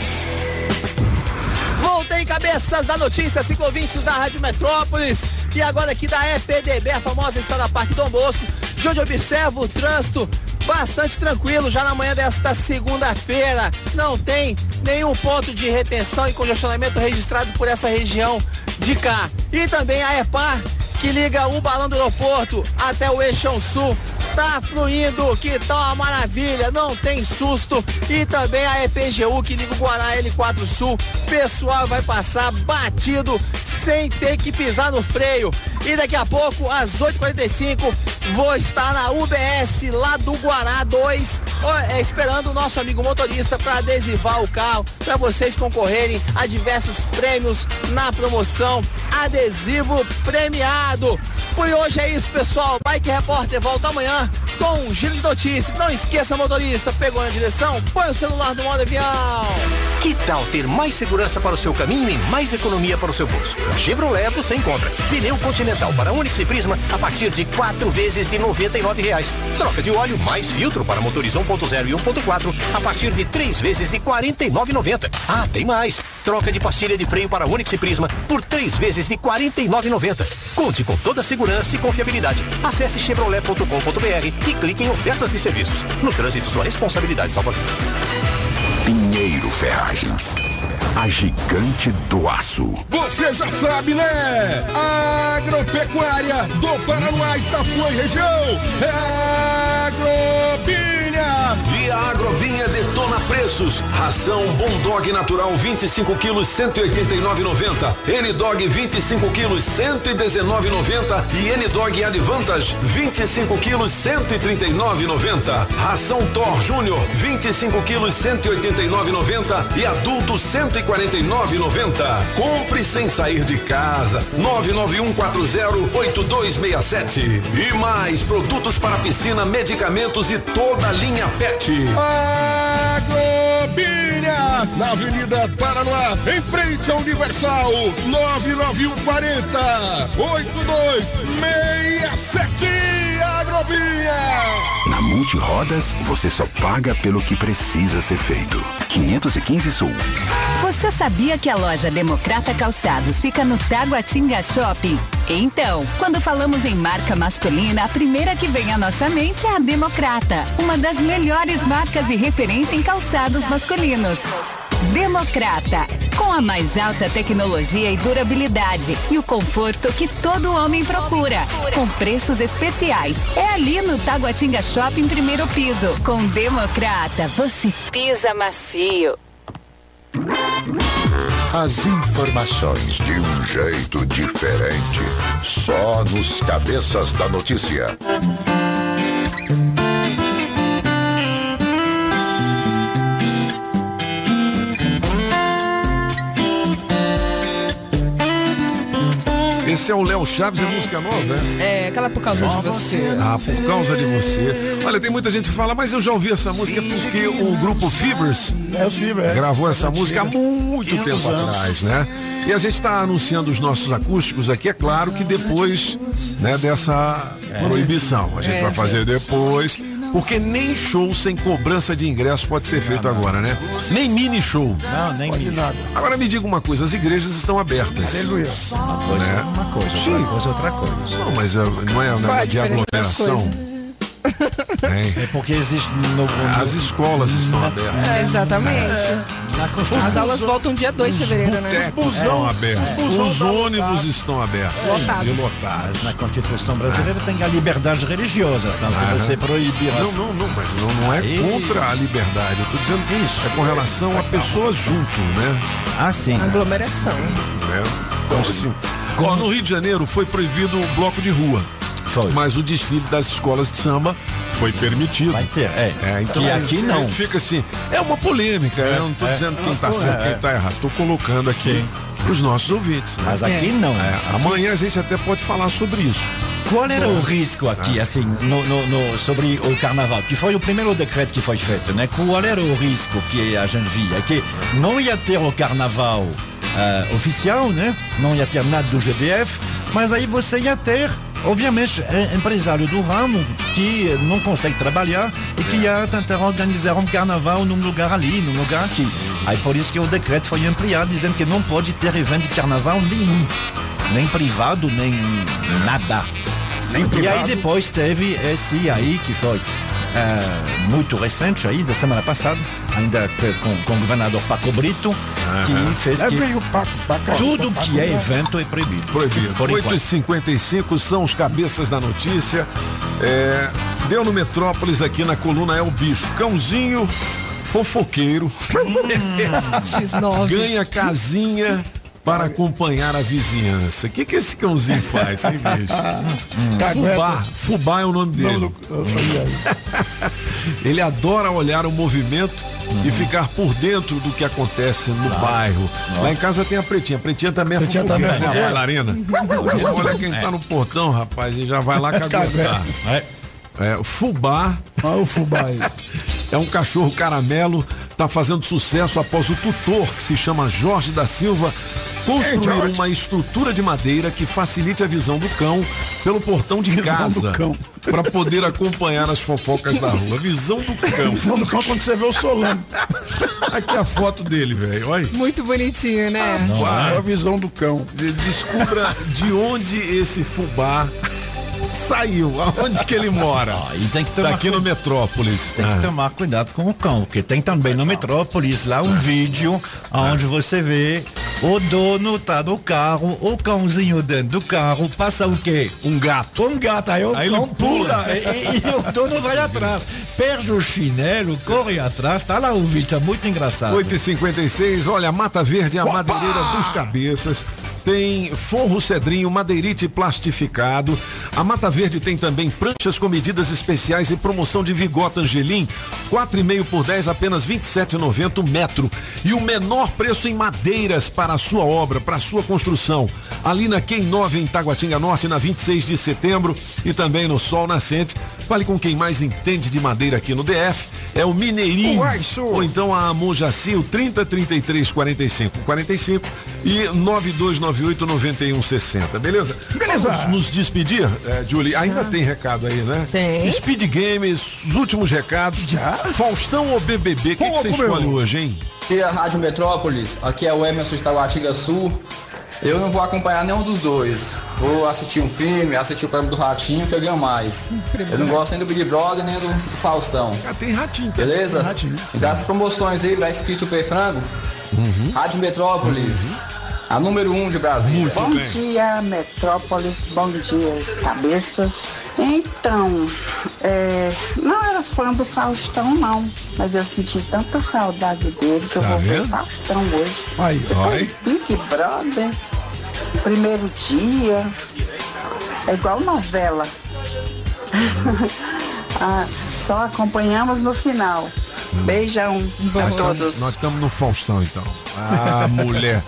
Voltei cabeças da notícia, ciclovintes da Rádio Metrópolis. E agora aqui da EPDB, a famosa Estrada Parque Dom Bosco, de onde observo o trânsito bastante tranquilo já na manhã desta segunda-feira. Não tem nenhum ponto de retenção e congestionamento registrado por essa região de cá. E também a EPAR, que liga o balão do aeroporto até o Eixão Sul. Tá fluindo, que tal uma maravilha, não tem susto. E também a EPGU que liga o Guará L4 Sul. Pessoal vai passar batido sem ter que pisar no freio. E daqui a pouco, às 8h45, vou estar na UBS lá do Guará 2, ó, é, esperando o nosso amigo motorista para adesivar o carro, para vocês concorrerem a diversos prêmios na promoção Adesivo Premiado. Por hoje é isso, pessoal. Bike Repórter volta amanhã com um giro de notícias. Não esqueça, motorista, pegou na direção, põe o celular no modo avião. Que tal ter mais segurança para o seu caminho e mais economia para o seu bolso? Chevrolet você encontra pneu Continental para Onix e Prisma a partir de quatro vezes de 99 reais. Troca de óleo mais filtro para motores 1.0 e 1.4 a partir de três vezes de R$ 49,90. Ah, tem mais! Troca de pastilha de freio para Onix e Prisma por três vezes de R$ 49,90. Conte com toda a segurança e confiabilidade. Acesse chevrolet.com.br e clique em ofertas de serviços. No trânsito, sua responsabilidade salva vidas. Pinheiro Ferragens. A gigante do aço. Você já sabe, né? Agropecuária do Paraná, Itapuã e região. É Agrobinha. E a Agrovinha detona preços. Ração Bondog Natural 25 quilos 189,90. N-Dog 25 quilos 119,90 e N-Dog Advantage 25 quilos 139,90. Ração Thor Júnior 25 quilos 189,90 e adulto 149,90. Compre sem sair de casa. 991408267. E mais produtos para piscina, medicamentos e toda a linha PET. Agrobinha. Na Avenida Paraná, em frente ao Universal. 99140 8267. Na Multirodas, você só paga pelo que precisa ser feito. 515 Sul. Você sabia que a loja Democrata Calçados fica no Taguatinga Shopping? Então, quando falamos em marca masculina, a primeira que vem à nossa mente é a Democrata, uma das melhores marcas e referência em calçados masculinos. Democrata, com a mais alta tecnologia e durabilidade e o conforto que todo homem procura, com preços especiais. É ali no Taguatinga Shopping primeiro piso. Com Democrata, você pisa macio. As informações de um jeito diferente. Só nos cabeças da notícia. Esse é o Léo Chaves, é música nova, é? É, aquela por causa de você. Ah, por causa de você. Olha, tem muita gente que fala, mas eu já ouvi essa música porque o grupo Fevers É é. gravou essa música há muito tempo atrás, né? E a gente está anunciando os nossos acústicos aqui, é claro que depois né, dessa proibição. A gente É, vai fazer depois. Porque nem show sem cobrança de ingresso pode ser feito agora, né? Nem mini show. Não, nem Pode nada. Agora me diga uma coisa, as igrejas estão abertas. Aleluia. Uma coisa, Né? uma coisa, Sim. outra coisa, outra coisa. Não, mas eh, não é é né, de aglomeração. É porque existe no, no- As escolas estão abertas. É, exatamente. Na Constituição. As aulas voltam dia 2 de fevereiro, né? Botecos estão abertos. Os tá ônibus estão abertos. Lotados. E lotados. Mas na Constituição brasileira tem a liberdade religiosa, sabe? Se Aham. você proibir Não, não, não, mas não, não é Aí- contra a liberdade. Eu tô dizendo isso. É com relação a pessoas junto, né? Ah, sim. Aglomeração. né? Então, assim, ó, no Rio de Janeiro foi proibido o bloco de rua. Foi. Mas o desfile das escolas de samba foi permitido. Vai ter, é. então, E aqui não. gente fica assim, é uma polêmica, né? eu não tô é. dizendo quem tá É, certo, é. quem tá errado. Tô colocando aqui os nossos ouvintes. né? Mas aqui não. É, amanhã a gente até pode falar sobre isso. Qual era o risco aqui, assim, no, no- no- sobre o carnaval? Que foi o primeiro decreto que foi feito, né? Qual era o risco que a gente via? Que não ia ter o carnaval ah, oficial, né? Não ia ter nada do GDF, mas aí você ia ter, obviamente, é, empresário do ramo que não consegue trabalhar e que ia tentar organizar um carnaval num lugar ali, num lugar aqui. Aí por isso que o decreto foi ampliado, dizendo que não pode ter evento de carnaval nenhum. Nem privado, nem nada. Nem E aí depois teve esse aí que foi eh, muito recente aí, da semana passada, ainda que- com, com o governador Paco Brito, que fez É que Paco, Paco. tudo Paco, que é Paco. evento é proibido. Proibido. Por enquanto. 8h55 são os cabeças da notícia. É, deu no Metrópolis aqui na coluna É o Bicho. Cãozinho fofoqueiro. <laughs> X9. Ganha casinha para acompanhar a vizinhança. O que, que esse cãozinho faz, hein, bicho? <laughs> Fubá. Fubá é o nome dele. <laughs> Ele adora olhar o movimento e ficar por dentro do que acontece no bairro. Lá em casa tem a Pretinha. A Pretinha também é Pretinha também é né, bailarina. <laughs> Olha quem tá no portão, rapaz, e já vai lá caguetar. É, o fubá. Olha o fubá aí. É um cachorro caramelo, tá fazendo sucesso após o tutor, que se chama Jorge da Silva, construir uma estrutura de madeira que facilite a visão do cão pelo portão de Visão casa. do cão. Para poder acompanhar as fofocas da rua. Visão do cão. <laughs> Visão do cão quando você vê o Solano. Aqui a foto dele, velho. Olha. Muito bonitinho, né? É a visão do cão. De- Descubra de onde esse fubá saiu, <laughs> aonde que ele mora. Ah, e tem que tomar aqui no Metrópolis. Tem que Ah. tomar cuidado com o cão, porque tem também no Metrópolis lá um vídeo onde você vê o dono tá no carro, o cãozinho dentro do carro, passa o quê? Um gato. Um gato, aí o Aí cão pula. pula e, e- o dono vai atrás, perde o chinelo, corre atrás, tá lá o vídeo, é muito engraçado. 8h56, olha, Mata Verde é a madeireira dos cabeças. Tem forro cedrinho, madeirite plastificado. A Mata Verde tem também pranchas com medidas especiais e promoção de Vigota Angelim. 4,5 por 10, apenas 27,90 o metro. E o menor preço em madeiras para a sua obra, para a sua construção. Ali na Quem 9 em Taguatinga Norte, na 26 de setembro. E também no Sol Nascente. Fale com quem mais entende de madeira aqui no DF. É o Mineirinho. Ou então a Mojaci, o 30 33 45 45 e 9298 9160, beleza? Beleza. Vamos nos despedir, é, Julie. Ainda tem recado aí, né? Tem. Speed Games, os últimos recados. Já? Faustão ou BBB? O que, você escolhe hoje, hein? E a Rádio Metrópolis, aqui é o Emerson de Taguatinga Sul. Eu não vou acompanhar nenhum dos dois. Vou assistir um filme, assistir o programa do Ratinho, que eu ganho mais. Eu não gosto nem do Big Brother, nem do, do Faustão. Ah, tem ratinho. Beleza? Tem ratinho. E das promoções aí, vai escrito Super Frango. Rádio Metrópolis, a número um de Brasília. Bom dia, Metrópolis. Bom dia, cabeças. Então, é, não era fã do Faustão, não. Mas eu senti tanta saudade dele que eu Tá vou ver vendo? Faustão hoje. Aí, Depois Big Brother, primeiro dia. É igual novela. <laughs> Ah, só acompanhamos no final. Beijão a todos. Nós estamos no Faustão, então. Ah, mulher.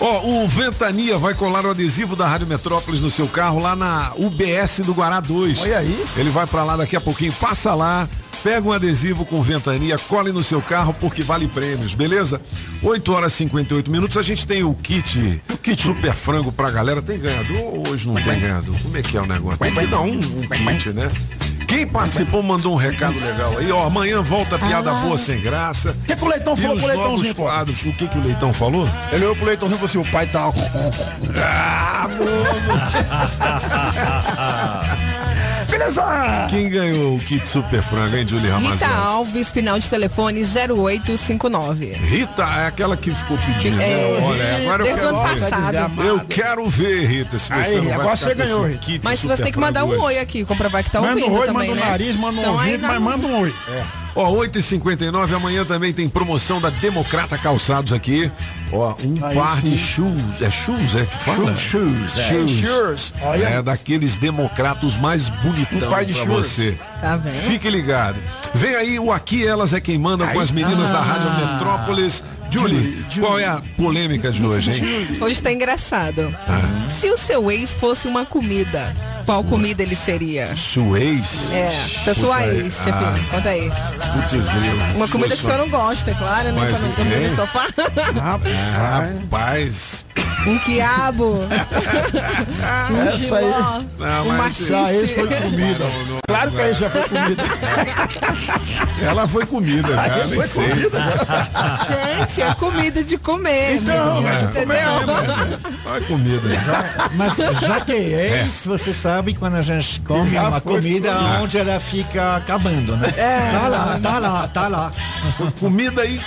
Ó, o Ventania vai colar o adesivo da Rádio Metrópolis no seu carro lá na UBS do Guará 2. Olha aí. Ele vai pra lá daqui a pouquinho, passa lá, pega um adesivo com Ventania, cole no seu carro porque vale prêmios, beleza? 8 horas e 58 minutos, a gente tem o kit, kit super frango pra galera. Tem ganhador ou hoje não tem ganhador? Como é que é o negócio? Tem que dar um, um kit, né? Quem participou mandou um recado legal aí, ó. Amanhã volta a piada boa sem graça. O que, que o Leitão falou pro Leitãozinho, quadros. O que que o Leitão falou? Ele olhou pro Leitãozinho e falou assim, o pai tá... Ah, mano. <laughs> Beleza! Quem ganhou o kit super frango, hein, Julie Rita? Alves, final de telefone 0859. Rita é aquela que ficou pedindo, É, né? Olha, agora eu desde quero o ano ver. passado. Eu quero ver, Rita, se você Aí, não vai agora ficar você com esse ganhou, Rita. kit Mas super você tem que mandar frango um hoje. oi aqui, comprovar que tá Manda ouvindo um oi, também, manda né? um nariz, manda um Então, aí ouvido, mas manda um oi. Ó, 8h59, amanhã também tem promoção da Democrata Calçados aqui. Ó, um Aí par sim. de shoes. É shoes, é que fala? Shoes, é. Shoes. Olha. É daqueles democratas mais bonitão Um par de pra shoes. você. Tá vendo? Fique ligado. Vem aí o Aqui Elas é Quem Manda com as meninas da Rádio Metrópolis. Julie, qual é a polêmica de hoje, hein? Hoje tá engraçado. Se o seu ex fosse uma comida, qual comida ele seria? Sua ex? É, se a sua Puta, ex, ah, chefinho, conta aí. Putz, grilo. Uma comida que o senhor não gosta, é claro, né? Mas Pra não dormir é? no sofá. Rapaz. Um quiabo. <laughs> um Essa giló. aí- Não, um machixe. Foi comida. Claro que aí já foi comida. <laughs> Ela foi comida já, Aí nem foi sei. comida. Gente, é comida de comer. Então, menino, é, entendeu? Vai comida. Mas já que é isso, você sabe quando a gente come Já uma comida comida. onde ela fica acabando, né? É. Tá lá, tá lá, tá lá. Comida aí.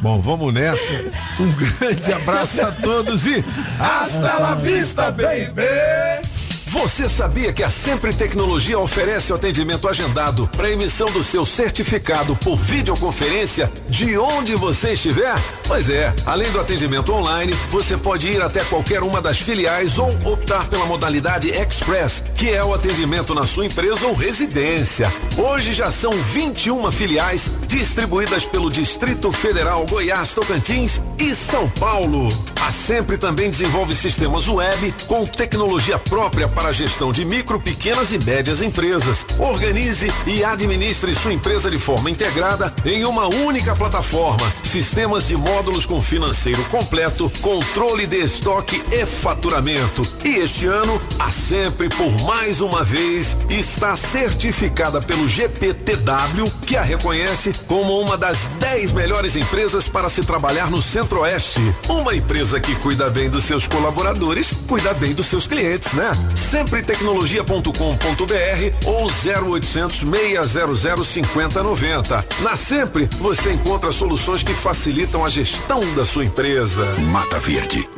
Bom, vamos nessa. Um grande abraço a todos e hasta la vista, baby! Você sabia que a Sempre Tecnologia oferece o atendimento agendado para emissão do seu certificado por videoconferência de onde você estiver? Pois é, além do atendimento online, você pode ir até qualquer uma das filiais ou optar pela modalidade Express, que é o atendimento na sua empresa ou residência. Hoje já são 21 filiais distribuídas pelo Distrito Federal, Goiás, Tocantins e São Paulo. A Sempre também desenvolve sistemas web com tecnologia própria para a gestão de micro, pequenas e médias empresas. Organize e administre sua empresa de forma integrada em uma única plataforma. Sistemas de módulos com financeiro completo, controle de estoque e faturamento. E este ano, a Sempre, por mais uma vez, está certificada pelo GPTW, que a reconhece como uma das 10 melhores empresas para se trabalhar no Centro-Oeste. Uma empresa que cuida bem dos seus colaboradores, cuida bem dos seus clientes, né? Sempretecnologia.com.br ou 0800 600 5090. Na Sempre, você encontra soluções que facilitam a gestão da sua empresa. Mata Verde,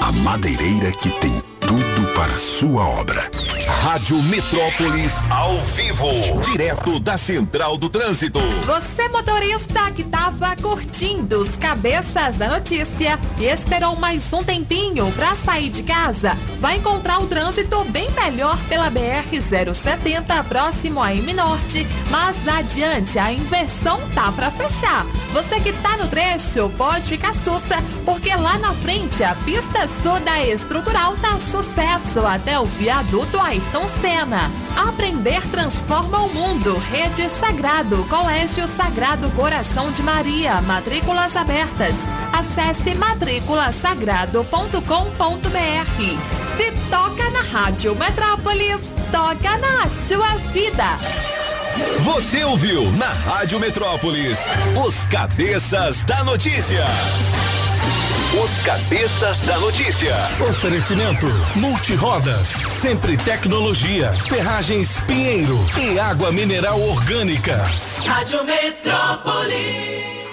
a madeireira que tem tudo para a sua obra. Rádio Metrópolis ao vivo, direto da Central do Trânsito. Você motorista que tava curtindo os cabeças da notícia e esperou mais um tempinho pra sair de casa, vai encontrar o trânsito bem melhor pela BR 070 próximo à M Norte, mas adiante a inversão tá pra fechar. Você que tá no trecho pode ficar sussa, porque lá na frente a pista sul da estrutural tá sucesso até o viaduto Ayrton Senna. Aprender transforma o mundo. Rede Sagrado, Colégio Sagrado Coração de Maria, matrículas abertas. Acesse matriculasagrado.com.br. Se toca na Rádio Metrópolis, toca na sua vida. Você ouviu na Rádio Metrópolis os cabeças da notícia. Os cabeças da notícia. Oferecimento Multirodas, Sempre Tecnologia, Ferragens Pinheiro e Água Mineral Orgânica. Rádio Metrópolis.